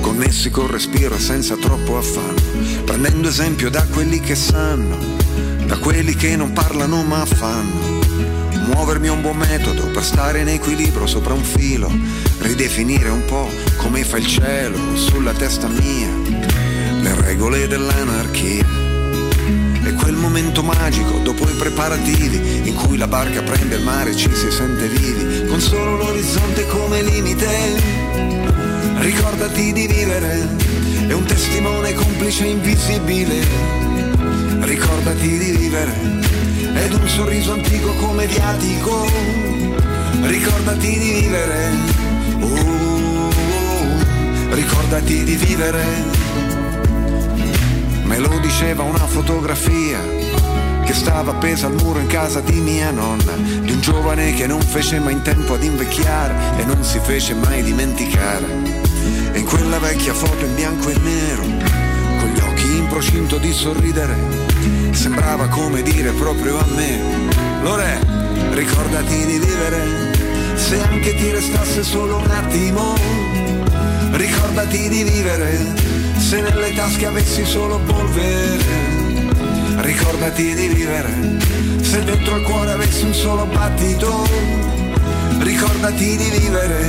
connessi col respiro senza troppo affanno, prendendo esempio da quelli che sanno, da quelli che non parlano ma fanno. Muovermi è un buon metodo per stare in equilibrio sopra un filo, ridefinire un po' come fa il cielo sulla testa mia, le regole dell'anarchia. E quel momento magico dopo i preparativi in cui la barca prende il mare e ci si sente vivi con solo l'orizzonte come limite. Ricordati di vivere, è un testimone complice invisibile. Ricordati di vivere, ed un sorriso antico come viatico. Ricordati di vivere, uh, ricordati di vivere. Me lo diceva una fotografia che stava appesa al muro in casa di mia nonna, di un giovane che non fece mai in tempo ad invecchiare e non si fece mai dimenticare. E in quella vecchia foto in bianco e nero, con gli occhi in procinto di sorridere, sembrava come dire proprio a me, Lore, ricordati di vivere, se anche ti restasse solo un attimo, ricordati di vivere se nelle tasche avessi solo polvere. Ricordati di vivere, se dentro al cuore avessi un solo battito. Ricordati di vivere,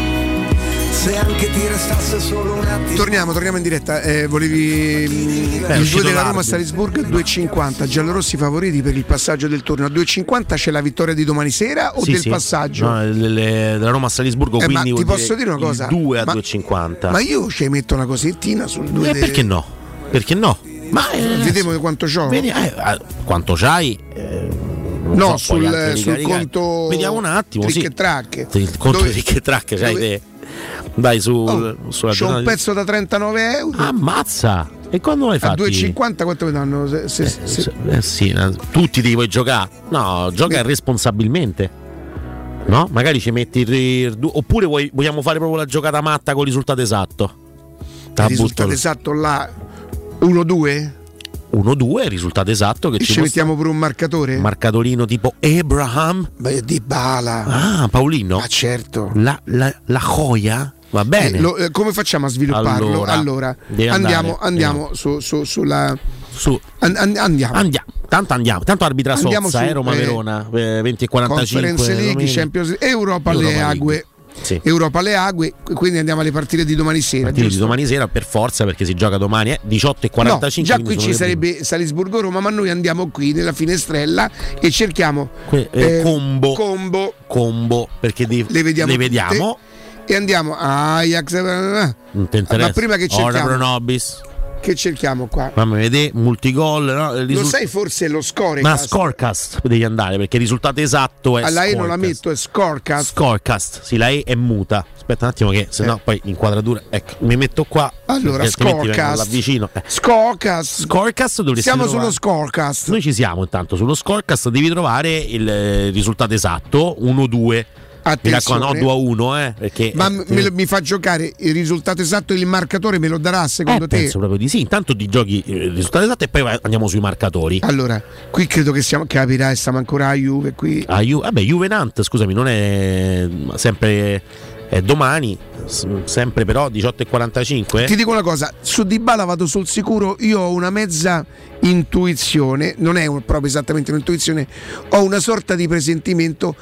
Se anche ti restasse solo un attimo. Torniamo, torniamo in diretta. Eh, volevi è il uscito 2 della. Roma Salisburgo 2,50. Giallorossi favoriti per il passaggio del turno. A 2,50 c'è la vittoria di domani sera o Sì, del sì. passaggio? No, le- le- della Roma a Salisburgo, Eh, ma quindi ti vuol posso dire una cosa? 2 a Ma- 2,50. Ma io ci metto una cosettina sul 2 Eh, perché no? Perché no? Ma eh, Vediamo quanto c'ho. Vedi, eh, eh, quanto c'hai? eh, No, so, sul, sul conto Vediamo un attimo. Trick sì. e track. Il conto Dove- di che track c'hai dove- te? Dai su, Oh, sulla C'ho un pezzo da 39 euro. Ammazza! E quando l'hai a fatto? 2,50 quanto mi danno? Se- se- se- Eh sì, eh, tutti ti vuoi giocare? No, gioca responsabilmente. No? Magari ci metti il, oppure vuoi- vogliamo fare proprio la giocata matta con il risultato esatto. Il risultato butto- esatto là 1-2? 1-2, il risultato esatto che E ci ci mettiamo pure un marcatore? Un marcatorino tipo Abraham. Beh, di bala. Ah, Paolino. Ah, certo. La, la, la joia. Va bene. Eh, lo- eh, come facciamo a svilupparlo? Allora, Allora, andiamo, andare, andiamo su, su- sulla. Su. an- an- andiamo. Andiamo. Tanto andiamo. Tanto arbitra Andiamo Sozza, su, eh, Roma eh, Verona, eh, 20 e 45. Conference League, domenica. Champions League, Europa, Europa le. Ague. Sì. Europa le Ague, quindi andiamo alle partite di domani sera. Partita di giusto? domani sera per forza perché si gioca domani, eh, 18 e No, 45. già quindi qui ci sarebbe Salisburgo Roma, ma noi andiamo qui nella finestrella e cerchiamo Que- eh, eh, combo. combo combo perché di- le vediamo, le vediamo. E andiamo a Ajax. eh, ti interessa. Ma prima che cerchiamo nobis. che cerchiamo qua? Fammi vedere, multigol. No? Il Lo risul- sai forse lo score? Ma Scorecast devi andare perché il risultato esatto è Alla E non la metto, è Scorecast. Scorecast, sì, la E è muta. Aspetta un attimo che se no poi l'inquadratura. Ecco, mi metto qua. Allora, Scorecast. l'avvicino. Eh. Scorecast. Scorecast dovresti Siamo trovare- sullo Scorecast. Noi ci siamo intanto sullo Scorecast, devi trovare il eh, risultato esatto 1-2. Mi Attenzione. raccomando, no 2 a 1, eh, perché Ma eh, me mi fa giocare il risultato esatto il marcatore me lo darà secondo eh, te? penso proprio di sì. Intanto ti giochi eh, il risultato esatto e poi andiamo sui marcatori. Allora, qui credo che siamo, capirai, stiamo ancora a Juve qui. Ah, Ju- vabbè, Juve Nantes, scusami, non è sempre è domani, sempre però 18.45. Ti dico una cosa, su Dybala vado sul sicuro, io ho una mezza intuizione, non è un- proprio esattamente un'intuizione, ho una sorta di presentimento,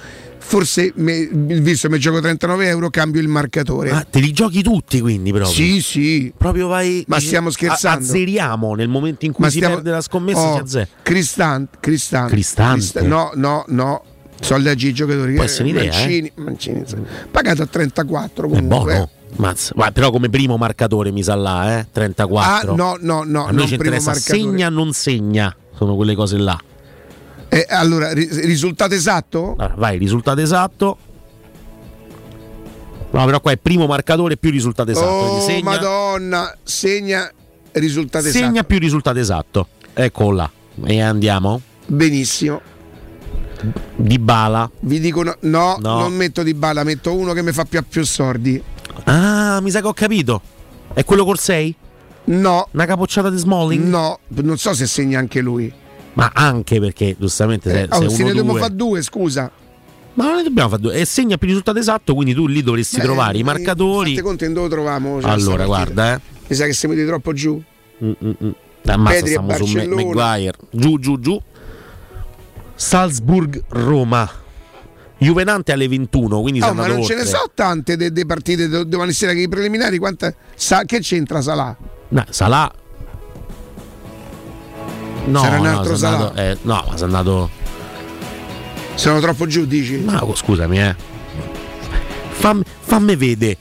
forse me- visto che mi gioco 39 euro cambio il marcatore. Ah, te li giochi tutti quindi proprio? Sì, sì. Proprio vai. Ma dici- stiamo scherzando? Azzeriamo nel momento in cui Ma si stiamo- perde la scommessa. Oh, si Cristante, Cristante. Cristante? Crista- no, no, no. Soldi ai giocatori. Può essere un'idea, Mancini, Mancini, pagato a 34 È comunque. buono. Mazza. Guarda, però come primo marcatore mi sa là, eh? 34. Ah, no, no, no, A non noi ci primo marcatore. segna, non segna. Sono quelle cose là. Eh, allora, ri- risultato esatto? Allora, vai, risultato esatto. No, però qua è primo marcatore più risultato esatto. oh, segna, madonna, segna risultato segna esatto. più risultato esatto. Ecco là. E andiamo. Benissimo. Di bala. Vi dico no, no, No. non metto di balla, metto uno che mi fa più, più sordi. Ah, mi sa che ho capito. È quello col 6? No. Una capocciata di Smalling? No, non so se segna anche lui. Ma anche perché giustamente se, Eh, oh, se se ne dobbiamo fare due, scusa. Ma non ne dobbiamo fare due. E segna più risultato esatto, quindi tu lì dovresti Beh, trovare i eh, marcatori. Fate conto dove troviamo. cioè, allora, guarda, eh. Mi sa che siamo di troppo giù. Mm, mm, mm. Ammazza, stiamo su. Maguire. Giù, giù, giù. Salzburg, Roma. Juvenante alle 21, quindi Oh, ma non ce ne oltre. so tante delle partite do- domani sera che i preliminari. Quanta, sa, che c'entra Salà? No, Salà. No, Sarà un no, altro sei andato- eh, no, ma sei andato. Sono troppo giù, dici? Ma scusami, eh. Fammi, fammi vedere.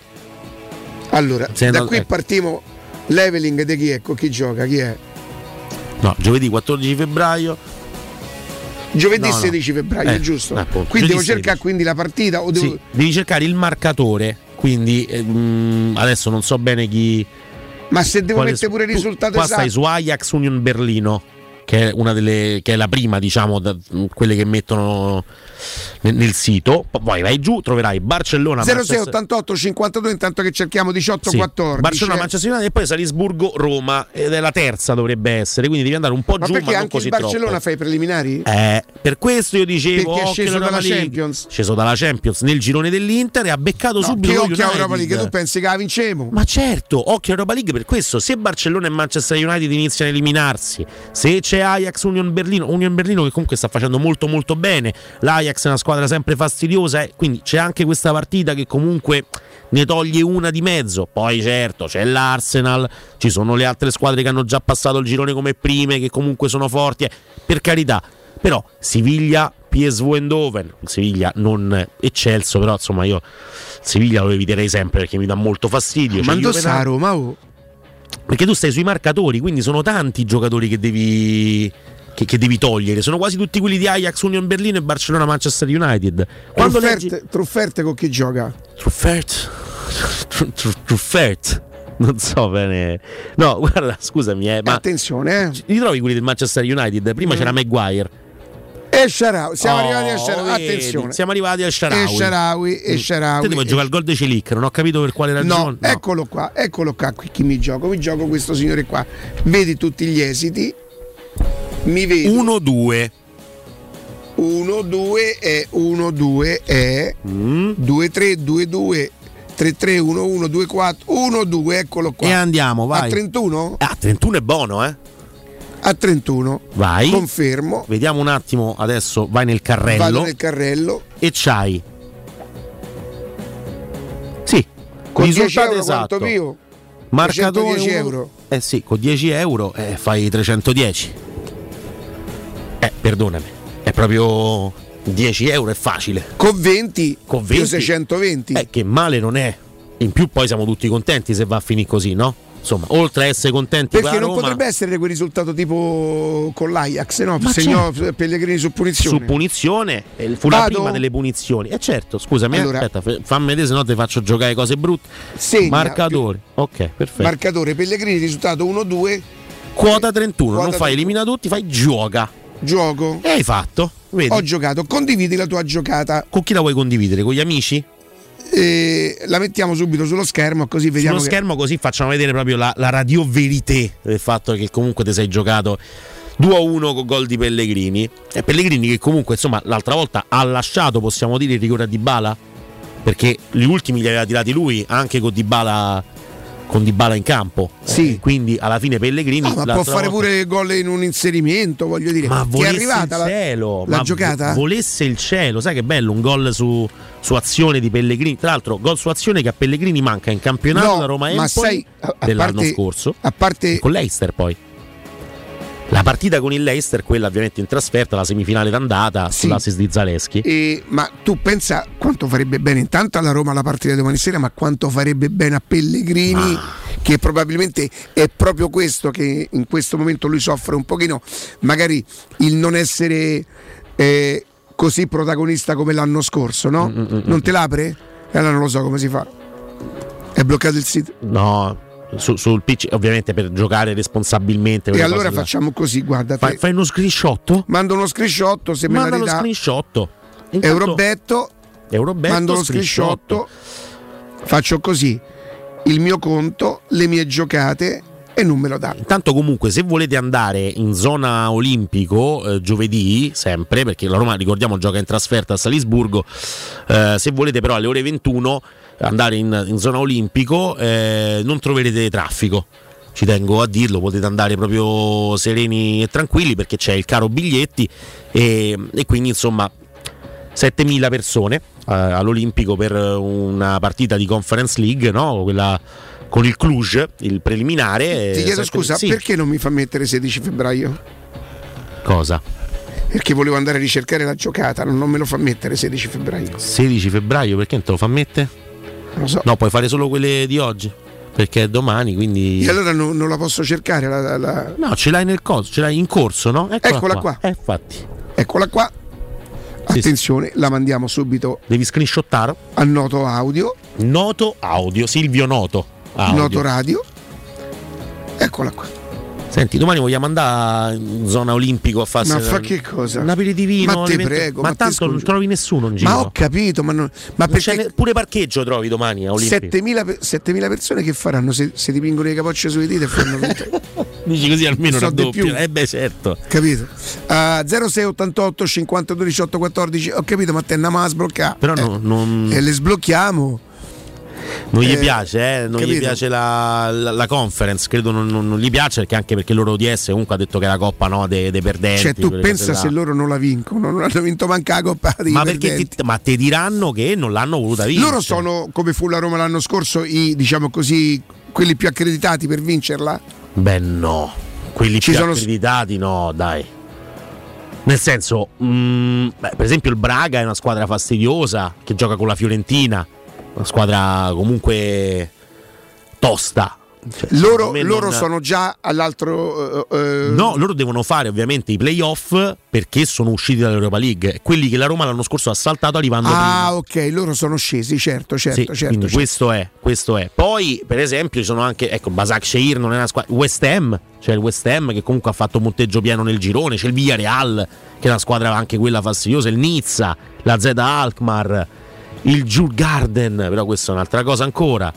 Allora, Sei da andato- qui ecco. partiamo. Leveling di chi è? Con chi gioca? Chi è? No, giovedì 14 febbraio. Giovedì No, no. 16 febbraio, Eh, giusto? appunto, Quindi devo cercare quindi la partita o devo... Sì, devi cercare il marcatore. Quindi eh, mm, adesso non so bene chi. Ma se devo mettere pure il risultato Qua esatto. stai su Ajax Union Berlino, che è una delle. che è la prima, diciamo, da- quelle che mettono nel, nel sito. Poi vai giù, troverai Barcellona 06 Manchester- 88 52 intanto che cerchiamo 18 Sì, 14 Barcellona, eh. Manchester United e poi Salisburgo, Roma ed è la terza dovrebbe essere, quindi devi andare un po' ma giù perché ma anche il Barcellona troppo. fa i preliminari? Eh, per questo io dicevo Perché è sceso dalla League. Champions. sceso dalla Champions nel girone dell'Inter e ha beccato subito che occhio a. Europa League, tu pensi che la vincemo? Ma certo, occhio Europa League per questo. Se Barcellona e Manchester United iniziano a eliminarsi, se c'è Ajax Union Berlino, Union Berlino che comunque sta facendo molto molto bene, l'Ajax è una squadra sempre fastidiosa, eh, quindi c'è anche questa partita che comunque ne toglie una di mezzo. Poi certo, c'è l'Arsenal, ci sono le altre squadre che hanno già passato il girone come prime, che comunque sono forti, eh, per carità. Però Siviglia, PSV Eindhoven, Siviglia non eccelso, però insomma io Siviglia lo eviterei sempre perché mi dà molto fastidio. Ma C'è Juventus- sta a Roma? oh? Perché tu stai sui marcatori, quindi sono tanti i giocatori che devi, che, che devi togliere. Sono quasi tutti quelli di Ajax, Union Berlino e Barcellona Manchester United. Quando Trufferte, leggi Trufferte con chi gioca? Truffert, Tru- Tru- Truffert, non so bene. No, <laughs> guarda, scusami, eh, ma attenzione, eh. li trovi quelli del Manchester United? Prima Mm. c'era Maguire. E Sharawi, siamo Oh, arrivati a Sharawi. vedi, Attenzione. Siamo arrivati a Sharawi. E Sharawi, e Mm. Sharawi. Devo e- giocare al gol di Celic, non ho capito per quale ragione. No, eccolo qua, eccolo qua qui chi mi gioco. Mi gioco questo signore qua. Vedi tutti gli esiti. Mi vedi 1-2. 1 2 e 1 2 e 2 3 2 2 3 3 1 1 2 4 1 2 eccolo qua. E andiamo, vai. A 31? Ah, 31 è buono, eh? A 31. Vai. Confermo. Vediamo un attimo adesso, vai nel carrello. Vado nel carrello. E c'hai. Sì. Con 10 risultato euro esatto. quanto pio? Marcatore 310 uno- euro. Eh sì, con 10 euro eh, fai 310. Eh, perdonami. È proprio 10 euro, è facile. Con 20, Con più 20. 620. Eh, che male non è. In più poi siamo tutti contenti se va a finire così, no? Insomma, oltre a essere contenti Perché la non Roma, potrebbe essere quel risultato tipo con l'Ajax, no? Segnò certo. Pellegrini su punizione. su punizione e fu la Vado? prima delle punizioni. E certo, scusami, eh, Allora- aspetta, fammi vedere se no ti faccio giocare cose brutte. Segna. Marcatori. Ok, perfetto. Marcatore Pellegrini, risultato 1-2, Quota 31, Quota non fai 31. elimina tutti, fai gioca. gioco. E hai fatto? Vedi? Ho giocato, condividi la tua giocata. Con chi la vuoi condividere? Con gli amici? E la mettiamo subito sullo schermo così vediamo Sullo che- schermo così facciamo vedere proprio la, la radioverité del fatto che comunque ti sei giocato 2-1 con gol di Pellegrini. E Pellegrini che comunque insomma l'altra volta ha lasciato, possiamo dire, il rigore a Dybala perché gli ultimi li aveva tirati lui anche con Dybala con Dybala in campo. Sì. Eh, quindi alla fine Pellegrini No, ma può fare volta- pure gol in un inserimento, voglio dire. ma Ti è volesse arrivata il la, cielo, la ma giocata? vo- volesse il cielo, sai che bello, un gol su, su azione di Pellegrini. Tra l'altro, gol su azione che a Pellegrini manca in campionato No, da Roma ma Empoli sai, a- a dell'anno parte- scorso. a parte con l'Eister poi. La partita con il Leicester, quella ovviamente in trasferta, la semifinale d'andata Sì. sull'assist di Zaleschi. E- ma tu pensa quanto farebbe bene intanto alla Roma la partita di domani sera, ma quanto farebbe bene a Pellegrini, che probabilmente è proprio questo che in questo momento lui soffre un pochino, magari il non essere eh, così protagonista come l'anno scorso, Mm, no? non te l'apre? E allora non lo so come si fa. È bloccato il sito. No, su- sul PC, ovviamente per giocare responsabilmente. E allora facciamo così, guarda. Fai, fai uno screenshot? Mando uno screenshot se me la Manda lo ridà. screenshot. Intanto- Eurobetto, Eurobetto, mando lo screenshot, faccio così, il mio conto, le mie giocate e non me lo dà. Intanto comunque se volete andare in zona olimpico eh, giovedì, sempre, perché la Roma ricordiamo gioca in trasferta a Salisburgo, eh, se volete però alle ore 21 andare in, in zona olimpico eh, non troverete traffico. Ci tengo a dirlo, potete andare proprio sereni e tranquilli perché c'è il caro biglietti e, e quindi insomma 7.000 persone eh, all'Olimpico per una partita di Conference League, no? quella con il Cluj, il preliminare. Ti eh, chiedo sette- scusa, sì. perché non mi fa mettere 16 febbraio? Cosa? Perché volevo andare a ricercare la giocata, non non me lo fa mettere 16 febbraio. 16 febbraio, perché non te lo fa mettere? So. No, puoi fare solo quelle di oggi, perché è domani, quindi... E allora non, non la posso cercare la- la- No, ce l'hai nel coso, ce l'hai in corso, no? Eccola qua. Eh, infatti. Eccola qua. Attenzione, la mandiamo subito Devi screenshottare. a Noto Audio, Noto audio, Silvio Noto. Audio. Noto Radio. Eccola qua. Senti, domani vogliamo andare in zona olimpico a farsi Ma fa che cosa? un aperitivino. Ma te 20 prego, ma, ma tanto non trovi nessuno in giro. Ma ho capito, ma, non, ma Non c'è perché ne- pure parcheggio trovi domani a Olimpico. 7000, pe- 7000 persone che faranno se, se dipingono le capocce sulle dita e fanno? <laughs> Dici così almeno So di raddoppia. più. Eh beh, certo. capito? Uh, 0688 52 18 14 ho capito ma te andiamo a sbloccare Però no- non, e le sblocchiamo non gli Eh, piace, eh? non gli capito? piace la, la- la conference. Credo non, non- non gli piace perché anche perché loro ODS comunque ha detto che è la coppa no, dei, dei perdenti. cioè tu pensa se là. loro non la vincono non hanno vinto manca la coppa dei Ma perdenti. ti, ma ti diranno che non l'hanno voluta vincere? loro sono come fu la Roma l'anno scorso i diciamo così quelli più accreditati per vincerla Beh, no, quelli Ci più sono- accreditati, no, dai. Nel senso, mm, beh, per esempio, il Braga è una squadra fastidiosa che gioca con la Fiorentina, una squadra comunque tosta. Cioè, loro, loro non- sono già all'altro eh, No, loro devono fare ovviamente i playoff perché sono usciti dall'Europa League, quelli che la Roma l'anno scorso ha saltato arrivando prima. ah ok loro sono scesi certo certo Sì, certo, quindi certo. questo è, questo è. Poi, per esempio, ci sono anche, ecco, Basak Sheir non è una squadra. West Ham, c'è il West Ham che comunque ha fatto monteggio pieno nel girone, c'è il Villarreal, che è una squadra anche quella fastidiosa, il Nizza, la Z Alkmaar, il Garden, però questa è un'altra cosa ancora.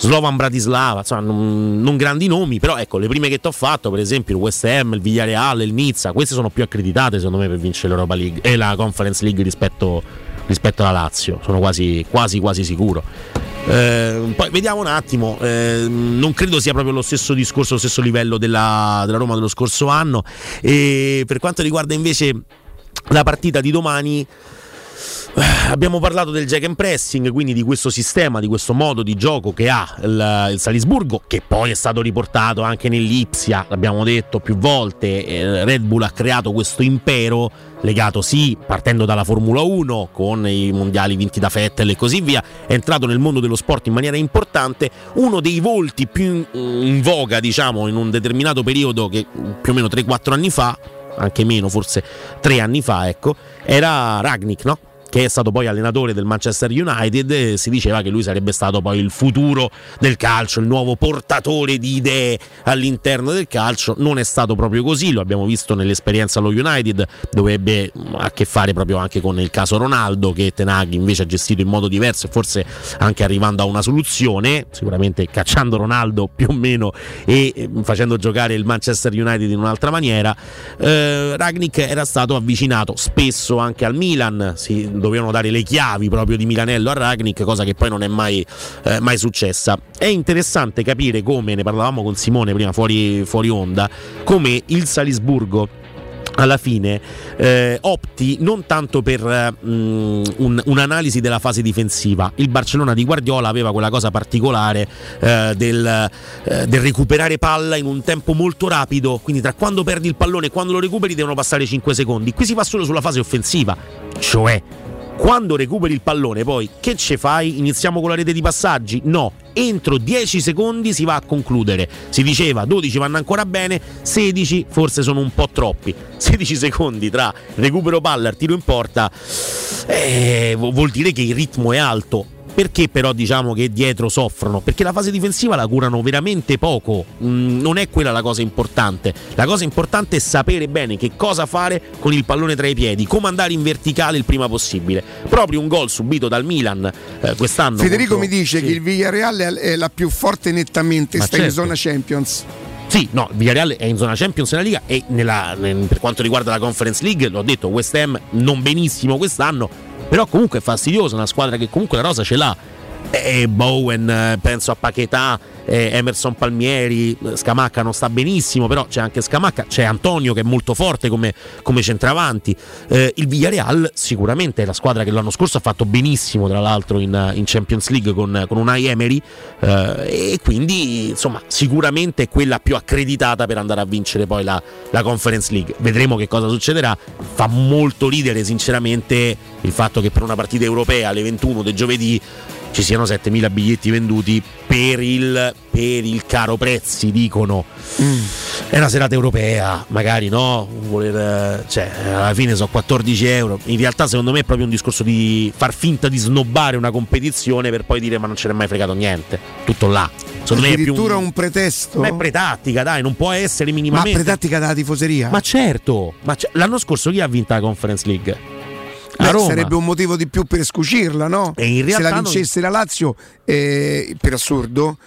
Slovan Bratislava, insomma, non, non grandi nomi, però ecco, le prime che ti ho fatto, per esempio il West Ham, il Villarreal, il Nizza, queste sono più accreditate secondo me per vincere l'Europa League e la Conference League rispetto, rispetto alla Lazio, sono quasi quasi quasi sicuro. Eh, poi vediamo un attimo, eh, non credo sia proprio lo stesso discorso, lo stesso livello della, della Roma dello scorso anno. E per quanto riguarda invece la partita di domani, <sighs> Abbiamo parlato del jack and pressing, quindi di questo sistema, di questo modo di gioco che ha il, il Salisburgo, che poi è stato riportato anche nell'Ipsia, l'abbiamo detto più volte. eh, Red Bull ha creato questo impero legato sì, partendo dalla Formula 1 con i mondiali vinti da Vettel e così via, è entrato nel mondo dello sport in maniera importante, uno dei volti più in, voga, diciamo, in un determinato periodo che più o meno 3-4 anni fa, anche meno, forse 3 anni fa, ecco, era Ragnick, no? Che è stato poi allenatore del Manchester United, eh, si diceva che lui sarebbe stato poi il futuro del calcio, il nuovo portatore di idee all'interno del calcio. Non è stato proprio così, lo abbiamo visto nell'esperienza allo United, dove ebbe mh, a che fare proprio anche con il caso Ronaldo, che Tenaghi invece ha gestito in modo diverso e forse anche arrivando a una soluzione, sicuramente cacciando Ronaldo più o meno e eh, facendo giocare il Manchester United in un'altra maniera. Eh, Ragnick era stato avvicinato spesso anche al Milan, si dovevano dare le chiavi proprio di Milanello a Ragnick, cosa che poi non è mai, eh, mai successa. È interessante capire come, ne parlavamo con Simone prima fuori, fuori onda, come il Salisburgo alla fine eh, opti non tanto per eh, mh, un- un'analisi della fase difensiva. Il Barcellona di Guardiola aveva quella cosa particolare eh, del, eh, del recuperare palla in un tempo molto rapido, quindi tra quando perdi il pallone e quando lo recuperi devono passare 5 secondi. Qui si va solo sulla fase offensiva, cioè quando recuperi il pallone, poi che ce fai? Iniziamo con la rete di passaggi? No, entro 10 secondi si va a concludere. Si diceva 12 vanno ancora bene, 16 forse sono un po' troppi. <laughs> 16 secondi tra recupero palla tiro in porta eh, vu- vuol dire che il ritmo è alto. Perché però diciamo che dietro soffrono? Perché la fase difensiva la curano veramente poco, Mm, non è quella la cosa importante. La cosa importante è sapere bene che cosa fare con il pallone tra i piedi, come andare in verticale il prima possibile. Proprio un gol subito dal Milan eh, quest'anno. Federico contro- mi dice sì. che il Villarreal è la più forte nettamente, Ma sta in certo. zona Champions. Sì, no, il Villarreal è in zona Champions nella Liga e nella- nel- per quanto riguarda la Conference League, l'ho detto, West Ham non benissimo quest'anno, però comunque è fastidiosa, una squadra che comunque la rosa ce l'ha. E Bowen, eh, penso a Paquetà, eh, Emerson Palmieri, eh, Scamacca non sta benissimo, però c'è anche Scamacca, c'è Antonio che è molto forte come, come centravanti. Eh, il Villarreal sicuramente è la squadra che l'anno scorso ha fatto benissimo, tra l'altro in, in Champions League con, con Unai Emery eh, e quindi insomma sicuramente è quella più accreditata per andare a vincere poi la, la Conference League. Vedremo che cosa succederà. Fa molto ridere sinceramente il fatto che per una partita europea alle 21 del giovedì ci siano 7.000 biglietti venduti per il, per il caro prezzi, dicono. È una serata europea, magari no? Voler, cioè, alla fine sono 14 euro. In realtà, secondo me, è proprio un discorso di far finta di snobbare una competizione per poi dire ma non ce n'è mai fregato niente. Tutto là. Secondo me è più Addirittura un pretesto. ma è pretattica, dai, non può essere Ma minimamente. pretattica dalla tifoseria? Ma certo, ma c- l'anno scorso chi ha vinto la Conference League? Beh, sarebbe un motivo di più per scucirla, no? Se la non- vincesse la Lazio, eh, per assurdo,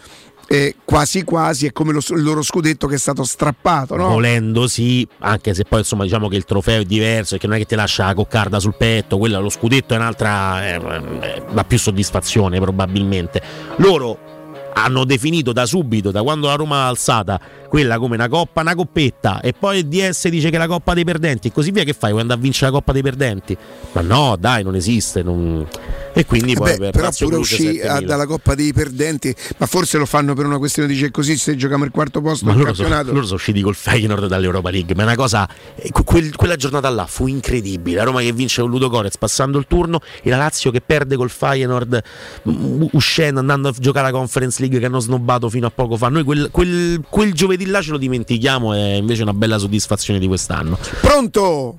eh, quasi quasi è come lo, il loro scudetto che è stato strappato, no? Volendo sì, anche se poi insomma diciamo che il trofeo è diverso e che non è che ti lascia la coccarda sul petto, quella, lo scudetto è un'altra, eh, eh, dà più soddisfazione probabilmente. Loro hanno definito da subito, da quando la Roma l'ha alzata, quella come una coppa, una coppetta e poi il DS dice che è la coppa dei perdenti e così via, che fai? Vuoi andare a vincere la coppa dei perdenti? Ma no, dai, non esiste. non- E quindi poi Beh, per però pure uscì 7000. a- dalla Coppa dei Perdenti, ma forse lo fanno per una questione di dice così se giochiamo il quarto posto Ma loro sono, loro sono usciti col Feyenoord dall'Europa League, ma è una cosa. eh, que- quel- quella giornata là fu incredibile. La Roma che vince con Ludo Corez passando il turno e la Lazio che perde col Feyenoord mm, uscendo, andando a giocare la Conference League che hanno snobbato fino a poco fa. Noi quel, quel- quel giovedì là ce lo dimentichiamo, è invece una bella soddisfazione di quest'anno. Pronto?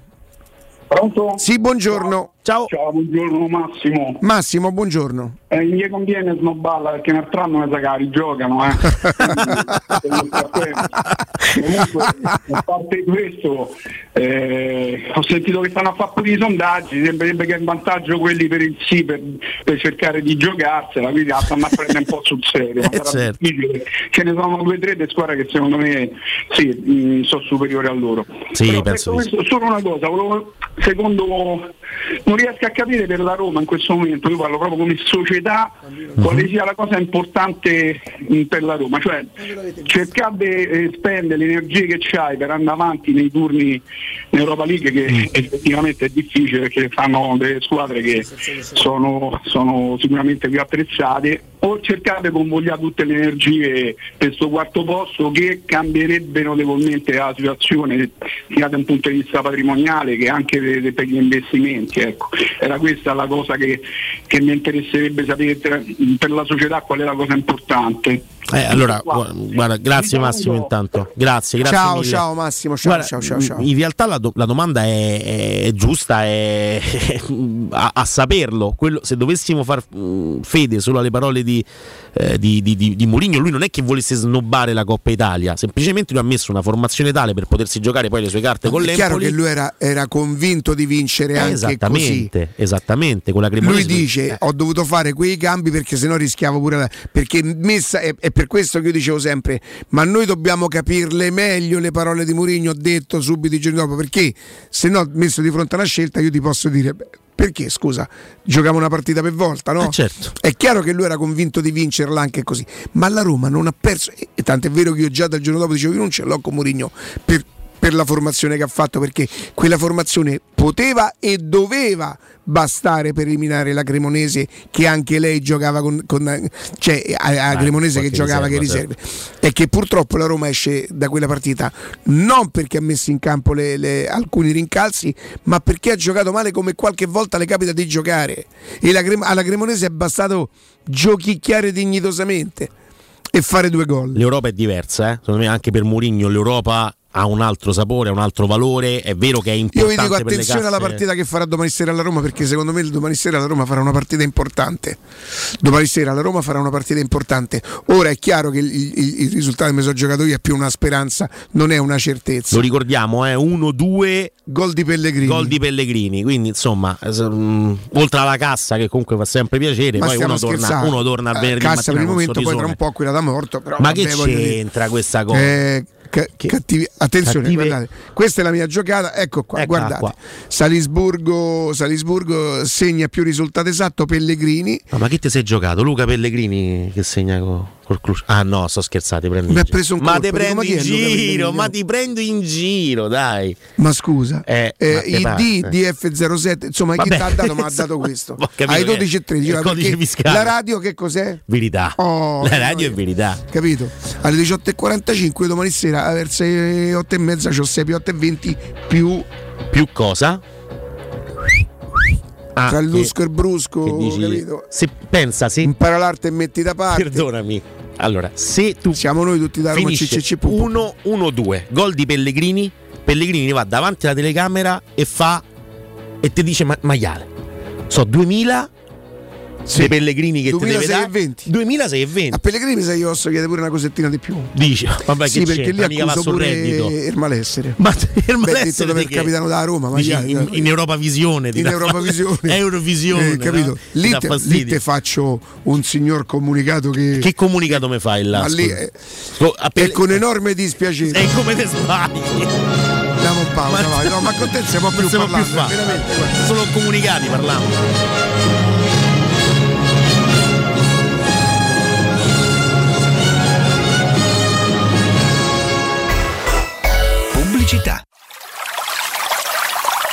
Pronto? Sì, buongiorno. Ciao. Ciao, buongiorno Massimo. Massimo, buongiorno. Eh, mi conviene snobballa perché nel tram mi sa che la rigiocano, eh. <laughs> Comunque, a parte questo, eh, ho sentito che stanno a fare pochi sondaggi, sembrerebbe che è in vantaggio quelli per il sì, per, per cercare di giocarsela, quindi la stanno a prendere un po' sul serio. <laughs> Sarà certo. Ce ne sono due o tre di squadre che secondo me sì, mh, sono superiori a loro. Sì, Però penso questo, solo una cosa, volevo- secondo non riesco a capire per la Roma in questo momento, io parlo proprio come società, quale sia la cosa importante mh, per la Roma, cioè cercare di eh, spendere le energie che c'hai per andare avanti nei turni in Europa League che Mm. effettivamente è difficile perché fanno delle squadre che sono, sono sicuramente più attrezzate o cercare di convogliare tutte le energie per questo quarto posto che cambierebbe notevolmente la situazione sia da un punto di vista patrimoniale che anche per, per gli investimenti. Ecco. Era questa la cosa che, che mi interesserebbe sapere per, per la società qual è la cosa importante. Eh, allora, gu- guarda, grazie Massimo intanto. Grazie, grazie Ciao, mille. ciao Massimo, ciao, Guarda, ciao, ciao, ciao. In realtà la, do- la domanda è, è giusta, è a, a saperlo. Quello- se dovessimo far mm, fede solo alle parole di, eh, di, di, di- di Mourinho, lui non è che volesse snobbare la Coppa Italia, semplicemente lui ha messo una formazione tale per potersi giocare poi le sue carte con È chiaro l'Empoli. che lui era, era convinto di vincere Eh, anche così. esattamente, esattamente, con la Lui dice: Eh. Ho dovuto fare quei cambi perché sennò rischiavo pure la. Perché messa, è, è per questo che io dicevo sempre: ma noi dobbiamo capirle meglio le parole di Mourinho. Ho detto subito i giorni dopo perché se no, messo di fronte a una scelta, io ti posso dire. beh, Perché scusa, giochiamo una partita per volta, no? Eh, certo. È chiaro che lui era convinto di vincerla anche così, ma la Roma non ha perso. E e tanto è vero che io già dal giorno dopo dicevo: Io non ce l'ho con Mourinho per, per la formazione che ha fatto, perché quella formazione poteva e doveva bastare per eliminare la Cremonese che anche lei giocava con, con- cioè a, a Beh, Cremonese che giocava che riserva, riserve e che purtroppo la Roma esce da quella partita non perché ha messo in campo le- le- alcuni rincalzi ma perché ha giocato male come qualche volta le capita di giocare. E la alla Cremonese è bastato giochicchiare dignitosamente e fare due gol. L'Europa è diversa, eh? secondo me anche per Mourinho l'Europa ha un altro sapore, ha un altro valore, è vero che è Io importante vi dico attenzione alla partita che farà domani sera alla Roma perché secondo me domani sera la Roma farà una partita importante. Domani sera la Roma farà una partita importante. Ora è chiaro che il, il- il risultato che mi sono giocato io è più una speranza, non è una certezza. Lo ricordiamo, è 1-2 gol di Pellegrini. Gol di Pellegrini, quindi insomma, eh, mm, oltre alla cassa che comunque fa sempre piacere, Ma poi uno torna, uno torna al Eh, venerdì Cassa mattina per il momento, poi tra un po' quella da morto. Però, Ma vabbè, che voglio dire. c'entra questa cosa? Eh, ca- cattivi- attenzione, cattive- guardate, questa è la mia giocata. Ecco qua, Eccola guardate. qua. Salisburgo, Salisburgo segna più risultato esatto. Pellegrini No, ma che ti sei giocato? Luca Pellegrini che segna co- col Cluj. Ah no, sto scherzando, ti prendo Mi ha giro. preso un Ma colpo, ti dico, prendo chi in giro, ma ti prendo in giro, dai. Ma scusa, Eh, eh, il D eh. di F07, insomma, chi Vabbè, ti ha dato? <laughs> Mi ha dato questo. Ai che 12 e è 13. il perché codice fiscale. La radio che cos'è? Verità. Oh, la radio è verità. Capito? Alle 18.45 domani sera verso le 8 e mezza c'ho 6 più 8 e 20 più Più cosa? Ah, tra il lusco e il brusco, che dici- capito? Se pensa, se Impara l'arte e metti da parte. Perdonami. Allora, se tu Siamo noi tutti da Roma CCC. 1-1-2, gol di Pellegrini, Pellegrini va davanti alla telecamera e fa e ti dice ma, maiale. So 2000 dei Pellegrini che ti deve 2006 dare e 20. 2006 e 20. A Pellegrini che io posso chiedere pure una cosettina di più. Dici, vabbè sì, che perché c'entra, lì accuso pure reddito. Ma Beh, detto per di il che? capitano della Roma, ma Dici, in, in Europavisione ti in dà- Europavisione. <laughs> Eurovisione, Eh, capito? no? Lì, te, lì te faccio un signor comunicato che, Che comunicato mi fai là? Ma lì è- è con enorme dispiacere. E come te sbagli? Andiamo in pausa, Ma- vai. No, ma con te non si può più parlare, più veramente. Solo comunicati parliamo. Pubblicità.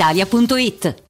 brispalitalia.it.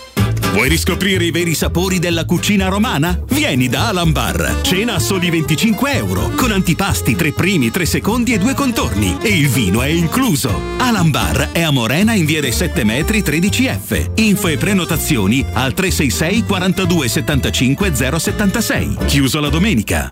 Vuoi riscoprire i veri sapori della cucina romana? Vieni da Alan Bar. Cena a soli 25 euro, con antipasti, tre primi, tre secondi e due contorni. E il vino è incluso. Alan Bar è a Morena in via dei 7 metri 13F. Info e prenotazioni al 366 42 75 076. Chiuso la domenica.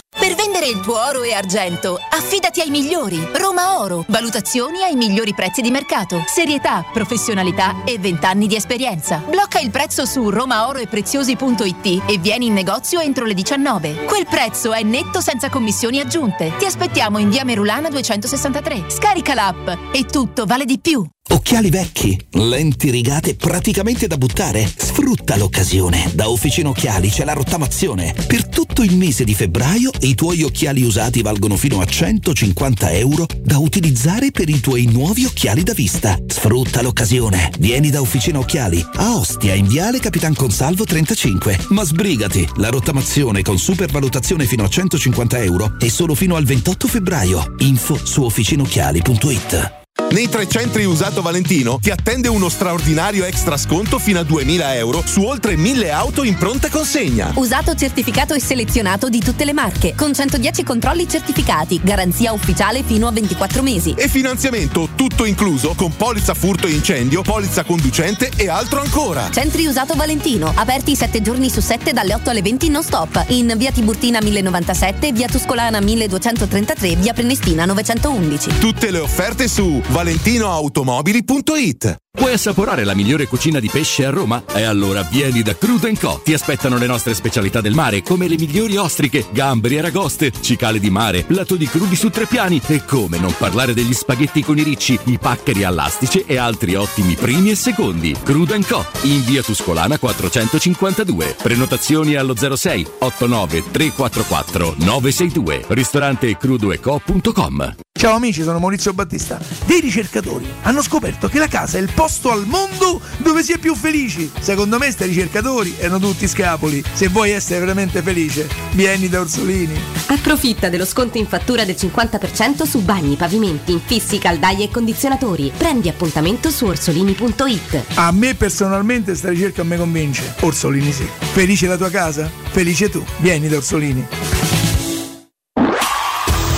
Vendere il tuo oro e argento, affidati ai migliori. Roma Oro. Valutazioni ai migliori prezzi di mercato. Serietà, professionalità e 20 anni di esperienza. Blocca il prezzo su romaoroepreziosi.it e vieni in negozio entro le 19. Quel prezzo è netto senza commissioni aggiunte. Ti aspettiamo in via Merulana 263. Scarica l'app e tutto vale di più. Occhiali vecchi, lenti rigate praticamente da buttare? Sfrutta l'occasione. Da Officina Occhiali c'è la rottamazione. Per tutto il mese di febbraio i tuoi occhiali usati valgono fino a 150 euro da utilizzare per i tuoi nuovi occhiali da vista. Sfrutta l'occasione. Vieni da Officina Occhiali a Ostia in Viale Capitan Consalvo 35. Ma sbrigati, la rottamazione con supervalutazione fino a 150 euro è solo fino al 28 febbraio. Info su officinocchiali.it. Nei tre centri usato Valentino ti attende uno straordinario extra sconto fino a 2000 euro su oltre 1000 auto in pronta consegna. Usato certificato e selezionato di tutte le marche, con 110 controlli certificati, garanzia ufficiale fino a 24 mesi. E finanziamento tutto incluso con polizza furto e incendio, polizza conducente e altro ancora. Centri usato Valentino, aperti 7 giorni su 7 dalle 8 alle 20 non stop, in via Tiburtina 1097, via Tuscolana 1233, via Prenestina 911. Tutte le offerte su valentinoautomobili.it. Puoi assaporare la migliore cucina di pesce a Roma? E allora vieni da Crudo Co. Ti aspettano le nostre specialità del mare, come le migliori ostriche, gamberi e aragoste, cicale di mare, lato di crudi su tre piani e come non parlare degli spaghetti con i ricci, i paccheri all'astice e altri ottimi primi e secondi. Crudo Co. in via Tuscolana 452. Prenotazioni allo 06 89 344 962. Ristorante crudoeco.com. Ciao amici, sono Maurizio Battista. Dei ricercatori hanno scoperto che la casa è il posto al mondo dove si è più felici. Secondo me sti ricercatori erano tutti scapoli. Se vuoi essere veramente felice, vieni da Orsolini. Approfitta dello sconto in fattura del 50% su bagni, pavimenti, infissi, caldaie e condizionatori. Prendi appuntamento su orsolini.it. A me personalmente sta ricerca mi convince. Orsolini sì. Felice la tua casa? Felice tu. Vieni da Orsolini.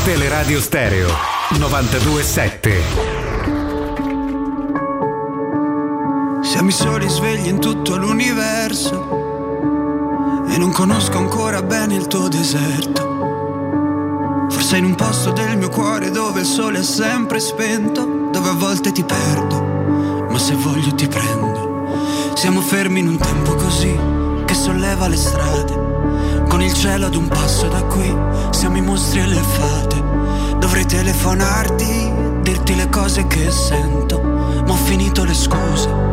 Teleradio Stereo 927. Siamo i soli svegli in tutto l'universo e non conosco ancora bene il tuo deserto. Forse in un posto del mio cuore dove il sole è sempre spento, dove a volte ti perdo, ma se voglio ti prendo. Siamo fermi in un tempo così che solleva le strade, con il cielo ad un passo da qui, siamo i mostri e le fate. Dovrei telefonarti, dirti le cose che sento, ma ho finito le scuse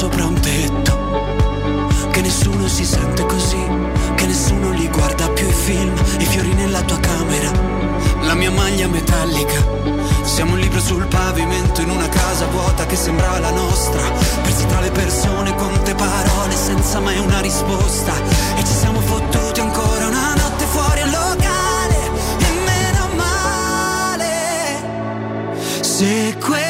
sopra un tetto. Che nessuno si sente così, che nessuno li guarda più i film, i fiori nella tua camera, la mia maglia metallica. Siamo un libro sul pavimento in una casa vuota che sembrava la nostra, persi tra le persone, quante parole senza mai una risposta. E ci siamo fottuti ancora una notte fuori al locale, e meno male. Se questa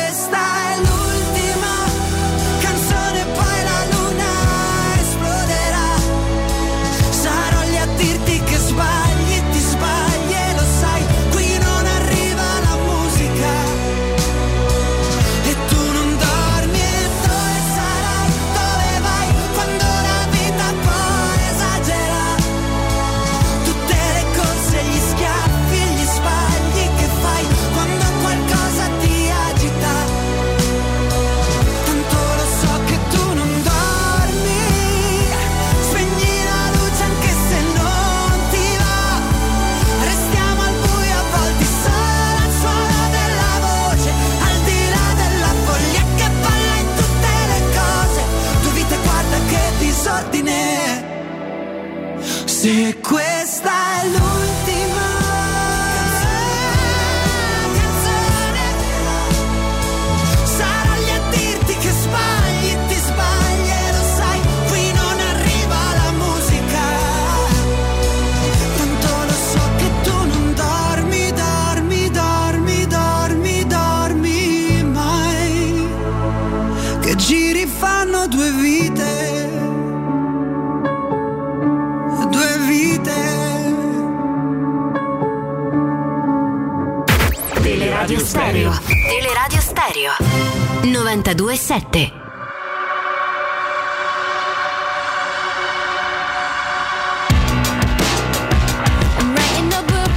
92.7.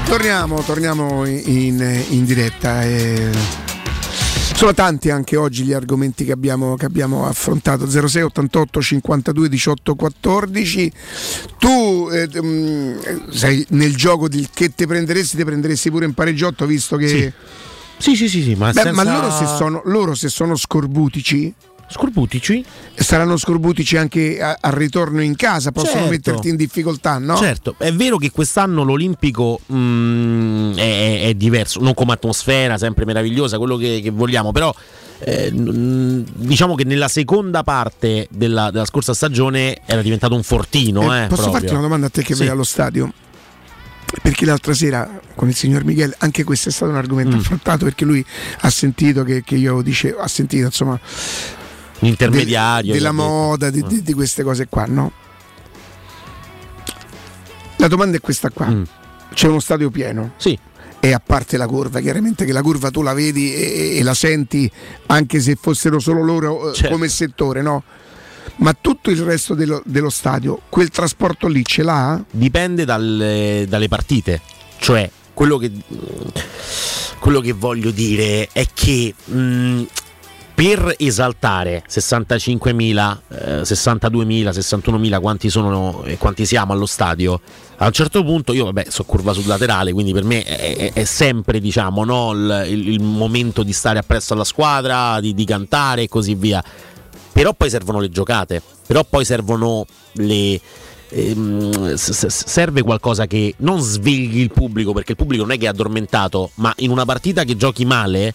Torniamo, torniamo in, in diretta. eh. Sono tanti anche oggi gli argomenti che abbiamo, che abbiamo affrontato 06 88 52 18 14 tu eh, mm, sei nel gioco del che te prenderesti te prenderesti pure in pareggiotto visto che Sì. Sì, sì, sì, sì, ma, Beh, senza- ma loro, se sono, loro se sono scorbutici Scorbutici? saranno scorbutici anche al ritorno in casa possono Certo. metterti in difficoltà no? Certo, è vero che quest'anno l'Olimpico mm, è, è diverso, non come atmosfera, sempre meravigliosa, quello che, che vogliamo, però eh, n- diciamo che nella seconda parte della, della scorsa stagione era diventato un fortino. Eh, eh, posso proprio. farti una domanda a te che Sì. vai allo stadio? Perché l'altra sera con il signor Michele, anche questo è stato un Mm. argomento affrontato perché lui ha sentito che, che io dicevo, ha sentito insomma L'intermediario. del- della moda, di, di- di queste cose qua, no? La domanda è questa qua: c'è uno stadio pieno? Mm. Sì. E a parte la curva, chiaramente che la curva tu la vedi e, e la senti anche se fossero solo loro eh, Certo. come settore, no? Ma tutto il resto dello, dello stadio, quel trasporto lì ce l'ha? Dipende dalle, dalle partite. Cioè, quello che, quello che voglio dire è che mh, per esaltare 65.000, eh, 62.000, 61.000, quanti sono e quanti siamo allo stadio, a un certo punto io vabbè sono curva sul laterale, quindi per me è, è- è sempre diciamo, no, il, il- il momento di stare appresso alla squadra, di, di cantare e così via. Però poi servono le giocate, però poi servono le, ehm, s- s- serve qualcosa che non svegli il pubblico perché il pubblico non è che è addormentato ma in una partita che giochi male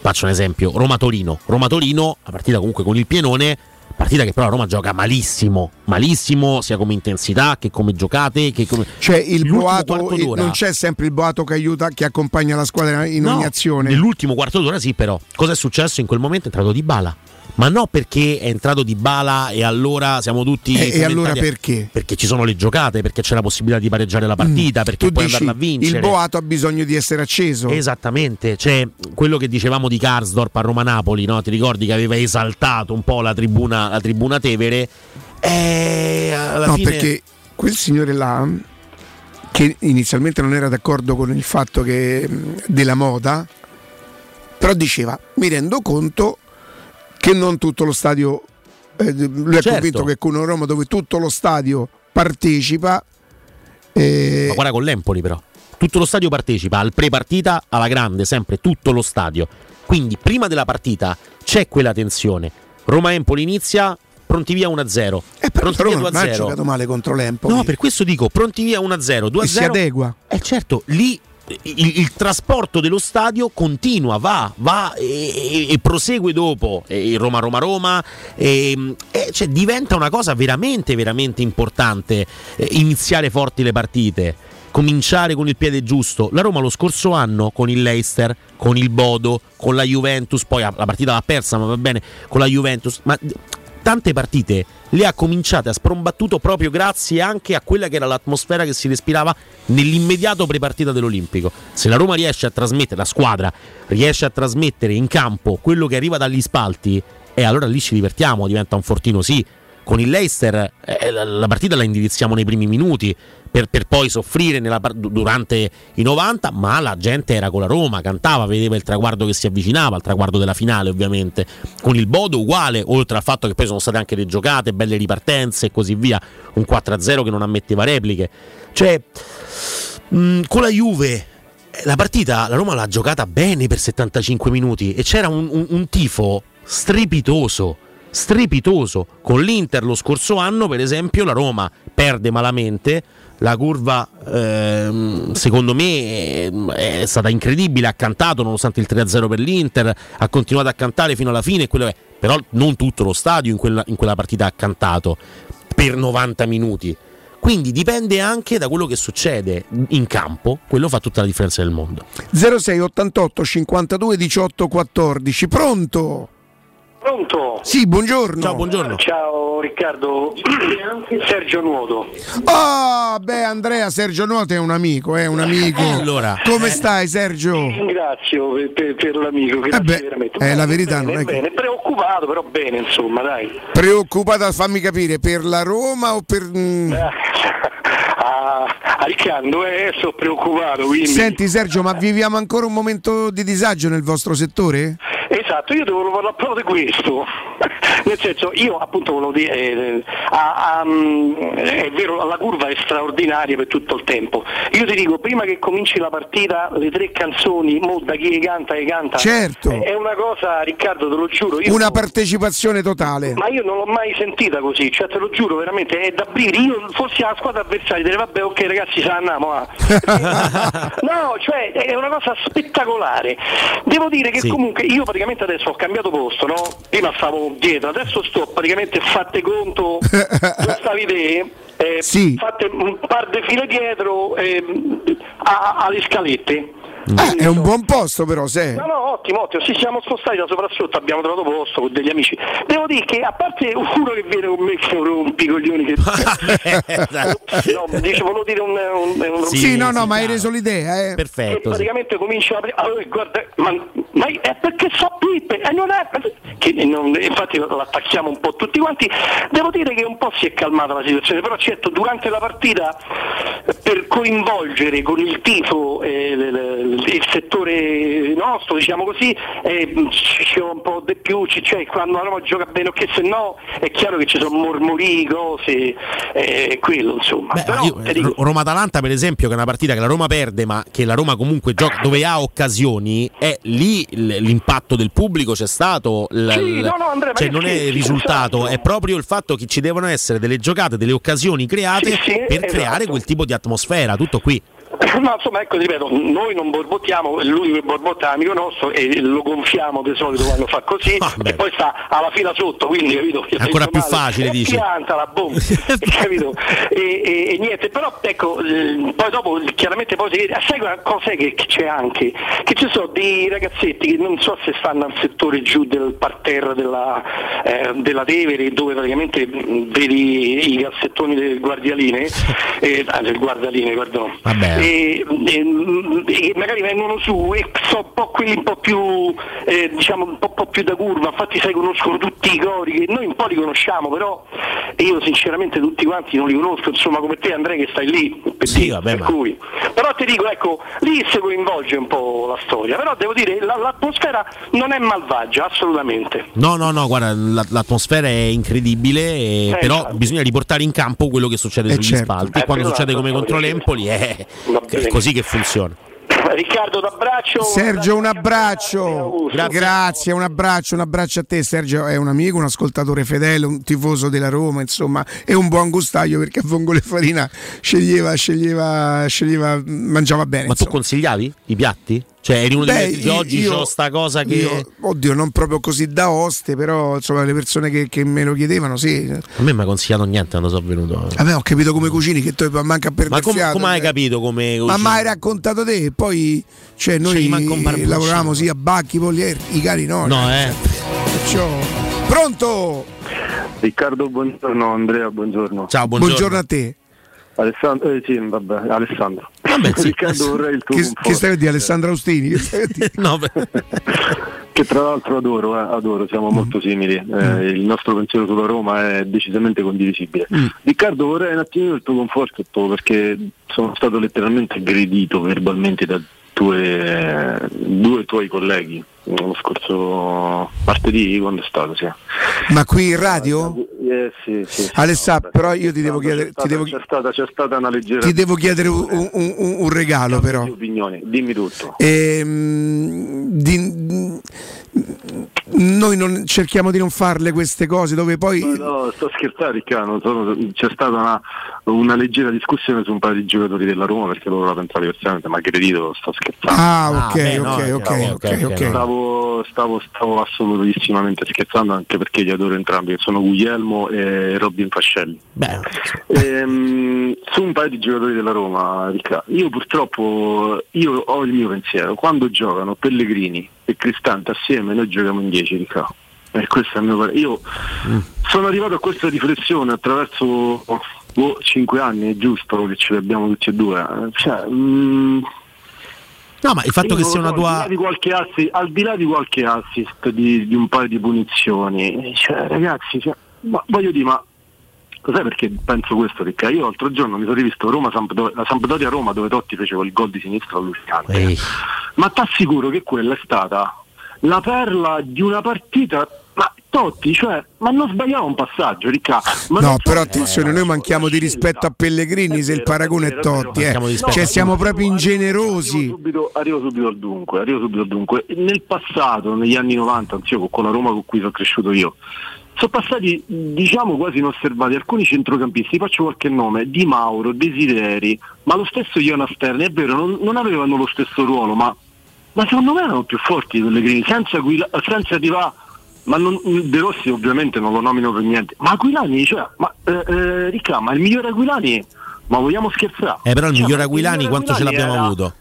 faccio un esempio Roma-Torino Roma-Torino la partita comunque con il pienone partita che però Roma gioca malissimo malissimo sia come intensità che come giocate che come Cioè il boato, il- d'ora. non c'è sempre il boato che aiuta, che accompagna la squadra in No, ogni azione. Nell'ultimo quarto d'ora sì, però. Cosa è successo in quel momento? È entrato Di Bala. Ma no perché è entrato Di Bala e allora siamo tutti. E- e fomentati- allora perché? Perché ci sono le giocate, perché c'è la possibilità di pareggiare la partita, perché Mm. Tu puoi dici, andarla a vincere. il boato ha bisogno di essere acceso. Esattamente, cioè quello che dicevamo di Karsdorp a Roma-Napoli, no? ti ricordi che aveva esaltato un po' la tribuna, la tribuna Tevere? E alla no, fine... perché quel signore là, che inizialmente non era d'accordo con il fatto che della moda, però diceva: Mi rendo conto che non tutto lo stadio. eh, lui è Certo. convinto che con Roma dove tutto lo stadio partecipa. eh, Ma guarda con l'Empoli però. Tutto lo stadio partecipa al pre-partita alla grande, sempre tutto lo stadio. Quindi prima della partita c'è quella tensione. Roma-Empoli inizia, pronti via 1-0. pronti però via non ha 2-0. giocato male contro l'Empoli. No, per questo dico, pronti via 1-0, 2-0. E si adegua. Eh certo, lì il, il trasporto dello stadio continua, va, va e, e- prosegue dopo e il Roma-Roma-Roma e, e, cioè, diventa una cosa veramente, veramente importante eh, iniziare forti le partite. Cominciare con il piede giusto. La Roma lo scorso anno con il Leicester, con il Bodo, con la Juventus, poi la partita l'ha persa, ma va bene, con la Juventus, ma tante partite le ha cominciate a sprombattuto proprio grazie anche a quella che era l'atmosfera che si respirava nell'immediato prepartita dell'Olimpico. Se la Roma riesce a trasmettere, la squadra riesce a trasmettere in campo quello che arriva dagli spalti, e allora lì ci divertiamo, diventa un fortino sì. Con il Leicester eh, la, la partita la indirizziamo nei primi minuti per, per poi soffrire nella durante i 90, ma la gente era con la Roma, cantava, vedeva il traguardo che si avvicinava, il traguardo della finale ovviamente. Con il Bodo uguale, oltre al fatto che poi sono state anche le giocate, belle ripartenze e così via, un 4-0 che non ammetteva repliche. Cioè, mh, con la Juve eh, la partita la Roma l'ha giocata bene per 75 minuti e c'era un, un- un tifo strepitoso, strepitoso. Con l'Inter lo scorso anno, per esempio, la Roma perde malamente. La curva, ehm, secondo me, ehm, è stata incredibile. Ha cantato nonostante il 3-0 per l'Inter, ha continuato a cantare fino alla fine. quello è- Però non tutto lo stadio in quella, in quella partita ha cantato per 90 minuti. Quindi dipende anche da quello che succede in campo, quello fa tutta la differenza del mondo. 06 88 52 18 14. Pronto? Pronto? Sì, buongiorno. Ciao, buongiorno. Ciao Riccardo, Sergio Nuoto. Ah, beh, Andrea Sergio Nuoto è un amico, è un amico. allora. Come stai, Sergio? Ringrazio per, per- per l'amico, grazie beh, veramente. eh, la verità bene, non è che- bene, preoccupato, però bene, insomma, dai. Preoccupata, fammi capire, per la Roma o per... mm? A, <laughs> a Riccardo, eh, sono preoccupato, quindi... Senti Sergio, ma viviamo ancora un momento di disagio nel vostro settore? Esatto, io devo parlare proprio di questo. <laughs> Nel senso, io appunto volevo dire, eh, a- a- mm, è vero, la curva è straordinaria per tutto il tempo. Io ti dico, prima che cominci la partita, le tre canzoni, mo da chi le canta e canta, Certo. è una cosa, Riccardo, te lo giuro. Io Una partecipazione totale. ma io non l'ho mai sentita così, cioè te lo giuro veramente, è da brividi. Io fossi alla squadra avversaria direi vabbè ok ragazzi se ne andiamo ah. <laughs> No, cioè è una cosa spettacolare. Devo dire che Sì. comunque io praticamente adesso ho cambiato posto, no? Prima stavo dietro, adesso sto praticamente fatte conto dove stavi te. eh, Sì. Fate un par di file dietro a- alle scalette. Eh, è un buon posto però, se. No, no, ottimo, ottimo. Ci siamo spostati da sopra a sotto, abbiamo trovato posto con degli amici. Devo dire che a parte uno che viene con me che rompi i coglioni che. <laughs> no, dice, volevo dire un. un, un Sì, no, no, ma hai reso l'idea, eh. e Perfetto. sì. praticamente comincia a aprire. Allora, guarda, ma, ma è perché so pippe e non è. Che non- infatti l'attacchiamo un po' tutti quanti. Devo dire che un po' si è calmata la situazione, però certo durante la partita per coinvolgere con il tifo eh, l- l- il settore nostro, diciamo così, eh, c'è un po' di più, ci- cioè quando la Roma gioca bene, ok, se no è chiaro che ci sono mormori, cose, eh, quello insomma. Beh, Però, io- dico- Roma-Atalanta, per esempio, che è una partita che la Roma perde, ma che la Roma comunque gioca dove ha occasioni, è lì l'impatto del pubblico c'è stato. l- Sì, no, no, Andrea, cioè, io non è il sì, risultato, esatto. è proprio il fatto che ci devono essere delle giocate, delle occasioni create per esatto. creare quel tipo di atmosfera. Tutto qui. <laughs> No, insomma, ecco, ripeto, noi non borbottiamo, lui che borbotta è amico nostro e lo gonfiamo di solito quando fa così e poi sta alla fila sotto, quindi capito? Che Ancora più facile, E dici. pianta la bomba, <laughs> capito? E, e- e niente, però ecco, eh, poi dopo chiaramente poi si vede, sai cosa- cos'è che, c'è anche? Che ci sono dei ragazzetti che non so se stanno al settore giù del parterre della, eh, della Tevere dove praticamente mh, vedi i cassettoni del guardialine, <laughs> eh, ah, del guardaline, perdono. Vabbè, e, e- magari vengono su e sono un po' quelli un po' più eh, diciamo un po', po' più da curva, infatti sai conoscono tutti i cori che noi un po' li conosciamo, però io sinceramente tutti quanti non li conosco, insomma come te Andrea che stai lì, per, Sì, dire, vabbè, per ma- cui. Però ti dico, ecco, lì si coinvolge un po' la storia, però devo dire la- l'atmosfera non è malvagia, assolutamente. No, no, no, guarda, la- l'atmosfera è incredibile, e- Eh, però infatti. bisogna riportare in campo quello che succede Eh, sugli certo. spalti. Eh, E quando succede come contro l'Empoli è, Va è così che funziona. Riccardo d'abbraccio. Sergio, un abbraccio. Grazie, un abbraccio, un abbraccio a te. Sergio è un amico, un ascoltatore fedele, un tifoso della Roma, insomma, è un buon gustaio perché a Vongole Farina sceglieva, sceglieva, sceglieva, mangiava bene. Ma tu consigliavi i piatti? Cioè, eri uno di Beh, che oggi io- c'ho sta cosa che. io- oddio, non proprio così da oste, però insomma le persone che, che me lo chiedevano, sì. A me mi ha consigliato niente quando sono venuto. Vabbè, ho capito come cucini, che tu manca per Ma com- come hai capito come. Ma mai raccontato te? Poi cioè, noi Ci manca un barboncino. lavoravamo sì a Bacchi, Polier, i cani no. No, eh. Perciò- Pronto? Riccardo, buongiorno, Andrea, buongiorno. Ciao, Buongiorno a te. Alessandro, eh, sì, vabbè, Alessandro. Vabbè, <laughs> sì. Riccardo vorrei il tuo Che, che stai a dire Alessandro Austini? <laughs> Che dire? no. <laughs> Che tra l'altro adoro, eh, adoro, Mm. siamo molto simili. Eh, il nostro pensiero sulla Roma è decisamente condivisibile. Mm. Riccardo, vorrei un attimino il tuo conforto perché sono stato letteralmente aggredito verbalmente da due, due tuoi colleghi lo scorso martedì, quando è stato? Sì. Ma qui in radio? Eh, sì, sì, sì. Alessà, però io ti devo chiedere, ti devo, C'è stata, c'è stata una leggera ti devo chiedere un, un- un- un regalo però. opinioni, dimmi tutto. Ehm, di- noi non, cerchiamo di non farle queste cose dove poi No, sto scherzando Riccardo, sono- c'è stata una, una leggera discussione su un paio di giocatori della Roma perché loro la pensano diversamente, ma aggredito sto scherzando. Ah, ok, beh, ok, no, ok, stavo- ok, ok. Stavo, stavo, stavo assolutissimamente scherzando anche perché li adoro entrambi, che sono Guglielmo e Robin Fascelli. Ehm, su un paio di giocatori della Roma, Riccardo, io purtroppo io ho il mio pensiero, quando giocano Pellegrini e Cristante assieme noi giochiamo in 10 Riccardo. E questo è il mio parere. Io sono arrivato a questa riflessione attraverso 5 anni, è giusto che ce li abbiamo tutti e due. eh. Cioè, mm, No, ma il fatto io che sia una tua. Al di là di qualche assist, al di là di qualche assist di, di un paio di punizioni, cioè, ragazzi, cioè, ma voglio dire, ma cos'è perché penso questo? Perché io l'altro giorno mi sono rivisto Roma la Sampdoria Roma dove Totti fece il gol di sinistra allucinante. Ma ti assicuro che quella è stata la perla di una partita. Ma Totti, cioè, ma non sbagliava un passaggio, Ricca. Ma No, so- però attenzione, noi manchiamo di rispetto a Pellegrini se il paragone è Totti, eh. Cioè siamo io proprio arrivo- ingenerosi. subito, arrivo subito al dunque, arrivo subito al dunque. Nel passato, negli anni 90, anzi io con la Roma con cui sono cresciuto io, sono passati diciamo quasi inosservati alcuni centrocampisti, faccio qualche nome, Di Mauro, Desideri, ma lo stesso Jonas Sterni, è vero, non, non avevano lo stesso ruolo, ma, ma secondo me erano più forti di Pellegrini, senza, Guila- senza Di Va, ma non, De Rossi ovviamente non lo nomino per niente, ma Aquilani, cioè, ma eh, eh, Ricca, ma il migliore Aquilani, ma vogliamo scherzare? Eh, però il Cioè, migliore Aquilani migliore quanto ce Aquilani l'abbiamo era- avuto?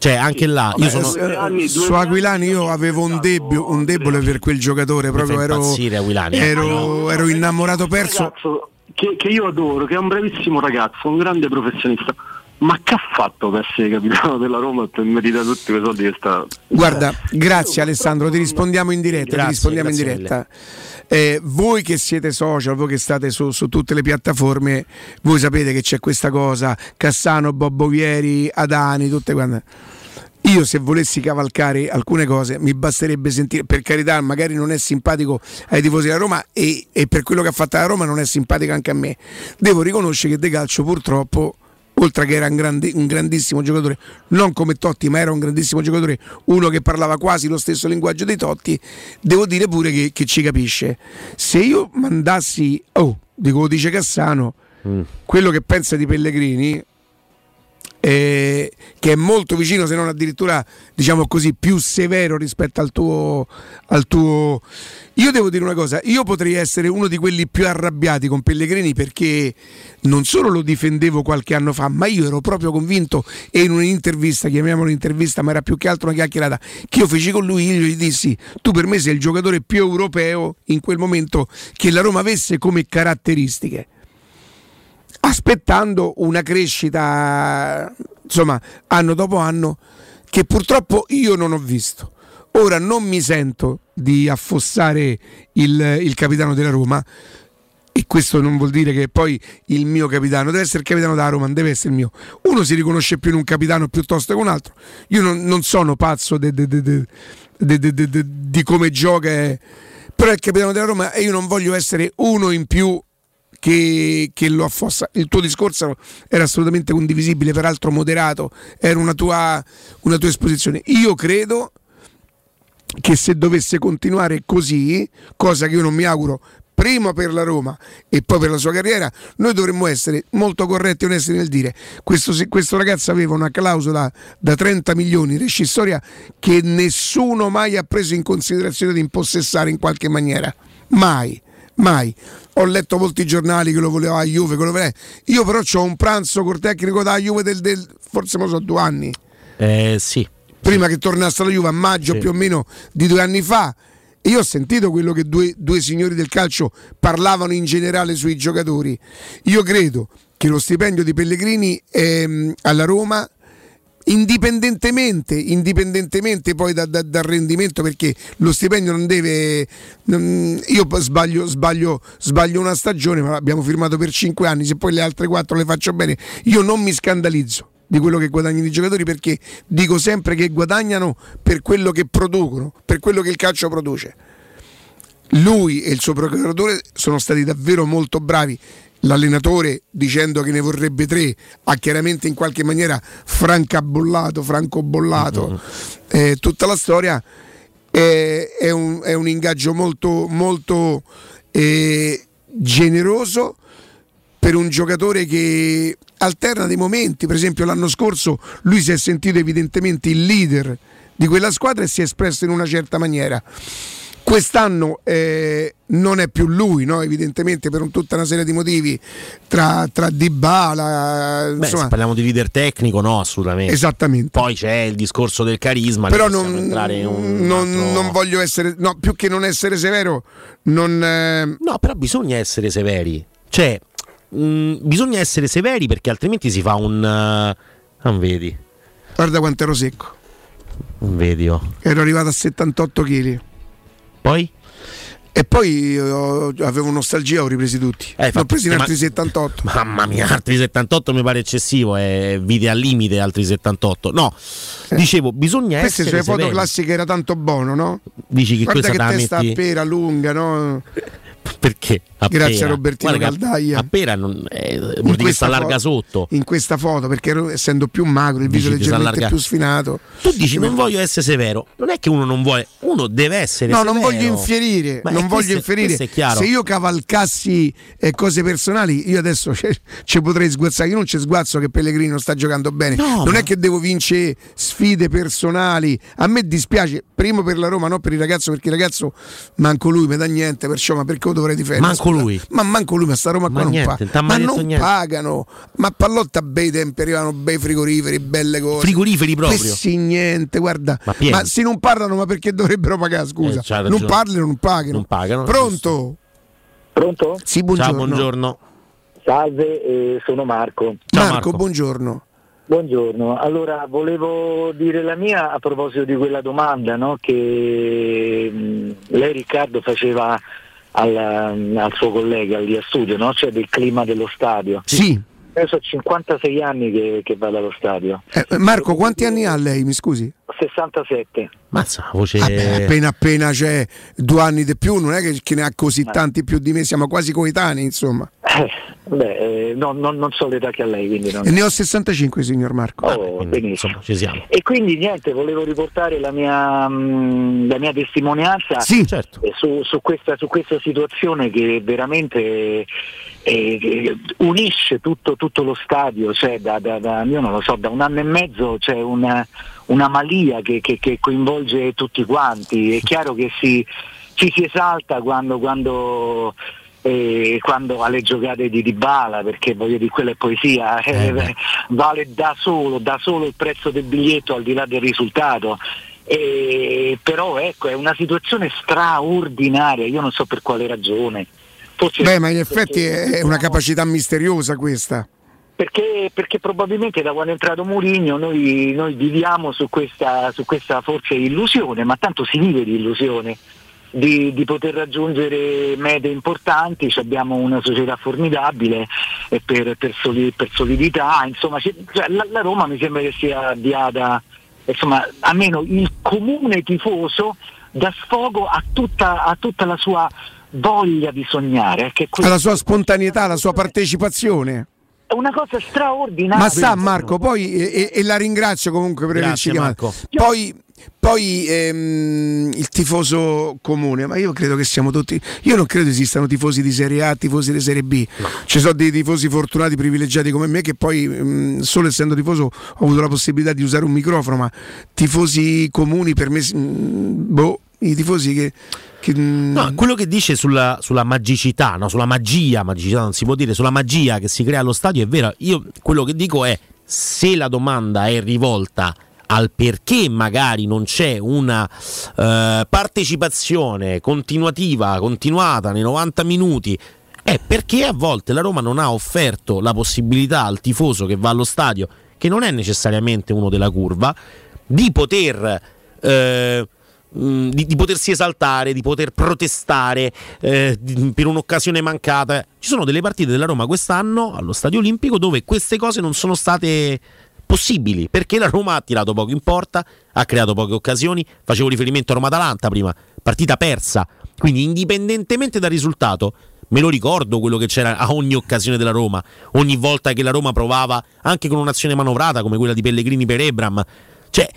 Cioè, anche là, io Beh, sono. eh, su Aquilani io avevo un, debbio- un debole per quel giocatore, proprio ero, impazzire Aquilani. ero, ero innamorato perso. ragazzo che, che io adoro, che è un bravissimo ragazzo, un grande professionista. Ma che ha fatto per essere capitano della Roma e per meritare tutti quei soldi che sta. Guarda, grazie Alessandro, ti rispondiamo in diretta. ti Grazie, rispondiamo in diretta. Eh, voi che siete social, voi che state su, su tutte le piattaforme, voi sapete che c'è questa cosa, Cassano, Bobbo Vieri, Adani, tutte quante. Io se volessi cavalcare alcune cose mi basterebbe sentire, per carità, magari non è simpatico ai tifosi della Roma e, e per quello che ha fatto la Roma non è simpatico anche a me. Devo riconoscere che De Calcio purtroppo, oltre che era un, grandi- un grandissimo giocatore, non come Totti, ma era un grandissimo giocatore, uno che parlava quasi lo stesso linguaggio dei Totti, devo dire pure che, che ci capisce. Se io mandassi, oh, dico, dice Cassano, quello che pensa di Pellegrini, eh, che è molto vicino, se non addirittura diciamo così, più severo rispetto al tuo, al tuo. Io devo dire una cosa: io potrei essere uno di quelli più arrabbiati con Pellegrini perché non solo lo difendevo qualche anno fa, ma io ero proprio convinto e in un'intervista, chiamiamola un'intervista, ma era più che altro una chiacchierata che io feci con lui, io gli dissi: Tu per me sei il giocatore più europeo in quel momento che la Roma avesse come caratteristiche aspettando una crescita insomma, anno dopo anno, che purtroppo io non ho visto. Ora non mi sento di affossare il, il capitano della Roma, e questo non vuol dire che poi il mio capitano deve essere il capitano della Roma, deve essere il mio. Uno si riconosce più in un capitano piuttosto che un altro. Io non, non sono pazzo di come gioca, eh. però è il capitano della Roma e io non voglio essere uno in più che, che, lo affossa. Il tuo discorso era assolutamente condivisibile, peraltro moderato, era una tua, una tua esposizione. Io credo che se dovesse continuare così, cosa che io non mi auguro prima per la Roma e poi per la sua carriera, noi dovremmo essere molto corretti e onesti nel dire questo, questo ragazzo aveva una clausola da 30 milioni rescissoria che nessuno mai ha preso in considerazione di impossessare in qualche maniera. Mai, mai. Ho letto molti giornali che lo voleva a Juve, che lo voleva. Io però ho un pranzo col tecnico da Juve del, del forse mo so due anni. Eh, sì. Prima che tornasse alla Juve a maggio sì. più o meno di due anni fa io ho sentito quello che due, due signori del calcio parlavano in generale sui giocatori. Io credo che lo stipendio di Pellegrini ehm, alla Roma indipendentemente, indipendentemente poi da, da, dal rendimento perché lo stipendio non deve io sbaglio, sbaglio, sbaglio una stagione ma l'abbiamo firmato per 5 anni se poi le altre 4 le faccio bene io non mi scandalizzo di quello che guadagnano i giocatori perché dico sempre che guadagnano per quello che producono, per quello che il calcio produce. Lui e il suo procuratore sono stati davvero molto bravi. L'allenatore dicendo che ne vorrebbe tre ha chiaramente in qualche maniera francabollato, francobollato mm-hmm. eh, tutta la storia. Eh, è, un, è, un, ingaggio molto, molto eh, generoso per un giocatore che alterna dei momenti, per esempio l'anno scorso lui si è sentito evidentemente il leader di quella squadra e si è espresso in una certa maniera. Quest'anno eh, non è più lui, no? evidentemente per un, tutta una serie di motivi tra, tra Dybala. Beh, se parliamo di leader tecnico, no, assolutamente. Esattamente. Poi c'è il discorso del carisma. Però non, non, altro... non, voglio essere, no, più che non essere severo, non. Eh... No, però bisogna essere severi. Cioè, mh, mm, bisogna essere severi perché altrimenti si fa un... Uh, non vedi. Guarda quanto ero secco. Non vedi. Oh. Ero arrivato a 78 kg. Poi? E poi oh, avevo nostalgia, ho ripresi tutti. Eh, ho presi in altri ma... 78. Mamma mia, altri 78 mi pare eccessivo. È vide al limite altri 78. No, eh. dicevo, bisogna Queste essere. Queste le foto classiche, era tanto buono, no? Dici che Guarda questa che testa metti... a pera lunga, no? Perché? A Grazie pera. a Robertino Guarda, Caldaia. A pera non, eh, vuol dire che si allarga sotto. In questa foto, perché essendo più magro, il viso leggermente più sfinato. Tu dici non voglio essere severo. Non è che uno non vuole, uno deve essere no, severo. non voglio infierire. non voglio infierire. Se io cavalcassi eh, cose personali, io adesso <laughs> ci potrei sguazzare. Io non ci sguazzo che Pellegrino sta giocando bene. No, non ma... è che devo vincere sfide personali. A me dispiace, primo per la Roma, non per il ragazzo, perché il ragazzo manco lui mi dà niente, perciò ma perché lo dovrei difendere? Manco manco lui. Ma manco lui, ma sta Roma ma qua niente, non, pa- ma non pagano. Ma Pallotta bei tempi arrivano bei frigoriferi, belle cose. Frigoriferi proprio. Questi niente, guarda. Ma, ma se non parlano, ma perché dovrebbero pagare? Scusa. Eh, non parlino, non pagano. Non pagano. Pronto? Pronto? Sì, buongiorno. Ciao, buongiorno. Salve, eh, sono Marco. Ciao, Marco, Marco, buongiorno. Buongiorno, allora volevo dire la mia a proposito di quella domanda no, che mh, lei Riccardo faceva al, al suo collega lì a studio, no? cioè del clima dello stadio. Sì. Io sono 56 anni che, che vado allo stadio. Eh, Marco, quanti anni ha lei, mi scusi? 67. Mazza, voce... Vabbè, appena appena c'è due anni di più, non è che, che ne ha così eh. tanti più di me, siamo quasi coetanei, insomma. Eh, beh, eh, no, no, non so l'età che ha lei, quindi non... E ne ho 65, signor Marco. Oh, quindi, benissimo. Insomma, ci siamo. E quindi niente, volevo riportare la mia, mh, mm, la mia testimonianza sì, certo. su, su, questa, su, questa, situazione che veramente eh, unisce tutto, tutto, lo stadio, cioè da, da, da, io non lo so, da un anno e mezzo c'è una, una malia che, che, che, coinvolge tutti quanti. È chiaro che si, ci si esalta quando, quando, eh, quando alle giocate di Dybala, perché voglio dire quella è poesia, eh, eh vale da solo, da solo il prezzo del biglietto al di là del risultato. Eh, però ecco, è una situazione straordinaria, io non so per quale ragione. Forse Beh, ma in effetti è una capacità misteriosa questa. perché, perché probabilmente da quando è entrato Mourinho noi, noi viviamo su questa, su questa forse illusione, ma tanto si vive di illusione. Di, di poter raggiungere mete importanti, Ci abbiamo una società formidabile e per, per, soli- per solidità, insomma ci- cioè, la, la Roma mi sembra che sia avviata, insomma, almeno il comune tifoso dà sfogo a tutta, a tutta la sua voglia di sognare. Che alla sua spontaneità, alla sua partecipazione. è una cosa straordinaria. Ma sa Marco, poi e, e la ringrazio comunque per averci Grazie, chiamato. Marco. Poi, poi ehm, il tifoso comune, ma io credo che siamo tutti. Io non credo esistano tifosi di Serie A, tifosi di Serie B. Ci sono dei tifosi fortunati, privilegiati come me, che poi, ehm, solo essendo tifoso, ho avuto la possibilità di usare un microfono, ma tifosi comuni per me. mm, boh, i tifosi che. che, mm, No, quello che dice sulla, sulla magicità, no? sulla magia, magicità non si può dire, sulla magia che si crea allo stadio è vero. Io quello che dico è se la domanda è rivolta al perché magari non c'è una eh, partecipazione continuativa, continuata nei 90 minuti, è perché a volte la Roma non ha offerto la possibilità al tifoso che va allo stadio, che non è necessariamente uno della curva, di poter eh, mh, di, di potersi esaltare, di poter protestare eh, di- per un'occasione mancata. Ci sono delle partite della Roma quest'anno allo Stadio Olimpico dove queste cose non sono state possibili perché la Roma ha tirato poco in porta, ha creato poche occasioni. Facevo riferimento a Roma-Atalanta prima, partita persa. Quindi, indipendentemente dal risultato, me lo ricordo quello che c'era a ogni occasione della Roma, ogni volta che la Roma provava, anche con un'azione manovrata come quella di Pellegrini per Ebram. Cioè,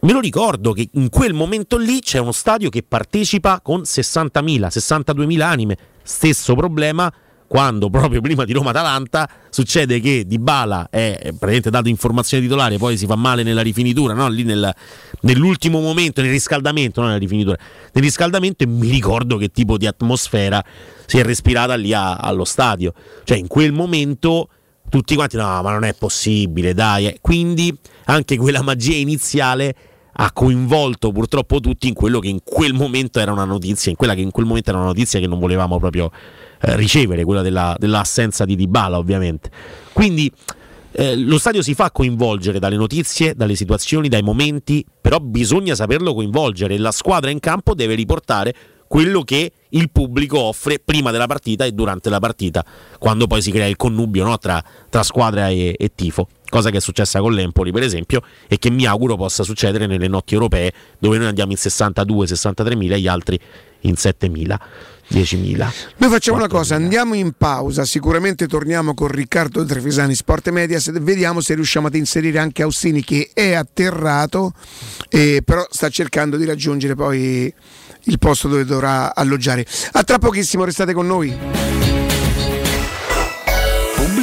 me lo ricordo che in quel momento lì c'è uno stadio che partecipa con 60.000, 62.000 anime. Stesso problema quando proprio prima di Roma-Atalanta succede che Dybala è è praticamente dato informazione titolare, poi si fa male nella rifinitura, no? lì nel- nell'ultimo momento, nel riscaldamento, non nella rifinitura, nel riscaldamento e mi ricordo che tipo di atmosfera si è respirata lì a- allo stadio. Cioè in quel momento tutti quanti no ma non è possibile dai eh. quindi anche quella magia iniziale ha coinvolto purtroppo tutti in quello che in quel momento era una notizia in quella che in quel momento era una notizia che non volevamo proprio eh, ricevere quella della- dell'assenza di Dybala ovviamente quindi eh, lo stadio si fa coinvolgere dalle notizie, dalle situazioni, dai momenti, però bisogna saperlo coinvolgere e la squadra in campo deve riportare quello che il pubblico offre prima della partita e durante la partita, quando poi si crea il connubio no, tra, tra squadra e, e tifo. Cosa che è successa con l'Empoli, per esempio, e che mi auguro possa succedere nelle notti europee, dove noi andiamo in 62-63 mila e gli altri in 7 mila, 10 mila. Noi facciamo una cosa, andiamo in pausa, sicuramente torniamo con Riccardo Trefisani Sport Mediaset, vediamo se riusciamo ad inserire anche Austini che è atterrato, eh, però sta cercando di raggiungere poi il posto dove dovrà alloggiare. A tra pochissimo, restate con noi.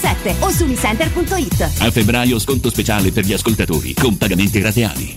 1177 o su miscenter.it. A febbraio sconto speciale per gli ascoltatori con pagamenti rateali.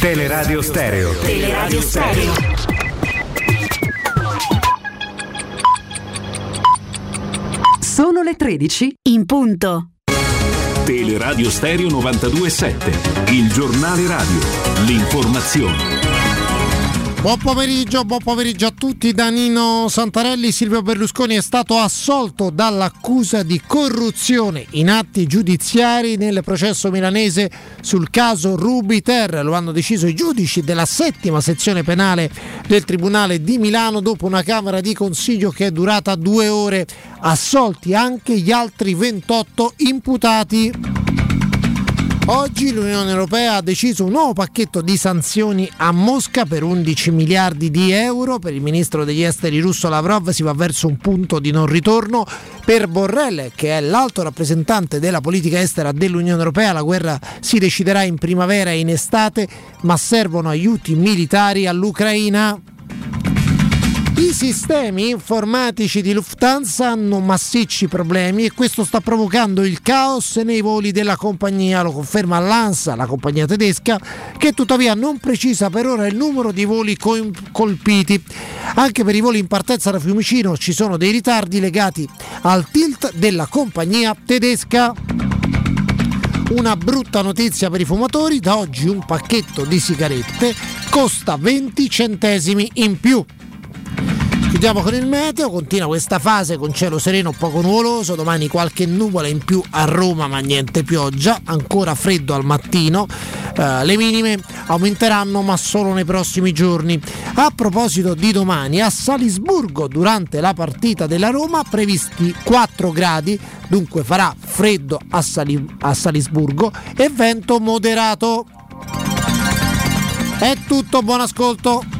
Teleradio Stereo. Teleradio Stereo. Sono le 13 in punto. Teleradio Stereo 927, il giornale radio, l'informazione. Buon pomeriggio, buon pomeriggio a tutti. Da Nino Santarelli, Silvio Berlusconi è stato assolto dall'accusa di corruzione in atti giudiziari nel processo milanese sul caso Rubiter. Lo hanno deciso i giudici della settima sezione penale del Tribunale di Milano dopo una Camera di Consiglio che è durata due ore. Assolti anche gli altri 28 imputati. Oggi l'Unione Europea ha deciso un nuovo pacchetto di sanzioni a Mosca per 11 miliardi di euro. Per il ministro degli esteri russo Lavrov si va verso un punto di non ritorno. Per Borrell, che è l'alto rappresentante della politica estera dell'Unione Europea, la guerra si deciderà in primavera e in estate, ma servono aiuti militari all'Ucraina. I sistemi informatici di Lufthansa hanno massicci problemi e questo sta provocando il caos nei voli della compagnia, lo conferma l'ANSA, la compagnia tedesca, che tuttavia non precisa per ora il numero di voli co- colpiti. Anche per i voli in partenza da Fiumicino ci sono dei ritardi legati al tilt della compagnia tedesca. una brutta notizia per i fumatori, da oggi un pacchetto di sigarette costa 20 centesimi in più. Chiudiamo con il meteo, continua questa fase con cielo sereno poco nuvoloso, domani qualche nuvola in più a Roma ma niente pioggia, ancora freddo al mattino, eh, le minime aumenteranno ma solo nei prossimi giorni. A proposito di domani, a Salisburgo durante la partita della Roma previsti 4 gradi, dunque farà freddo a, Sali- a Salisburgo e vento moderato. È tutto, buon ascolto.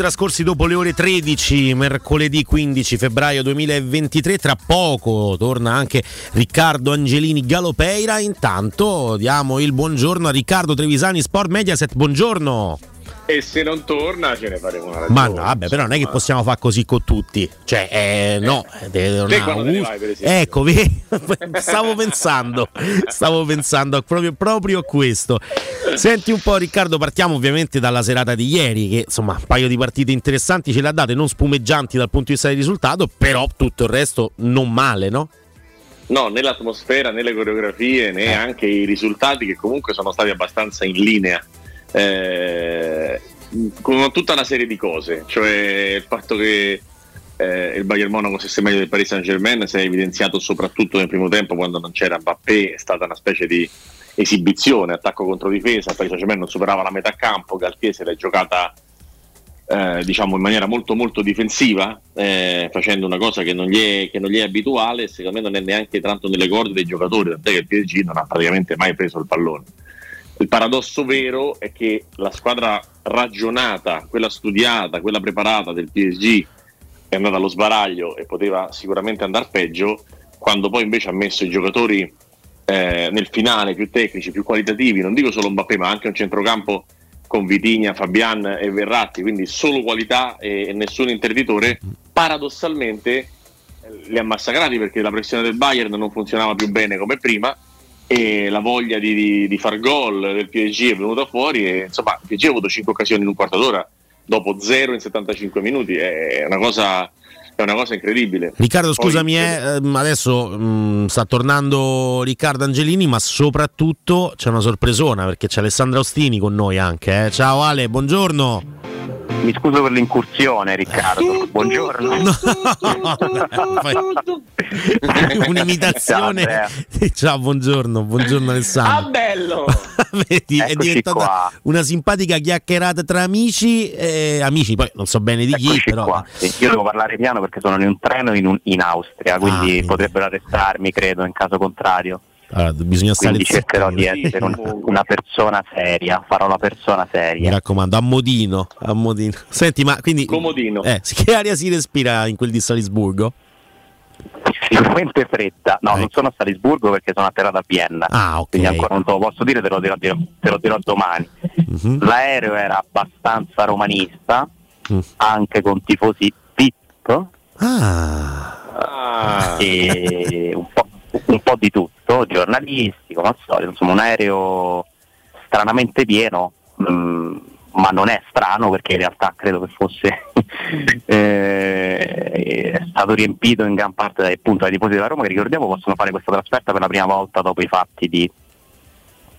trascorsi dopo le ore 13, mercoledì 15 febbraio 2023. Tra poco torna anche Riccardo Angelini Galopeira. Intanto diamo il buongiorno a Riccardo Trevisani, Sport Mediaset. Buongiorno. E se non torna ce ne faremo una ragione. Ma no, vabbè, però non è che possiamo fare così con tutti. Cioè, eh, no, deve Te una- vai? Ecco, <laughs> stavo pensando, stavo pensando proprio a questo. Senti un po', Riccardo, partiamo ovviamente dalla serata di ieri, che insomma, un paio di partite interessanti ce le ha date, non spumeggianti dal punto di vista del risultato, però tutto il resto non male, no? No, né l'atmosfera, né le coreografie, né anche i risultati che comunque sono stati abbastanza in linea eh, con tutta una serie di cose, cioè il fatto che eh, il Bayern Monaco stesse meglio del Paris Saint Germain si è evidenziato soprattutto nel primo tempo quando non c'era Mbappé, è stata una specie di esibizione, attacco contro difesa, Paris Saint Germain non superava la metà campo, Galtier se l'è giocata eh, diciamo in maniera molto molto difensiva, eh, facendo una cosa che non, gli è, che non gli è abituale e secondo me non è neanche tanto nelle corde dei giocatori, tant'è che il PSG non ha praticamente mai preso il pallone. Il paradosso vero è che la squadra ragionata, quella studiata, quella preparata del PSG è andata allo sbaraglio e poteva sicuramente andare peggio, quando poi invece ha messo i giocatori eh, nel finale più tecnici, più qualitativi, non dico solo Mbappé, ma anche un centrocampo con Vitigna, Fabian e Verratti, quindi solo qualità e, e nessun interditore, paradossalmente eh, li ha massacrati perché la pressione del Bayern non funzionava più bene come prima e la voglia di, di- di far gol del PSG è venuta fuori e insomma il PSG ha avuto 5 occasioni in un quarto d'ora dopo 0 in 75 minuti, è una cosa, è una cosa incredibile. Riccardo, Poi- scusami, eh, ehm, adesso mm, sta tornando Riccardo Angelini, ma soprattutto c'è una sorpresona perché c'è Alessandra Ostini con noi anche. eh. Ciao Ale, buongiorno. Mi scuso per l'incursione, Riccardo. Buongiorno. Un'imitazione. Ciao, buongiorno, buongiorno Ah, Alessandro. bello! <laughs> Vedi, è Eccoci diventata qua. una simpatica chiacchierata tra amici, eh, amici, poi non so bene di chi, Eccoci però qua. Sì, Io devo parlare piano perché sono in un treno in, un- in Austria, quindi potrebbero arrestarmi, credo, in caso contrario. Allora, bisogna stare Quindi cercherò di essere una, <laughs> una persona seria, farò la persona Mi seria. raccomando, a modino, a modino. Senti, ma quindi Comodino. Eh, che aria si respira in quel di Salisburgo? Sicuramente fredda. No, non sono a Salisburgo perché sono atterrato a Vienna. Ecco. Ah, ok. Quindi ancora non te lo posso dire, te lo dirò, te lo dirò domani. Mhm. L'aereo era abbastanza romanista, Mm. anche con tifosi VIP Ah. e un po', un po' di tutto, giornalisti, come al solito, insomma un aereo stranamente pieno, mm, ma non è strano perché in realtà credo che fosse <laughs> eh, stato riempito in gran parte dai, appunto, dai tifosi della Roma che ricordiamo possono fare questa trasferta per la prima volta dopo i fatti di,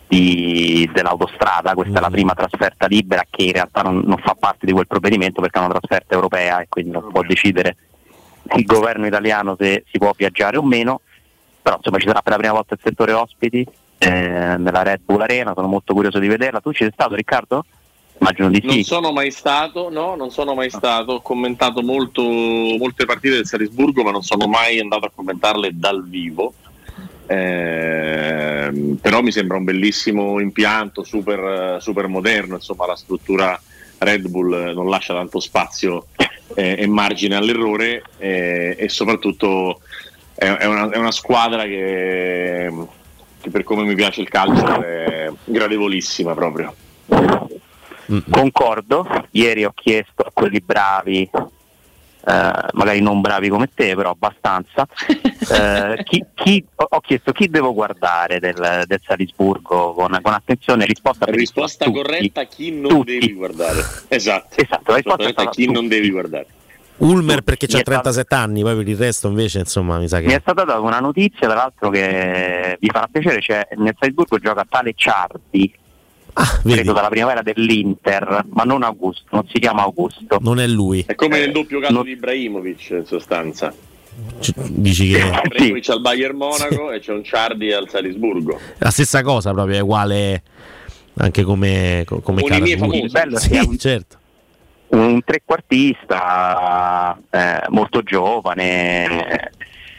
di- dell'autostrada, questa è la prima trasferta libera che in realtà non, non fa parte di quel provvedimento perché è una trasferta europea e quindi non può decidere il governo italiano se si può viaggiare o meno, però insomma ci sarà per la prima volta il settore ospiti eh, nella Red Bull Arena, sono molto curioso di vederla. Tu ci sei stato Riccardo? Immagino di Non sì. sono mai stato, no, non sono mai stato. Ho commentato molto, molte partite del Salisburgo, ma non sono mai andato a commentarle dal vivo. Ehm, però mi sembra un bellissimo impianto, super, super moderno. Insomma, la struttura Red Bull eh, non lascia tanto spazio eh, e margine all'errore, eh, e soprattutto è, è una, è una squadra che, che, per come mi piace il calcio, è gradevolissima proprio. Concordo, ieri ho chiesto a quelli bravi, eh, magari non bravi come te, però abbastanza, <laughs> eh, chi, chi- ho chiesto chi devo guardare del, del Salisburgo con, con attenzione, risposta Risposta tutti. corretta chi non devi guardare. Esatto. Esatto, la risposta è corretta chi non tutti. devi guardare. Ulmer perché ha è stato- 37 anni, poi per il resto invece insomma mi sa Mi è che... stata data una notizia, tra l'altro, che vi farà piacere, c'è nel Salisburgo gioca tale Ciardi, credo dalla primavera dell'Inter, ma non Augusto, non si chiama Augusto. Non è lui. È come nel doppio caso di Ibrahimovic in sostanza. Dici che Ibrahimovic al Bayern Monaco e c'è un Ciardi al Salisburgo. la stessa cosa proprio, è uguale anche come, co- come Come i miei famosi. Il bello Sì, che è un- certo. Un trequartista eh, molto giovane,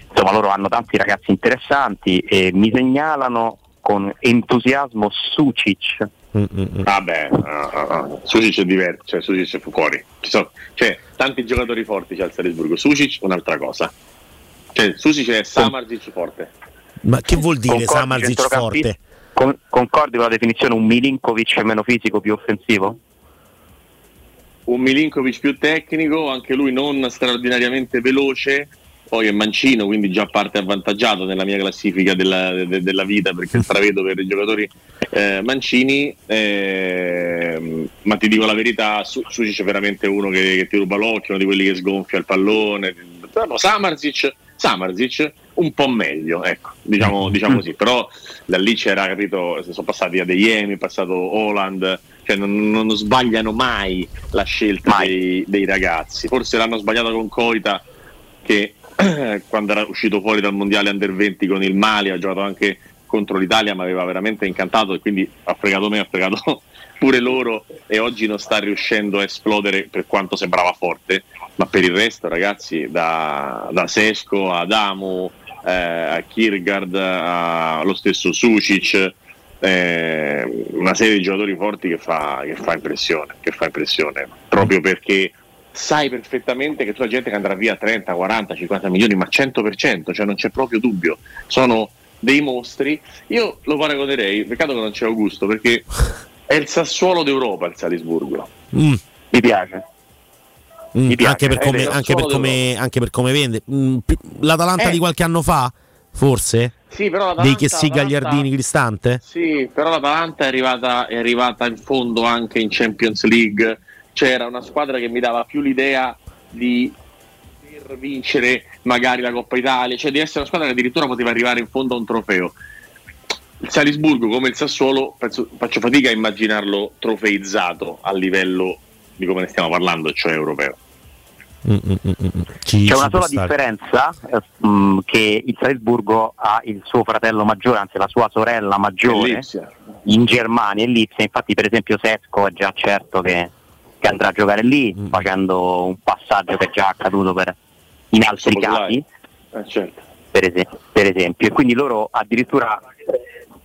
insomma loro hanno tanti ragazzi interessanti e mi segnalano con entusiasmo Sucic. Vabbè, ah, ah, ah. Sucic è diverso, cioè Sucic è fuori. Ci sono, cioè, tanti giocatori forti c'è al Salisburgo. Sucic un'altra cosa. Cioè, Sucic è Samarzic forte. Ma che vuol dire Concordi, Samarzic forte? Con- concordi con la definizione un Milinkovic meno fisico, più offensivo? Un Milinkovic più tecnico, anche lui non straordinariamente veloce. Poi è mancino, quindi già parte avvantaggiato nella mia classifica della, de- della vita perché stravedo per i giocatori eh, mancini. ehm, ma ti dico la verità, Su- Sucic è veramente uno che, che ti ruba l'occhio, uno di quelli che sgonfia il pallone. Però Samarzic, Samarzic un po' meglio, ecco, diciamo, diciamo così. Però da lì c'era, capito, sono passati a Adeyemi, è passato Holland, cioè non, non sbagliano mai la scelta dei, dei ragazzi. Forse l'hanno sbagliata con Coita che <clears throat> quando era uscito fuori dal mondiale under 20 con il Mali ha giocato anche contro l'Italia, mi aveva veramente incantato e quindi ha fregato me, ha fregato <laughs> pure loro e oggi non sta riuscendo a esplodere per quanto sembrava forte, ma per il resto ragazzi da, da Sesco a Adamu eh, a Kirgard allo stesso Sucic eh, una serie di giocatori forti che fa, che fa impressione, che fa impressione, proprio perché sai perfettamente che tu la gente che andrà via 30, 40, 50 milioni, ma 100%, cioè non c'è proprio dubbio, sono dei mostri. Io lo paragonerei, peccato che non c'è Augusto, perché è il Sassuolo d'Europa il Salisburgo. Mm. Mi piace. Mm, piace, anche, per è come, anche, per come, anche per come vende. Mm, L'Atalanta Eh. di qualche anno fa, forse? Sì, però Dei che l'Atalanta- Gagliardini Cristante? Sì, però l'Atalanta è arrivata, è arrivata in fondo anche in Champions League. C'era una squadra che mi dava più l'idea di poter vincere magari la Coppa Italia, cioè di essere una squadra che addirittura poteva arrivare in fondo a un trofeo. Il Salisburgo, come il Sassuolo, penso- faccio fatica a immaginarlo trofeizzato a livello di come ne stiamo parlando, cioè europeo. Mm, mm, mm. Ci- C'è ci una sola stare. differenza, eh, mh, che il Salisburgo ha il suo fratello maggiore, anzi la sua sorella maggiore Lipsia. in Germania, in Lipsia. Infatti, per esempio, Sesco è già certo che, che andrà a giocare lì, Mm. facendo un passaggio che è già accaduto per- in altri casi, Eh, certo. per, ese- per esempio. E quindi loro addirittura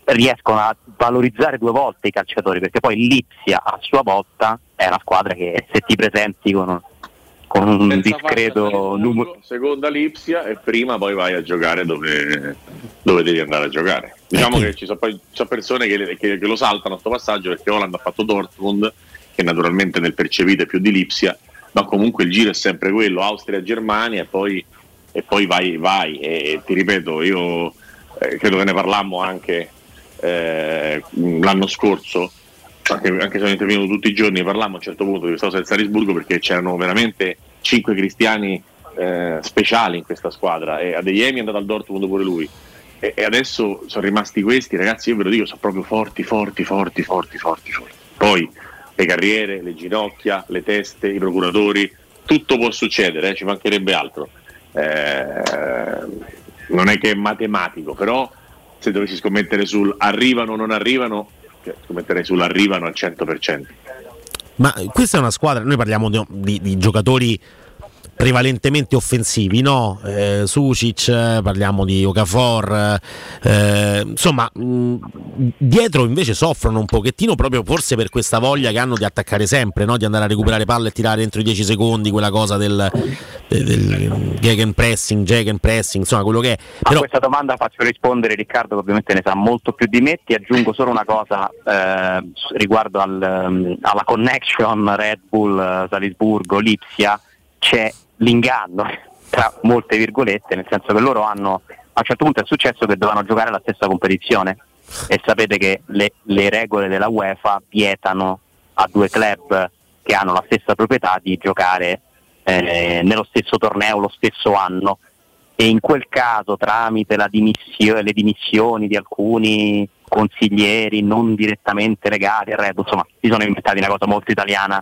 riescono a valorizzare due volte i calciatori, perché poi Lipsia a sua volta è una squadra che se ti presenti con un, con un Terza discreto numero seconda Lipsia e prima poi vai a giocare dove, dove devi andare a giocare. Diciamo che ci sono, poi, ci sono persone che, che- che lo saltano questo passaggio perché Holland ha fatto Dortmund, che naturalmente nel percepito è più di Lipsia, ma comunque il giro è sempre quello, Austria, Germania e poi, e poi vai, vai. E, ti ripeto, io eh, credo che ne parlammo anche eh, l'anno scorso, anche, anche se non intervenuto tutti i giorni, parlammo a un certo punto di questa cosa del Salisburgo perché c'erano veramente cinque cristiani eh, speciali in questa squadra. E Adeyemi è andato al Dortmund pure lui. E, e adesso sono rimasti questi ragazzi io ve lo dico sono proprio forti forti forti forti forti forti. Poi le carriere le ginocchia le teste i procuratori tutto può succedere eh, ci mancherebbe altro. Eh, non è che è matematico però se dovessi scommettere sul arrivano o non arrivano cioè, scommetterei sull'arrivano al 100% Ma questa è una squadra, noi parliamo di, di- di giocatori prevalentemente offensivi, no? Eh, Sucic, parliamo di Okafor, eh, insomma, mh, dietro invece soffrono un pochettino proprio forse per questa voglia che hanno di attaccare sempre, no? di andare a recuperare palle e tirare entro i 10 secondi, quella cosa del, del, del gegenpressing, gegenpressing, insomma quello che è. A questa domanda faccio rispondere Riccardo che ovviamente ne sa molto più di me, ti aggiungo solo una cosa eh, riguardo al, ehm, alla connection Red Bull, eh, Salisburgo, Lipsia, c'è l'inganno tra molte virgolette, nel senso che loro hanno, a un certo punto è successo che dovevano giocare la stessa competizione. E sapete che le, le regole della UEFA vietano a due club che hanno la stessa proprietà di giocare eh, nello stesso torneo lo stesso anno. E in quel caso tramite la dimissio- le dimissioni di alcuni consiglieri non direttamente legati al Red, insomma si sono inventati una cosa molto italiana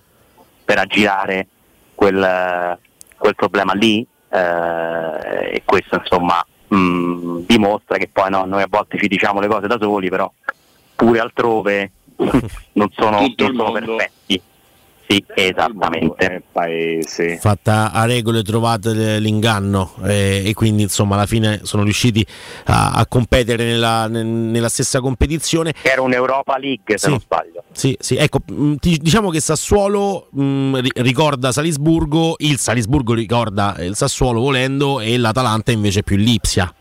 per aggirare quel, quel problema lì eh, e questo insomma mh, dimostra che poi no, noi a volte ci diciamo le cose da soli però pure altrove <laughs> non sono, non sono perfetti sì esattamente. Paese. Fatta a regole trovate l'inganno eh, e quindi insomma alla fine sono riusciti a, a competere nella, nel- nella stessa competizione. Era un'Europa League se Sì. non sbaglio. Sì, sì, ecco, ti- diciamo che Sassuolo mh, ri- ricorda Salisburgo, il Salisburgo ricorda il Sassuolo volendo e l'Atalanta invece più Lipsia.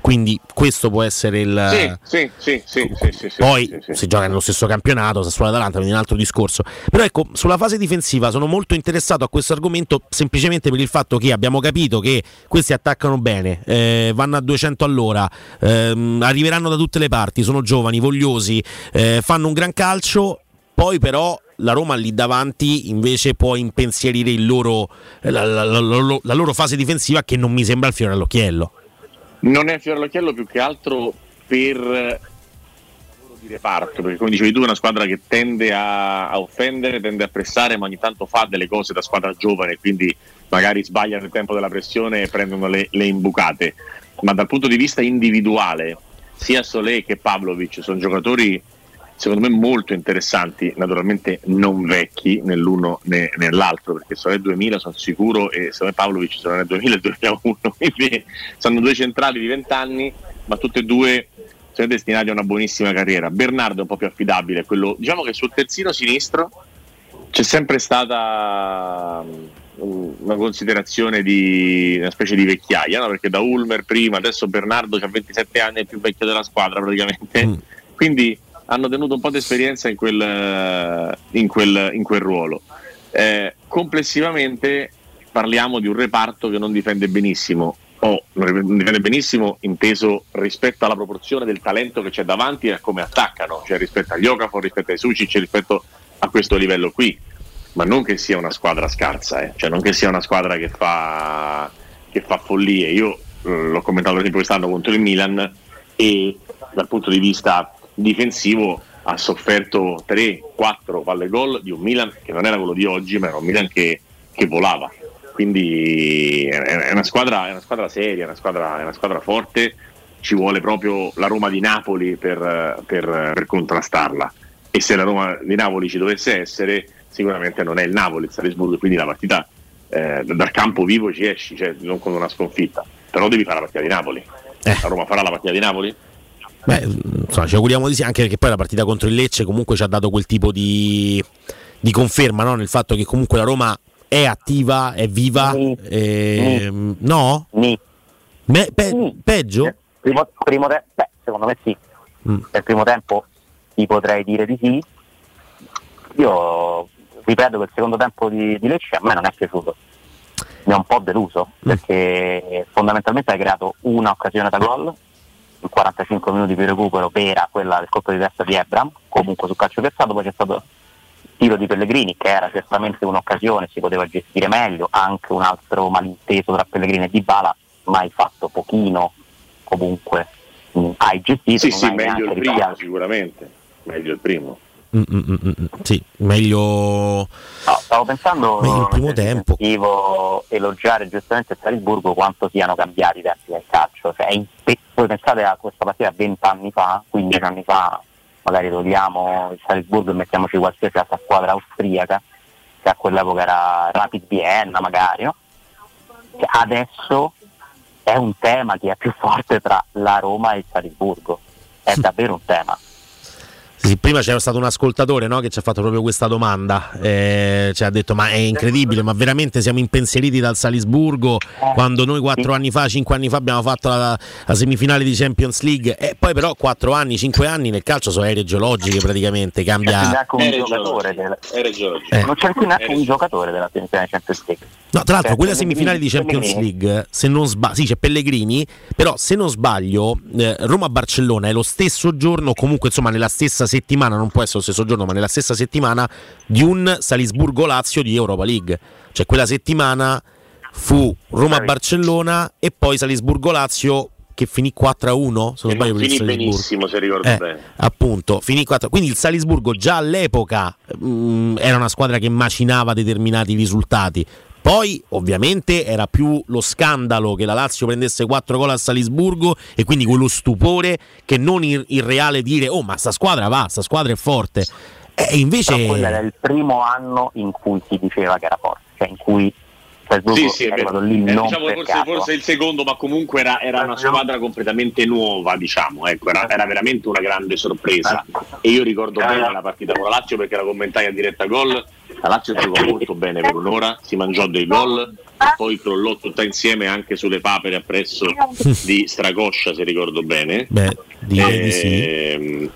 Quindi questo può essere il... sì, sì, sì, sì, Poi si gioca nello stesso campionato, Sassuolo Atalanta, quindi un altro discorso. Però ecco, sulla fase difensiva sono molto interessato a questo argomento semplicemente per il fatto che abbiamo capito che questi attaccano bene, eh, vanno a 200 all'ora, ehm, arriveranno da tutte le parti, sono giovani, vogliosi, eh, fanno un gran calcio, poi però la Roma lì davanti invece può impensierire il loro, la, la- la- la- la loro fase difensiva che non mi sembra il fiore all'occhiello. Non è fiore all'occhiello più che altro per lavoro di reparto, perché come dicevi tu è una squadra che tende a, a offendere, tende a pressare, ma ogni tanto fa delle cose da squadra giovane, quindi magari sbaglia nel tempo della pressione e prendono le, le imbucate. Ma dal punto di vista individuale, sia Solé che Pavlovic sono giocatori secondo me molto interessanti, naturalmente non vecchi né l'uno né nell'altro, perché sono nel 2000 sono sicuro e secondo me Pavlovic sono nel 2000 e 2001, quindi sono due centrali di 20 anni, ma tutte e due sono destinati a una buonissima carriera. Bernardo è un po' più affidabile, quello, diciamo che sul terzino sinistro c'è sempre stata mm, una considerazione di una specie di vecchiaia, no? perché da Ulmer prima, adesso Bernardo che ha 27 anni, è più vecchio della squadra praticamente, quindi hanno tenuto un po' di esperienza in quel, in in quel ruolo. Eh, complessivamente parliamo di un reparto che non difende benissimo, o non difende benissimo inteso rispetto alla proporzione del talento che c'è davanti e a come attaccano, cioè rispetto agli Okafor, rispetto ai Sucic, rispetto a questo livello qui, ma non che sia una squadra scarsa, eh. cioè non che sia una squadra che fa, che fa follie. Io eh, l'ho commentato per quest'anno contro il Milan e dal punto di vista difensivo ha sofferto 3-4 palle gol di un Milan che non era quello di oggi, ma era un Milan che, che volava. Quindi è una, squadra, è una squadra seria, è una squadra, è una squadra forte, ci vuole proprio la Roma di Napoli per, per- per contrastarla. E se la Roma di Napoli ci dovesse essere, sicuramente non è il Napoli, il Salisburgo, quindi la partita eh, dal campo vivo ci esci, cioè non con una sconfitta. Però devi fare la partita di Napoli. La Roma farà la partita di Napoli? Beh, insomma, ci auguriamo di sì, anche perché poi la partita contro il Lecce comunque ci ha dato quel tipo di, di conferma no? nel fatto che comunque la Roma è attiva, è viva. ehm, No? Me- pe- Peggio? Primo, primo te- beh, secondo me sì. Mm. Nel primo tempo ti potrei dire di sì. Io ripeto che il secondo tempo di, di Lecce a me non è piaciuto. Mi ha un po' deluso Mm. perché fondamentalmente hai creato una occasione da gol 45 minuti di recupero vera quella del colpo di testa di Ebram, comunque sul calcio piazzato, poi c'è stato il tiro di Pellegrini che era certamente un'occasione, si poteva gestire meglio, anche un altro malinteso tra Pellegrini e Dybala, ma hai fatto pochino, comunque mh, hai gestito, Sì, sì, meglio il primo sicuramente. Meglio il primo. Mm, mm, mm, Sì, meglio. No, stavo pensando Meglio il primo tempo. elogiare giustamente Salisburgo quanto siano cambiati i tempi del calcio. Cioè, impe- voi pensate a questa partita 20 anni fa, 15 anni fa, magari togliamo il Salisburgo e mettiamoci qualsiasi altra squadra austriaca, che a quell'epoca era Rapid Vienna magari, no? Che adesso è un tema che è più forte tra la Roma e il Salisburgo. È <laughs> davvero un tema. Sì, prima c'era stato un ascoltatore no, che ci ha fatto proprio questa domanda, eh, ci ha detto ma è incredibile, ma veramente siamo impensieriti dal Salisburgo quando noi quattro anni fa, cinque anni fa abbiamo fatto la, la semifinale di Champions League e poi però quattro anni, cinque anni nel calcio sono aree geologiche praticamente, cambia... anche un Era giocatore del- Eh. non c'è più neanche un giocatore della semifinale Champions League. No, tra l'altro Cioè, quella semifinale di Champions. League, se non sbaglio, sì c'è Pellegrini, però se non sbaglio eh, Roma-Barcellona è lo stesso giorno, comunque insomma nella stessa settimana, non può essere lo stesso giorno, ma nella stessa settimana di un Salisburgo-Lazio di Europa League. Cioè quella settimana fu Roma-Barcellona e poi Salisburgo-Lazio che finì 4-1, se non sbaglio per il finì Salisburgo. benissimo, se ricordo Eh, bene. appunto, finì 4. Quindi il Salisburgo già all'epoca mh, era una squadra che macinava determinati risultati. Poi, ovviamente, era più lo scandalo che la Lazio prendesse 4 gol a Salisburgo e quindi quello stupore che non il, il reale dire "Oh, ma sta squadra va, sta squadra è forte". E invece Però quello era il primo anno in cui si diceva che era forte, cioè in cui Salisburgo Sì, sì, è arrivato lì Eh, non diciamo per forse, caso. forse il secondo, ma comunque era, era una squadra completamente nuova, diciamo, ecco, era, era veramente una grande sorpresa. E io ricordo bene la partita con la Lazio perché la commentai a diretta gol. La Lazio giocò molto bene per un'ora, si mangiò dei gol e poi crollò tutta insieme anche sulle papere appresso di Stracoscia, se ricordo bene. Beh, direi di sì. Ehm,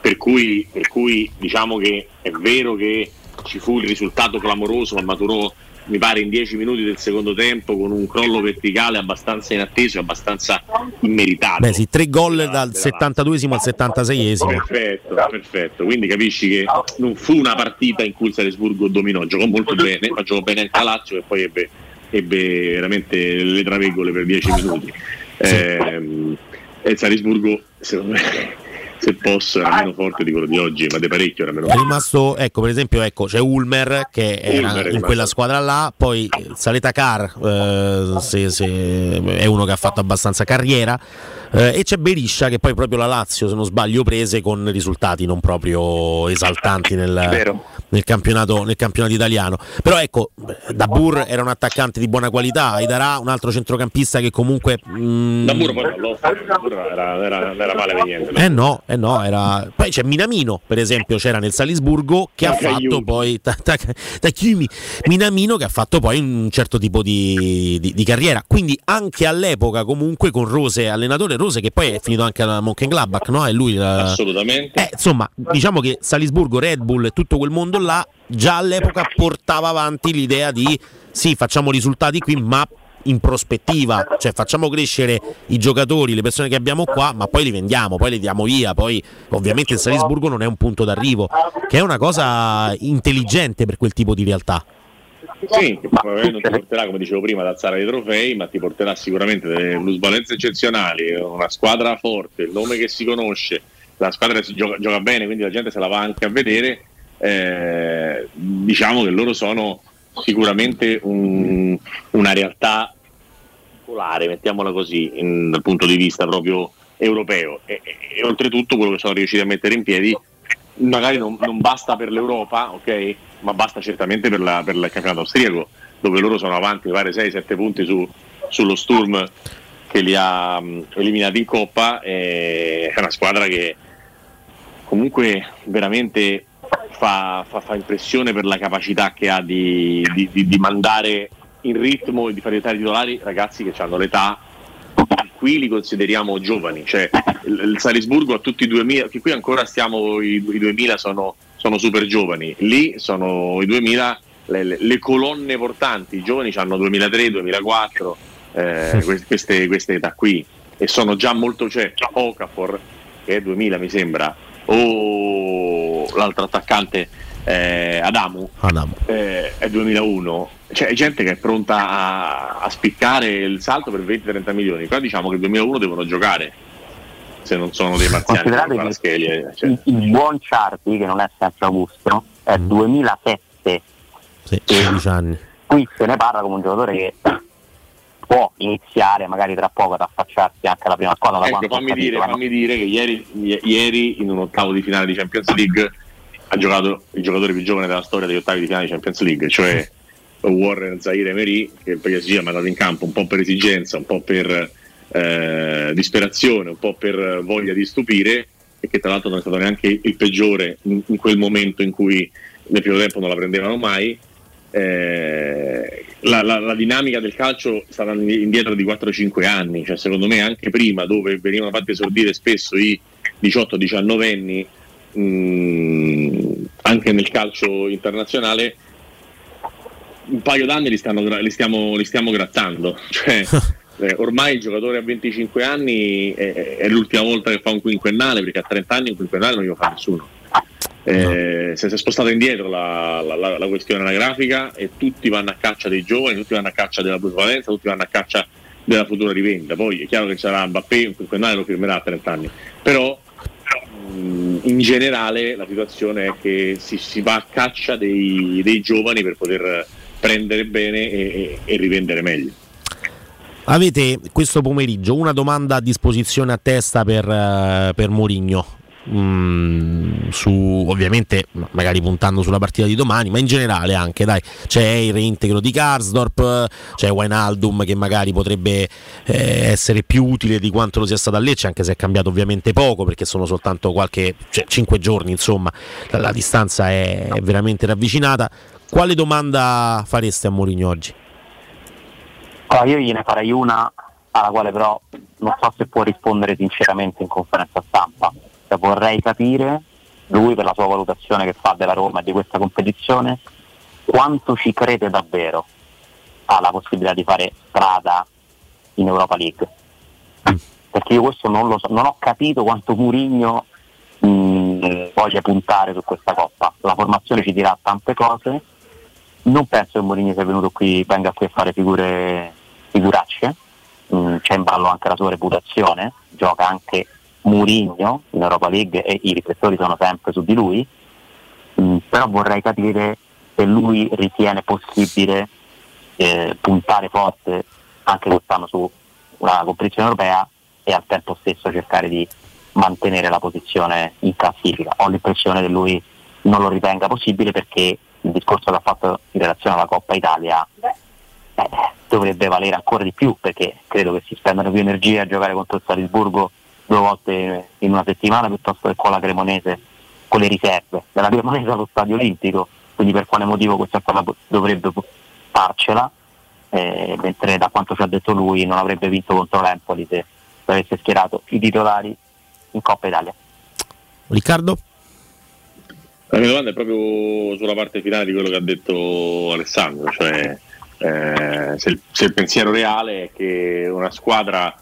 per, cui, per cui diciamo che è vero che ci fu il risultato clamoroso, ma maturò mi pare in 10 minuti del secondo tempo con un crollo verticale abbastanza inatteso e abbastanza immeritato. Beh, sì, tre gol dal 72esimo al 76esimo. Perfetto, perfetto. Quindi capisci che non fu una partita in cui il Salisburgo dominò, giocò molto bene, ma giocò bene anche la Lazio e poi ebbe, ebbe veramente le traveggole per 10 minuti. Ehm, e il Salisburgo, secondo me, se posso era meno forte di quello di oggi, ma di parecchio era meno È forte. rimasto, ecco, per esempio, ecco, c'è Ulmer che era Ulmer è in rimasto. quella squadra là, poi Saleta Car eh, se- se- è uno che ha fatto abbastanza carriera eh, e c'è Beriscia che poi proprio la Lazio, se non sbaglio, prese con risultati non proprio esaltanti nel, nel campionato, nel campionato italiano. Però ecco, Dabur era un attaccante di buona qualità, Aidara un altro centrocampista che comunque... mm, Dabur poi non era, era, era male per niente. no? eh no, eh no, era... Poi c'è Minamino, per esempio, c'era nel Salisburgo che ha fatto poi <laughs> Ta- Ta- Takayumi. Minamino che ha fatto poi un certo tipo di, di- di carriera. Quindi anche all'epoca comunque con Rose allenatore, Rose che poi è finito anche alla Mönchengladbach, no? E lui la- Assolutamente. eh, insomma, diciamo che Salisburgo, Red Bull e tutto quel mondo là già all'epoca portava avanti l'idea di sì, facciamo risultati qui, ma in prospettiva, cioè facciamo crescere i giocatori, le persone che abbiamo qua, ma poi li vendiamo, poi li diamo via, poi ovviamente il Salisburgo non è un punto d'arrivo, che è una cosa intelligente per quel tipo di realtà. Sì, probabilmente non ti porterà, come dicevo prima, ad alzare dei trofei, ma ti porterà sicuramente delle plusvalenze eccezionali, una squadra forte, il nome che si conosce, la squadra si gioca, gioca bene, quindi la gente se la va anche a vedere. Eh, diciamo che loro sono sicuramente un- una realtà particolare, mettiamola così, in- dal punto di vista proprio europeo. E, e- e oltretutto quello che sono riusciti a mettere in piedi magari non, non basta per l'Europa, ok? Ma basta certamente per, la- per il campionato austriaco, dove loro sono avanti, pare 6-7 punti su- sullo Sturm che li ha mh, eliminati in Coppa. è una squadra che comunque veramente fa, fa- fa impressione per la capacità che ha di, di- di- di mandare in ritmo e di far diventare titolari ragazzi che hanno l'età qui li consideriamo giovani, cioè il, Salisburgo a tutti i 2000, che qui ancora stiamo, i, i 2000 sono, sono super giovani, lì sono i 2000 le, le- colonne portanti, i giovani hanno 2003, 2004, eh, <laughs> que- queste, queste età qui. E sono già molto, cioè Okafor che è 2000 mi sembra, o l'altro attaccante eh, Adamu Adamu. eh, è 2001, cioè è gente che è pronta a, a spiccare il salto per 20-30 milioni. Qua diciamo che il 2001 devono giocare se non sono dei marziani. Che eh, cioè. il, il buon Ciardi, che non è sempre Augusto, è 2007. Sì, 16 anni. Qui se ne parla come un giocatore che può iniziare magari tra poco ad affacciarsi anche alla prima squadra. Ecco, fammi capito, dire, no- fammi dire che ieri, ieri in un ottavo di finale di Champions League ha giocato il giocatore più giovane della storia degli ottavi di finale di Champions League, cioè Warren Zaire Emery, che il PSG ha mandato in campo un po' per esigenza, un po' per eh, disperazione, un po' per voglia di stupire e che tra l'altro non è stato neanche il peggiore in, in quel momento in cui nel primo tempo non la prendevano mai. Eh, la, la- la dinamica del calcio andando indietro di 4-5 anni, cioè secondo me anche prima dove venivano fatti esordire spesso i 18-19 anni, mh, anche nel calcio internazionale, un paio d'anni li, stanno li stiamo, li stiamo grattando. <laughs> Cioè, <laughs> eh, ormai il giocatore a 25 anni è, è l'ultima volta che fa un quinquennale, perché a 30 anni un quinquennale non glielo fa nessuno. Eh, si è spostata indietro la, la- la- la questione anagrafica e tutti vanno a caccia dei giovani, tutti vanno a caccia della plusvalenza, tutti vanno a caccia della futura rivendita. Poi è chiaro che sarà Mbappé, un quinquennale lo firmerà a 30 anni, però mh, in generale la situazione è che si, si va a caccia dei, dei giovani per poter prendere bene e, e- e rivendere meglio. Avete questo pomeriggio una domanda a disposizione a testa per, eh, per Mourinho. Mm, su ovviamente magari puntando sulla partita di domani ma in generale anche dai c'è il reintegro di Karsdorp c'è Wijnaldum che magari potrebbe eh, essere più utile di quanto lo sia stato a Lecce anche se è cambiato ovviamente poco perché sono soltanto qualche cioè, 5 giorni insomma la, la distanza è veramente ravvicinata quale domanda fareste a Mourinho oggi? Allora, io gliene farei una alla quale però non so se può rispondere sinceramente in conferenza stampa. Cioè, vorrei capire, lui per la sua valutazione che fa della Roma e di questa competizione, quanto ci crede davvero alla possibilità di fare strada in Europa League. Perché io questo non lo so, non ho capito quanto Murigno voglia puntare su questa coppa. La formazione ci dirà tante cose. Non penso che Mourinho sia venuto qui, venga qui a fare figure, figuracce, Mm, c'è in ballo anche la sua reputazione, gioca anche Murigno in Europa League e i riflettori sono sempre su di lui, mm, però vorrei capire se lui ritiene possibile eh, puntare forte anche quest'anno su una competizione europea e al tempo stesso cercare di mantenere la posizione in classifica. Ho l'impressione che lui non lo ritenga possibile perché il discorso che ha fatto in relazione alla Coppa Italia eh, dovrebbe valere ancora di più perché credo che si spendano più energie a giocare contro il Salisburgo due volte in una settimana piuttosto che con la Cremonese con le riserve. Della Cremonese allo stadio olimpico quindi per quale motivo questa squadra dovrebbe farcela? Eh, mentre da quanto ci ha detto lui non avrebbe vinto contro l'Empoli se avesse schierato i titolari in Coppa Italia. Riccardo? La mia domanda è proprio sulla parte finale di quello che ha detto Alessandro, cioè eh, se, il, se, il, pensiero reale è che una squadra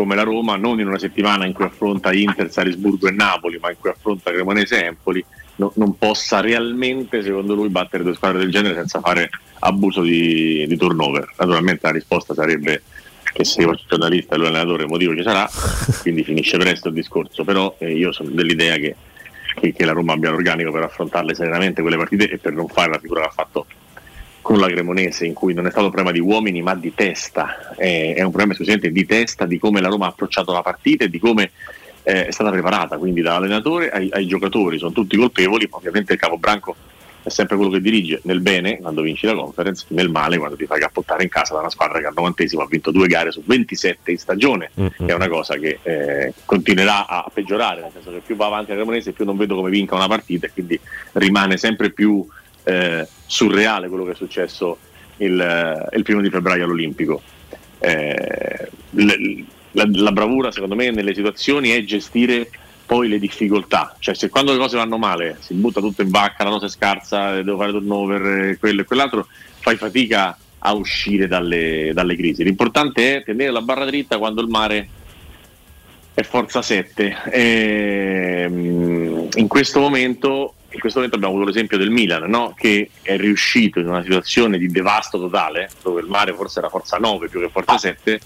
come la Roma, non in una settimana in cui affronta Inter, Salisburgo e Napoli, ma in cui affronta Cremonese e Empoli, no, non possa realmente, secondo lui, battere due squadre del genere senza fare abuso di, di turnover. Naturalmente la risposta sarebbe che se io giornalista e lui allenatore il motivo ci sarà, quindi finisce presto il discorso, però eh, io sono dell'idea che, che, che la Roma abbia l'organico per affrontarle serenamente quelle partite e per non fare la figura che ha fatto con la Cremonese in cui non è stato un problema di uomini ma di testa, eh, è un problema esclusivamente di testa, di come la Roma ha approcciato la partita e di come eh, è stata preparata, quindi dall'allenatore ai, ai, giocatori, sono tutti colpevoli, ovviamente il capobranco è sempre quello che dirige nel bene quando vinci la conference, nel male quando ti fai cappottare in casa da una squadra che al novantesimo ha vinto due gare su 27 in stagione, mm-hmm. che è una cosa che eh, continuerà a peggiorare, nel senso che più va avanti la Cremonese più non vedo come vinca una partita e quindi rimane sempre più eh, surreale quello che è successo il, eh, il primo di febbraio all'Olimpico. Eh, la, la, bravura secondo me nelle situazioni è gestire poi le difficoltà, cioè se quando le cose vanno male si butta tutto in vacca, la cosa è scarsa, devo fare turnover, quello e quell'altro, fai fatica a uscire dalle, dalle crisi. L'importante è tenere la barra dritta quando il mare è forza 7. E, ehm, in questo momento in questo momento abbiamo avuto l'esempio del Milan no? che è riuscito in una situazione di devasto totale dove il mare forse era forza 9 più che forza 7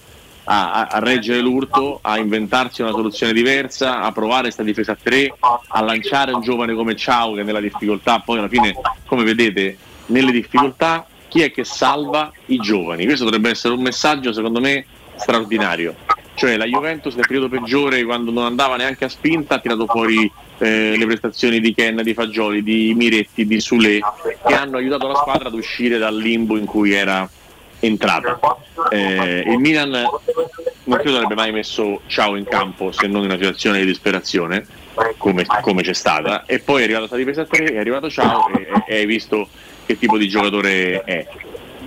a, a, reggere l'urto, a inventarsi una soluzione diversa, a provare questa difesa a 3, a lanciare un giovane come Ciao che nella difficoltà poi alla fine come vedete nelle difficoltà chi è che salva i giovani? Questo dovrebbe essere un messaggio secondo me straordinario cioè la Juventus nel periodo peggiore quando non andava neanche a spinta ha tirato fuori eh, le prestazioni di Ken, di Fagioli, di Miretti, di Sule che hanno aiutato la squadra ad uscire dal limbo in cui era entrata. Eh, il Milan non credo avrebbe mai messo Ciao in campo se non in una situazione di disperazione come, come c'è stata e poi è arrivato sta difesa 3, è arrivato Ciao e, e hai visto che tipo di giocatore è.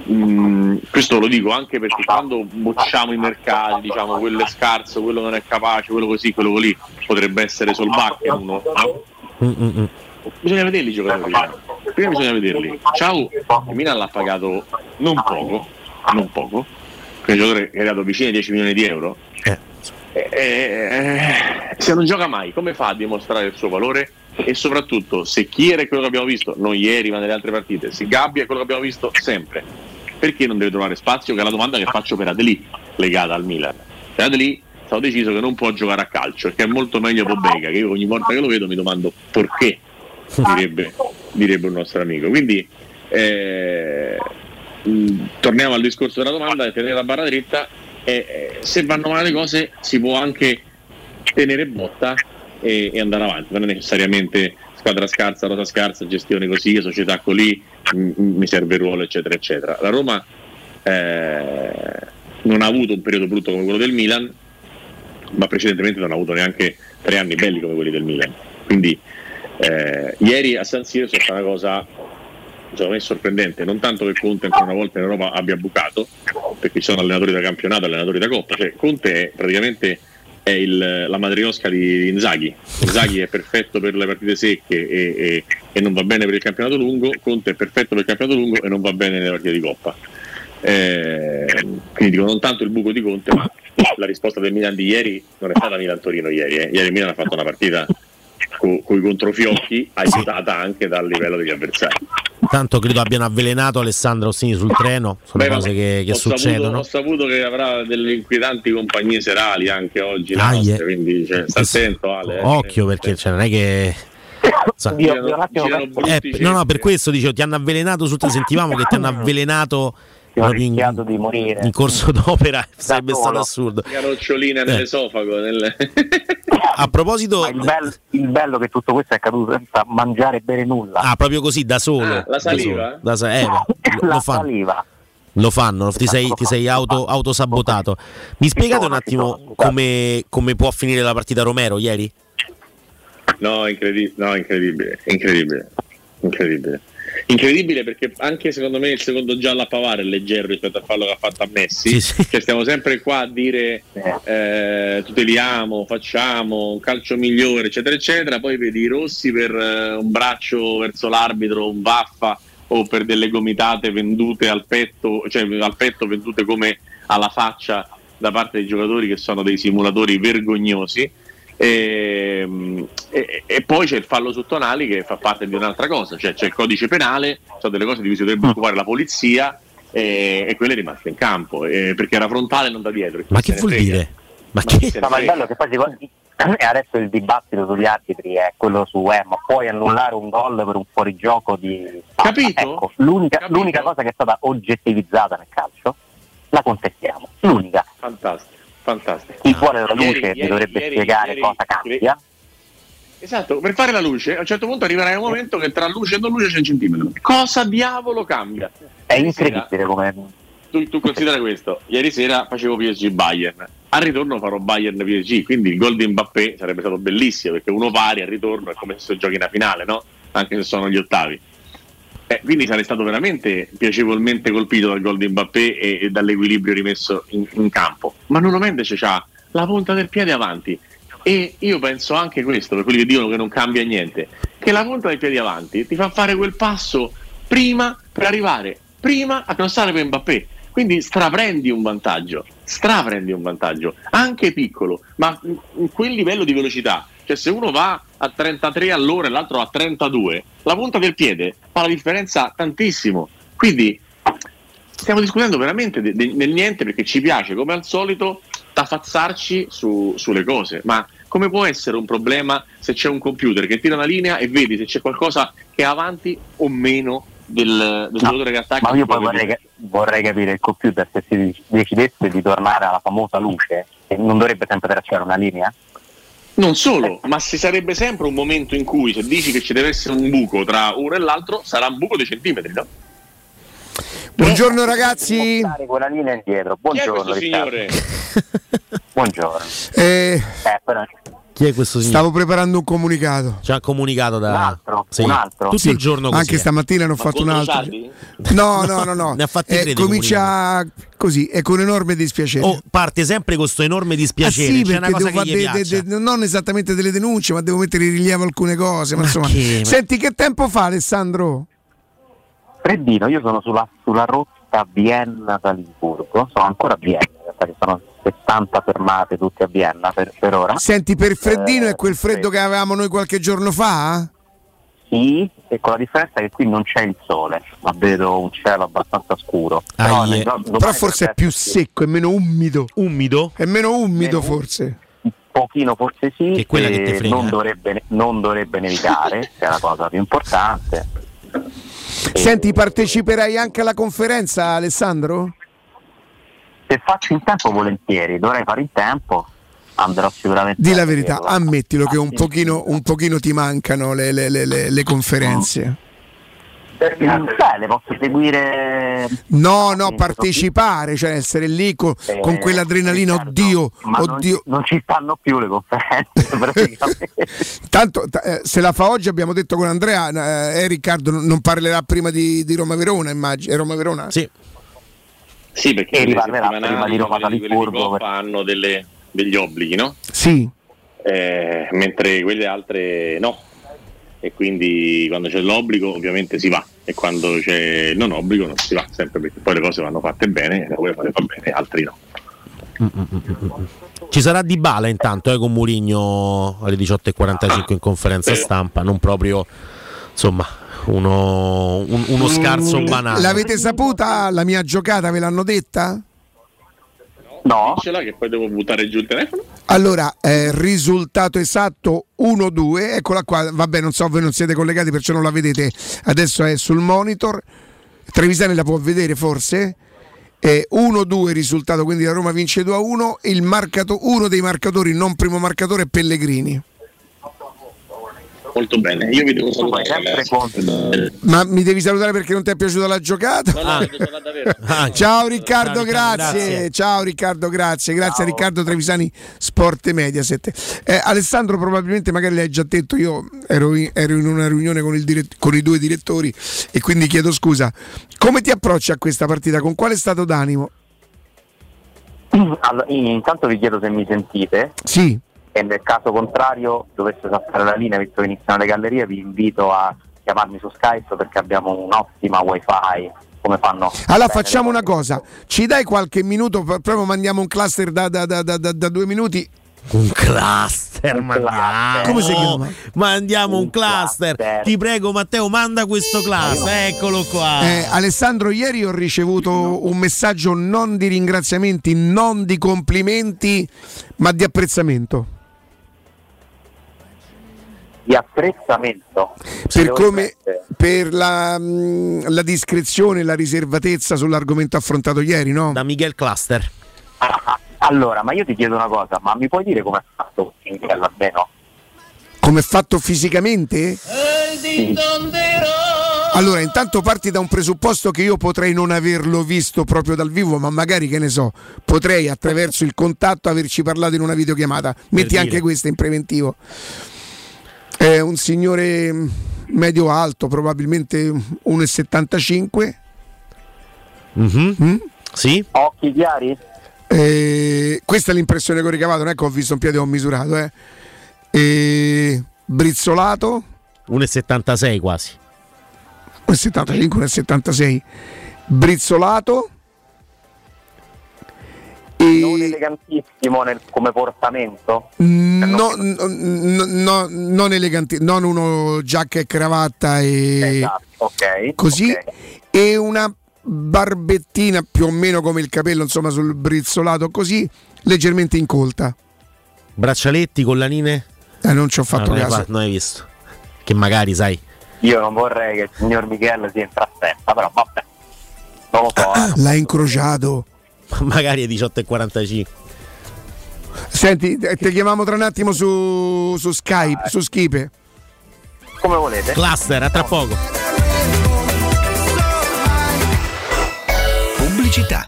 Mm, questo lo dico anche perché quando bocciamo i mercati, diciamo quello è scarso, quello non è capace, quello così, quello lì potrebbe essere Solbacca uno. Mm-mm. Bisogna vederli i giocatori. Prima bisogna vederli. Ciao, il Milan l'ha pagato non poco, non poco, è un giocatore che è arrivato vicino ai 10 milioni di euro. Eh. Eh, eh, se non gioca mai, come fa a dimostrare il suo valore? E soprattutto, se Chiere è quello che abbiamo visto, non ieri ma nelle altre partite, se Gabbia è quello che abbiamo visto sempre, perché non deve trovare spazio? Che è la domanda che faccio per Adeli legata al Milan. Per Adeli stato deciso che non può giocare a calcio, che è molto meglio Pobega, che io ogni volta che lo vedo mi domando perché, direbbe, direbbe un nostro amico. Quindi eh, mh, torniamo al discorso della domanda, tenere la barra dritta eh, se vanno male le cose si può anche tenere botta e, e andare avanti, non è necessariamente squadra scarsa, rosa scarsa, gestione così, società così, mi serve il ruolo, eccetera, eccetera. La Roma eh, non ha avuto un periodo brutto come quello del Milan, ma precedentemente non ha avuto neanche tre anni belli come quelli del Milan. Quindi eh, ieri a San Siro è stata una cosa secondo me sorprendente, non tanto che Conte ancora una volta in Europa abbia bucato, perché ci sono allenatori da campionato, allenatori da coppa, cioè Conte è praticamente è il, la madriosca di Inzaghi. Inzaghi è perfetto per le partite secche e, e, e, non va bene per il campionato lungo, Conte è perfetto per il campionato lungo e non va bene nelle partite di coppa. Eh, quindi dico non tanto il buco di Conte, ma la risposta del Milan di ieri non è stata Milan-Torino ieri. Eh. Ieri Milan ha fatto una partita con i controfiocchi aiutata anche dal livello degli avversari. Tanto credo abbiano avvelenato Alessandro Ossini sul treno. Sono Beh, cose che, che ho saputo- succedono. ho saputo che avrà delle inquietanti compagnie serali anche oggi, Ah, nostre, yeah. quindi cioè, sta attento Ale. eh. Occhio perché cioè, non è che. Sa- Girano- girano Eh, no, no, per questo dicevo, ti hanno avvelenato su sentivamo che ti hanno avvelenato proprio in, di morire. in corso d'opera, sarebbe stato assurdo. Caroccioline Eh. nell'esofago. Nel... A proposito, il, bello, il bello che tutto questo è accaduto senza mangiare e bere nulla. ah, proprio così da solo. Ah, la da saliva? solo. Da sa- eh, lo, <laughs> La lo saliva. Lo fanno, ti sei, ti sei auto, autosabotato. Mi spiegate un attimo come, come può finire la partita Romero ieri? No, incredibile, no, incredibile, incredibile, incredibile. Incredibile perché anche secondo me il secondo giallo a Pavare è leggero rispetto al fallo che ha fatto a Messi. Cioè, stiamo sempre qua a dire eh, tuteliamo, facciamo un calcio migliore, eccetera, eccetera. Poi vedi i rossi per eh, un braccio verso l'arbitro, un vaffa o per delle gomitate vendute al petto, cioè al petto vendute come alla faccia da parte dei giocatori che sono dei simulatori vergognosi. E, e- e poi c'è il fallo su Tonali che fa parte di un'altra cosa, cioè c'è il codice penale, sono delle cose di cui si dovrebbe occupare la polizia e, e quello è rimasto in campo eh, perché era frontale non da dietro. Ma che vuol dire? Ma che... No, ma il bello che poi si- <clears throat> e adesso il dibattito sugli arbitri è quello su eh, ma puoi annullare un gol per un fuorigioco di Capito? Ecco, l'unica, l'unica cosa che è stata oggettivizzata nel calcio la contestiamo l'unica Fantastico, fantastico. chi vuole la luce ieri- mi dovrebbe ieri- spiegare ieri- cosa cambia Esatto, per fare la luce a un certo punto arriverà un momento che tra luce e non luce c'è un centimetro. Cosa diavolo cambia? è incredibile come tu, tu considera questo, ieri sera facevo PSG Bayern, al ritorno farò Bayern PSG, quindi il gol di Mbappé sarebbe stato bellissimo perché uno pari al ritorno è come se giochi una finale, no? Anche se sono gli ottavi. Eh, quindi sarei stato veramente piacevolmente colpito dal gol di Mbappé e, e dall'equilibrio rimesso in, in campo. Ma Nuno Mendes ha la punta del piede avanti e io penso anche questo, per quelli che dicono che non cambia niente, che la punta del piede avanti ti fa fare quel passo prima per arrivare prima a crossare per Mbappé. Quindi straprendi un vantaggio, straprendi un vantaggio, anche piccolo, ma in quel livello di velocità. Cioè se uno va a 33 all'ora e l'altro a 32, la punta del piede fa la differenza tantissimo. Quindi stiamo discutendo veramente de- de- del niente perché ci piace, come al solito, tafazzarci su- sulle cose. Ma come può essere un problema se c'è un computer che tira una linea e vedi se c'è qualcosa che è avanti o meno del, del giocatore che attacca? ma io poi vorrei, ca- vorrei capire il computer se si decidesse di tornare alla famosa luce non dovrebbe sempre tracciare una linea Non solo, ma ci sarebbe sempre un momento in cui se dici che ci deve essere un buco tra uno e l'altro, sarà un buco di centimetri, no? Buongiorno ragazzi. Quella linea indietro Chi è buongiorno questo Riccardo. signore? buongiorno Eh, eh, però Chi è questo signore? stavo preparando un comunicato. Ci ha comunicato da Un altro? Sì. Un altro? tutto Sì, il giorno così. Anche eh. stamattina ne ho Ma fatto un altro. No, no, no, no. <laughs> Ne ha fatti Eh, tre di comincia così, è con enorme dispiacere. Oh, parte sempre con questo enorme Ah, dispiacere. sì, C'è una perché cosa devo fare de- de- de- non esattamente delle denunce, ma devo mettere in rilievo alcune cose. Ma Ma insomma. che- Senti, che tempo fa Alessandro? Freddino io sono sulla, sulla rotta Vienna-Salisburgo sono ancora a Vienna in realtà che sono 60 fermate tutte a Vienna per, per ora Senti, per il freddino Eh, è quel freddo sì. che avevamo noi qualche giorno fa? Sì, e con la differenza che qui non c'è il sole, ma vedo un cielo abbastanza scuro. Però, nel gio- domani Però forse è più secco, è meno umido. Umido? È meno umido Meno forse. Un pochino forse sì, Che è quella che e te frega, non, eh. dovrebbe, non dovrebbe nevicare, che è la cosa più importante. Senti, parteciperai anche alla conferenza, Alessandro? Se faccio in tempo volentieri, dovrei fare in tempo, andrò sicuramente Di la verità, vederla. ammettilo che un Sì. pochino, un pochino ti mancano le, le- le- le- le conferenze. Beh, le posso seguire No, no, partecipare, cioè essere lì co- Eh, con quell'adrenalina, certo, oddio, ma non- oddio. Non, ci stanno più le conferenze <laughs> praticamente. Tanto ta- eh, se la fa oggi abbiamo detto con Andrea, eh, eh, Riccardo non- parlerà prima di, di Roma-Verona, immagino. È Roma-Verona? Sì. Sì, perché E le riparlerà prima di Roma Salisburgo, Coppa hanno delle- degli obblighi, no? Sì. Eh, mentre quelle altre no. E quindi quando c'è l'obbligo ovviamente si va e quando c'è il non obbligo non si va, sempre perché poi le cose vanno fatte bene, le vuoi fare fa bene, altri no. Ci sarà Di Bala intanto eh, con Murigno alle 18.45 in conferenza stampa, non proprio insomma uno, un- uno scarso banale. L'avete saputa la mia giocata? Ve l'hanno detta? No. Ce l'ha che poi devo buttare giù il telefono? Allora, eh, risultato esatto 1-2, eccola qua, vabbè non so, voi non siete collegati perciò non la vedete, adesso è sul monitor, Trevisani la può vedere forse? Eh, 1-2 il risultato, quindi la Roma vince 2-1, il marcato, uno dei marcatori, non primo marcatore, è Pellegrini. Molto bene, io vi devo salutare. ragazzi. Ma mi devi salutare perché non ti è piaciuta la giocata? No, no, solo davvero. <laughs> Ciao Riccardo, Ciao, grazie. grazie. Ciao Riccardo, grazie. Grazie a Riccardo Trevisani, Sport e Mediaset. Eh, Alessandro, probabilmente magari l'hai già detto, io ero in, ero in una riunione con, il dirett- con i due direttori e quindi chiedo scusa. Come ti approcci a questa partita? Con quale stato d'animo? Allora, intanto vi chiedo se mi sentite. Sì. E nel caso contrario dovesse saltare la linea, visto che iniziano le gallerie, vi invito a chiamarmi su Skype perché abbiamo un'ottima wifi come fanno. Allora facciamo una cosa, ci dai qualche minuto, pro- proprio mandiamo un cluster da, da- da- da- da- da due minuti. Un cluster, mandiamo. Come si chiama? Mandiamo un, cluster. Ti prego, Matteo, manda questo cluster. Eccolo qua. Eh, Alessandro, ieri ho ricevuto un messaggio non di ringraziamenti, non di complimenti, ma di apprezzamento. Di apprezzamento. Per, come, per la, mh, la discrezione e la riservatezza sull'argomento affrontato ieri, no? Da Miguel Cluster. Allora, ma io ti chiedo una cosa, ma mi puoi dire come è fatto Miguel almeno? Come è fatto fisicamente? Allora, intanto parti da un presupposto che io potrei non averlo visto proprio dal vivo, ma magari che ne so, potrei attraverso il contatto averci parlato in una videochiamata. Metti anche questa in preventivo. È un signore medio alto, probabilmente 1,75. Mm? Sì. Occhi chiari? Eh, questa è l'impressione che ho ricavato, non è che ho visto un piede ho misurato. Eh. E brizzolato. 1,76 quasi. 1,75, 1,76. Brizzolato. Non elegantissimo nel- come portamento? No, no, no, no, non eleganti, non uno giacca e cravatta e Esatto, ok. così ok. e una barbettina più o meno come il capello, insomma, sul brizzolato così, leggermente incolta. Braccialetti, collanine? Eh, non ci ho fatto Ah, non hai caso. non hai visto. Che magari, sai. Io non vorrei che il signor Michele si entra a testa, però vabbè. Non lo so. eh. L'ha incrociato. <laughs> magari è 18,45. Senti, ti chiamiamo tra un attimo su, su Skype, su Skype. Come volete. Cluster, a tra poco. Pubblicità.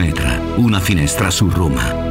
una finestra su Roma.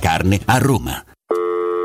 carne a Roma.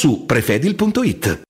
su prefedil.it.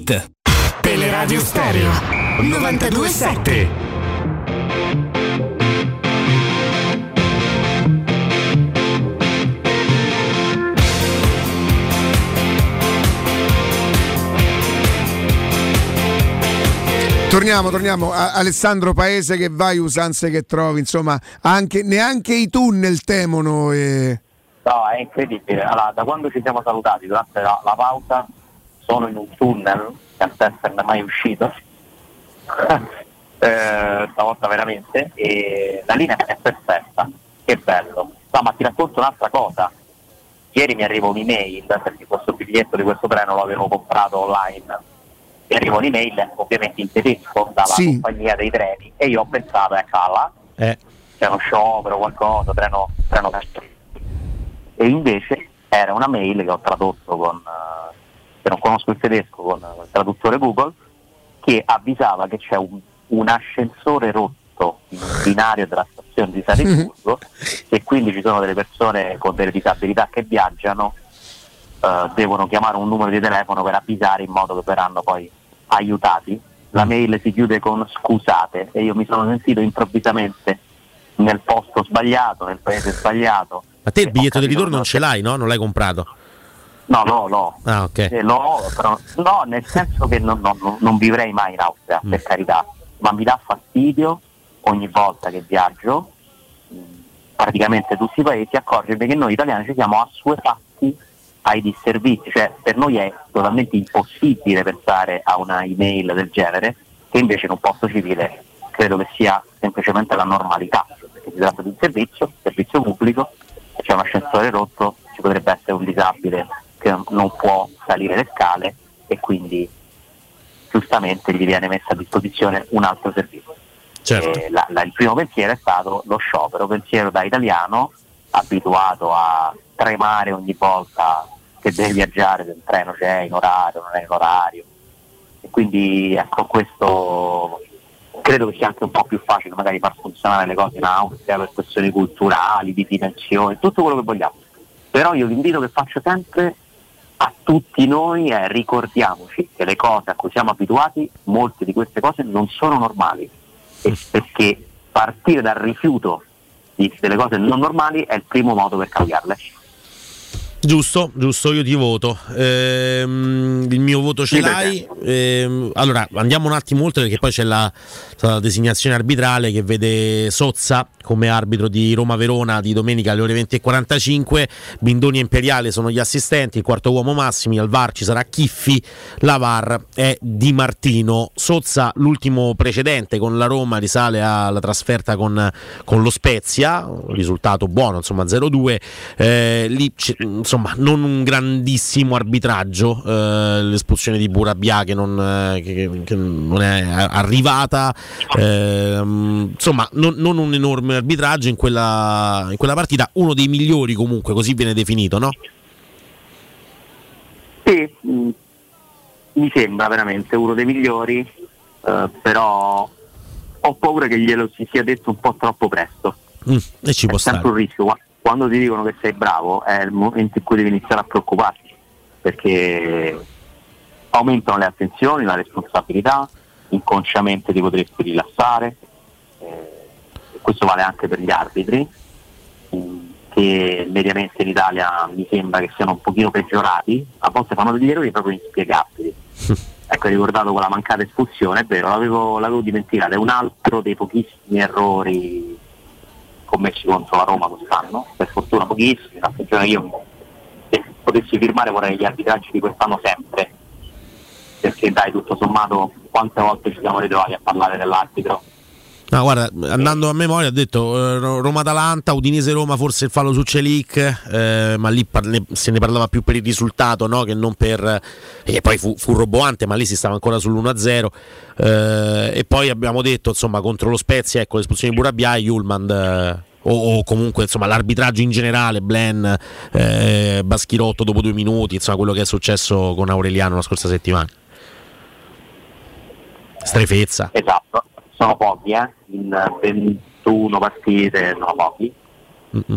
Teleradio Stereo 927. Torniamo, torniamo. A- Alessandro Paese che vai, usanze che trovi, insomma, anche, neanche i tunnel temono. E... No, è incredibile. Allora, da quando ci siamo salutati durante la, la pausa sono in un tunnel senza esserne mai uscito. <laughs> Eh, stavolta veramente e la linea è perfetta, che bello. No, ma ti racconto un'altra cosa. Ieri mi arriva un'email perché questo biglietto di questo treno lo avevo comprato online. Mi arriva un'email ovviamente in tedesco dalla Sì. compagnia dei treni e io ho pensato, eccola, Eh. c'è uno sciopero, qualcosa, treno, treno. E invece era una mail che ho tradotto con, eh, che non conosco il tedesco, con il traduttore Google, che avvisava che c'è un, un ascensore rotto in un binario della stazione di Salisburgo <laughs> e quindi ci sono delle persone con delle disabilità che viaggiano, eh, devono chiamare un numero di telefono per avvisare in modo che verranno poi aiutati. La mail si chiude con scusate e io mi sono sentito improvvisamente nel posto sbagliato, nel paese sbagliato. Ma te il biglietto di ritorno non ce l'hai, no? Non l'hai comprato? No, no, no. Ah, ok. Eh, l'ho, però- no, nel senso che non, non- non- vivrei mai in Austria, Mm. per carità, ma mi dà fastidio ogni volta che viaggio, mh, praticamente tutti i paesi, accorgermi che noi italiani ci siamo assuefatti ai disservizi, cioè per noi è totalmente impossibile pensare a una email del genere, che invece in un posto civile credo che sia semplicemente la normalità, perché si tratta di un servizio, servizio pubblico, se c'è un ascensore rotto ci potrebbe essere un disabile che non può salire le scale e quindi giustamente gli viene messo a disposizione un altro servizio. Eh, la- la- il primo pensiero è stato lo sciopero, pensiero da italiano abituato a tremare ogni volta che deve viaggiare, se il treno c'è in orario, non è in orario. E quindi ecco questo credo che sia anche un po' più facile magari far funzionare le cose in Austria per questioni culturali, di dimensioni, tutto quello che vogliamo. Però io l'invito che faccio sempre a tutti noi è ricordiamoci che le cose a cui siamo abituati, molte di queste cose non sono normali. E perché partire dal rifiuto di- delle cose non normali è il primo modo per cambiarle. Giusto, giusto, io ti voto. Ehm, il mio voto ce l'hai. Ehm, allora, andiamo un attimo oltre perché poi c'è la, la designazione arbitrale che vede Sozza come arbitro di Roma-Verona di domenica alle ore 20.45. Bindoni e Imperiale sono gli assistenti, il quarto uomo Massimi, al VAR ci sarà Chiffi, la VAR è Di Martino. Sozza, l'ultimo precedente con la Roma, risale alla trasferta con, con lo Spezia, risultato buono, insomma 0-2. Eh, lì insomma non un grandissimo arbitraggio, eh, l'espulsione di Burabia che non, eh, che- che non è arrivata, ehm, insomma non, non un enorme arbitraggio in quella, in quella partita, uno dei migliori comunque, così viene definito, no? Sì, mh, mi sembra veramente uno dei migliori, eh, però ho paura che glielo si sia detto un po' troppo presto. Mm, e ci è può sempre stare. un rischio. Qua- Quando ti dicono che sei bravo è il momento in cui devi iniziare a preoccuparti, perché aumentano le attenzioni, la responsabilità, inconsciamente ti potresti rilassare, eh, questo vale anche per gli arbitri, che mediamente in Italia mi sembra che siano un pochino peggiorati, a volte fanno degli errori proprio inspiegabili. <laughs> Ecco, hai ricordato quella mancata espulsione, è vero, l'avevo, l'avevo dimenticato, è un altro dei pochissimi errori commessi contro la Roma quest'anno, per fortuna pochissimi, che io se potessi firmare vorrei gli arbitraggi di quest'anno sempre, perché dai tutto sommato quante volte ci siamo ritrovati a parlare dell'arbitro No, guarda, andando a memoria ha detto eh, Ro- Roma-Atalanta, Udinese-Roma forse il fallo su Celic, eh, ma lì parle- se ne parlava più per il risultato no? che non per... e poi fu, fu roboante, ma lì si stava ancora sull'1-0. eh, e poi abbiamo detto, insomma, contro lo Spezia, ecco, l'espulsione di Burabia e Julman... eh, o, o comunque insomma l'arbitraggio in generale, Blen, eh, Baschirotto dopo due minuti, insomma quello che è successo con Aureliano la scorsa settimana. Strefezza. Esatto, sono pochi, eh? in 21 partite sono pochi.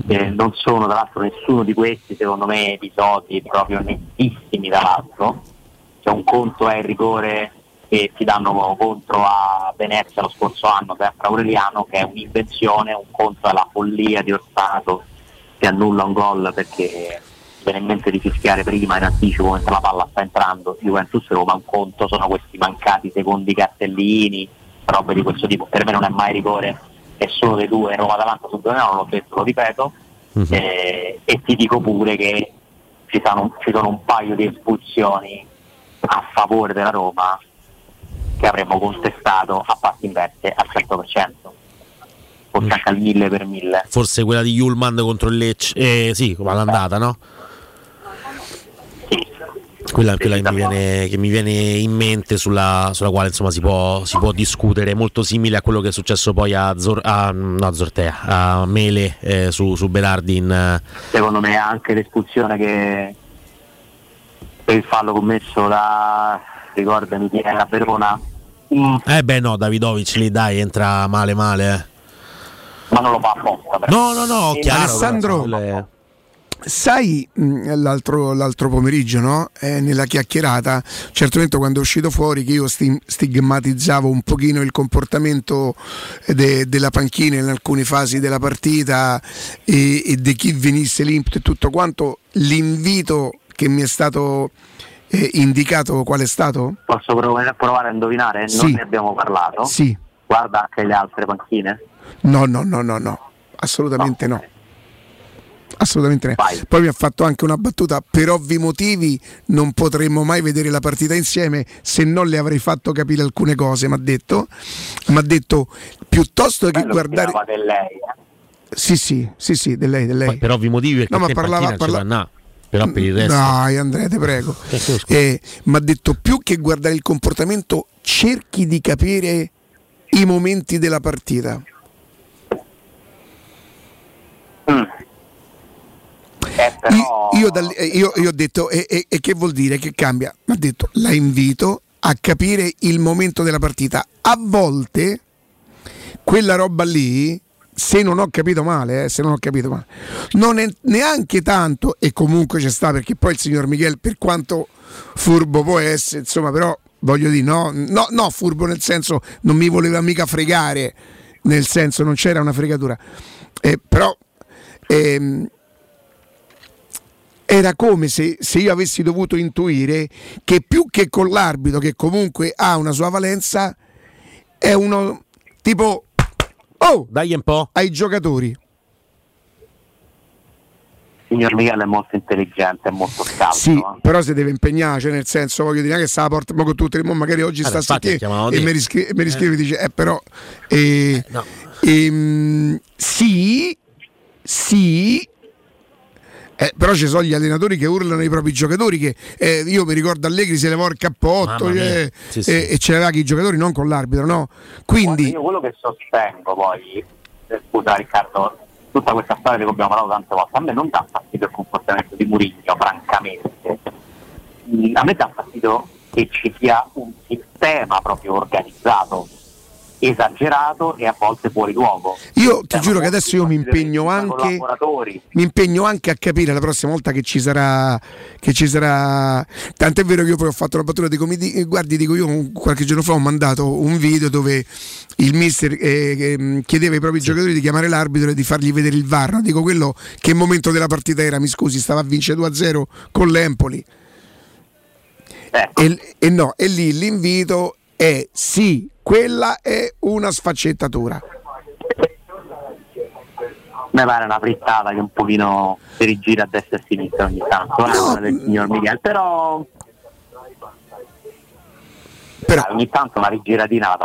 Eh, non sono tra l'altro nessuno di questi secondo me episodi proprio nettissimi tra l'altro. Cioè un conto è il rigore che ti danno contro a Venezia lo scorso anno per Aureliano che è un'invenzione, un conto è la follia di Orsato che annulla un gol perché viene in mente di fischiare prima in anticipo mentre la palla sta entrando Juventus Roma un conto sono questi mancati secondi cartellini robe di questo tipo. Per me non è mai rigore è solo dei due Roma Atalanta sul 2 non l'ho detto lo ripeto. Eh, e ti dico pure che ci sono, ci sono un paio di espulsioni a favore della Roma che avremmo contestato a passi inverse al 100% forse anche al 1000 per 1000 Forse quella di Julman contro il Lecce, eh, sì, all'andata, no? Quella, quella che, mi viene, che mi viene in mente sulla, sulla quale insomma si può, si può discutere, molto simile a quello che è successo poi a, Zor, a, no, a Zortea, a Mele eh, su, su Berardi in, secondo me anche l'espulsione che per il fallo commesso da ricordami chi era Verona mm, Eh beh no, Davidovic lì dai, entra male male. eh. ma non lo fa apposta però. No, no, no, chiaro. Alessandro, sai mh, l'altro, l'altro pomeriggio, no? Eh, nella chiacchierata, certamente quando è uscito fuori che io sti- stigmatizzavo un pochino il comportamento de- della panchina in alcune fasi della partita e, e di chi venisse l'input e tutto quanto, l'invito che mi è stato eh, indicato qual è stato? posso provare, provare a indovinare? Sì. non ne abbiamo parlato Sì. guarda anche le altre panchine No, no, no, no, no, assolutamente no. Assolutamente no. Poi mi ha fatto anche una battuta, per ovvi motivi non potremmo mai vedere la partita insieme se non le avrei fatto capire alcune cose, mi ha detto. Mi ha detto piuttosto che guardare... che di lei eh. Sì, sì, sì, sì, di lei, di lei. Poi per ovvi motivi perché No, ma parlava- panchina non ci parla- va, no. però per il resto Dai Andrea, ti prego. <laughs> Eh, mi ha detto più che guardare il comportamento, cerchi di capire i momenti della partita. Io, io dal- eh, io- io ho detto, e, e- e che vuol dire? Che cambia? Mi ha detto, la invito a capire il momento della partita. A volte, quella roba lì, se non ho capito male, eh, se non ho capito male, non è neanche tanto, e comunque ci sta perché poi il signor Michele, per quanto furbo può essere, insomma, però voglio dire, no, no, no, furbo nel senso non mi voleva mica fregare, nel senso non c'era una fregatura, Eh, però ehm, era come se, se io avessi dovuto intuire che più che con l'arbitro, che comunque ha una sua valenza, è uno tipo oh, dai un po' ai giocatori. signor Michele è molto intelligente, è molto scalzo. Sì, eh. però si deve impegnare, cioè nel senso, voglio dire, che sta la porta mo con tutte le magari oggi Allora, sta chiamavano e mi riscrive, mi riscrive e dice, eh però, eh, no. ehm, sì, sì, eh, però ci sono gli allenatori che urlano ai propri giocatori che eh, io mi ricordo Allegri se levò il cappotto eh, Sì, sì. e, e ce l'aveva che i giocatori non con l'arbitro, no? Quindi Io quello che sostengo poi, eh, scusa Riccardo, tutta questa storia di cui abbiamo parlato tante volte, a me non dà fastidio il comportamento di Murigno, francamente. Mm, A me dà fastidio che ci sia un sistema proprio organizzato, esagerato e a volte fuori luogo. Io ti giuro che adesso io mi impegno anche mi impegno anche a capire la prossima volta che ci sarà che ci sarà tant'è vero che io poi ho fatto una battuta dico mi di- guardi dico io qualche giorno fa ho mandato un video dove il mister eh, mh, chiedeva ai propri giocatori di chiamare l'arbitro e di fargli vedere il VAR dico quello che momento della partita era? Mi scusi stava a vincere 2-0 con l'Empoli. E, e no e lì l'invito è sì quella è una sfaccettatura. Mi pare una frittata che un pochino si rigira a destra e a sinistra ogni tanto, eh, quella del signor Michele, però, Dai, ogni tanto una rigiratina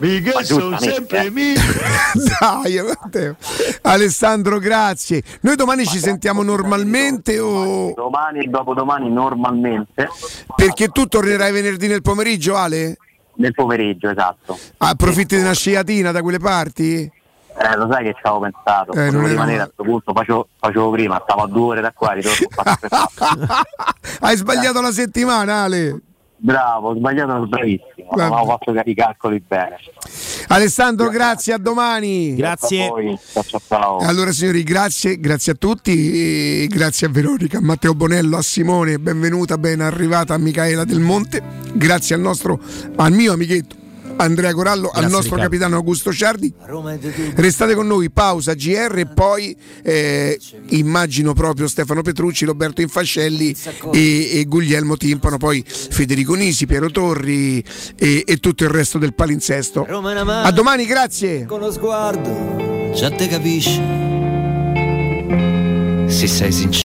fa. Ma giustamente, eh. <laughs> Dai, Matteo. Alessandro, grazie. Noi domani ci sentiamo normalmente o Domani e dopodomani normalmente. perché tu tornerai venerdì nel pomeriggio, Ale? Nel pomeriggio, esatto. Approfitti di una sciatina da quelle parti? Eh, lo sai che ci avevo pensato, Eh, non volevo rimanere male. a questo punto, facevo, facevo prima, stavo a due ore da qua, ritorno <laughs> Hai sbagliato la settimana, Ale. Bravo, sbagliato, bravissimo, non Vabbè. avevo fatto i calcoli bene. Alessandro, grazie, a domani. Grazie a voi. Ciao, ciao, ciao. Allora signori, grazie, grazie a tutti, e grazie a Veronica, a Matteo Bonello, a Simone, benvenuta, ben arrivata a Michaela Del Monte, grazie al nostro, al mio amichetto Andrea Corallo, al Grazie, nostro Riccardo. capitano Augusto Ciardi. Restate con noi, pausa GR e poi eh, immagino proprio Stefano Petrucci, Roberto Infascelli e, e Guglielmo Timpano, poi Federico Nisi, Piero Torri e, e tutto il resto del palinsesto. A domani, grazie. Con lo sguardo, già te capisci. Se sei sincero.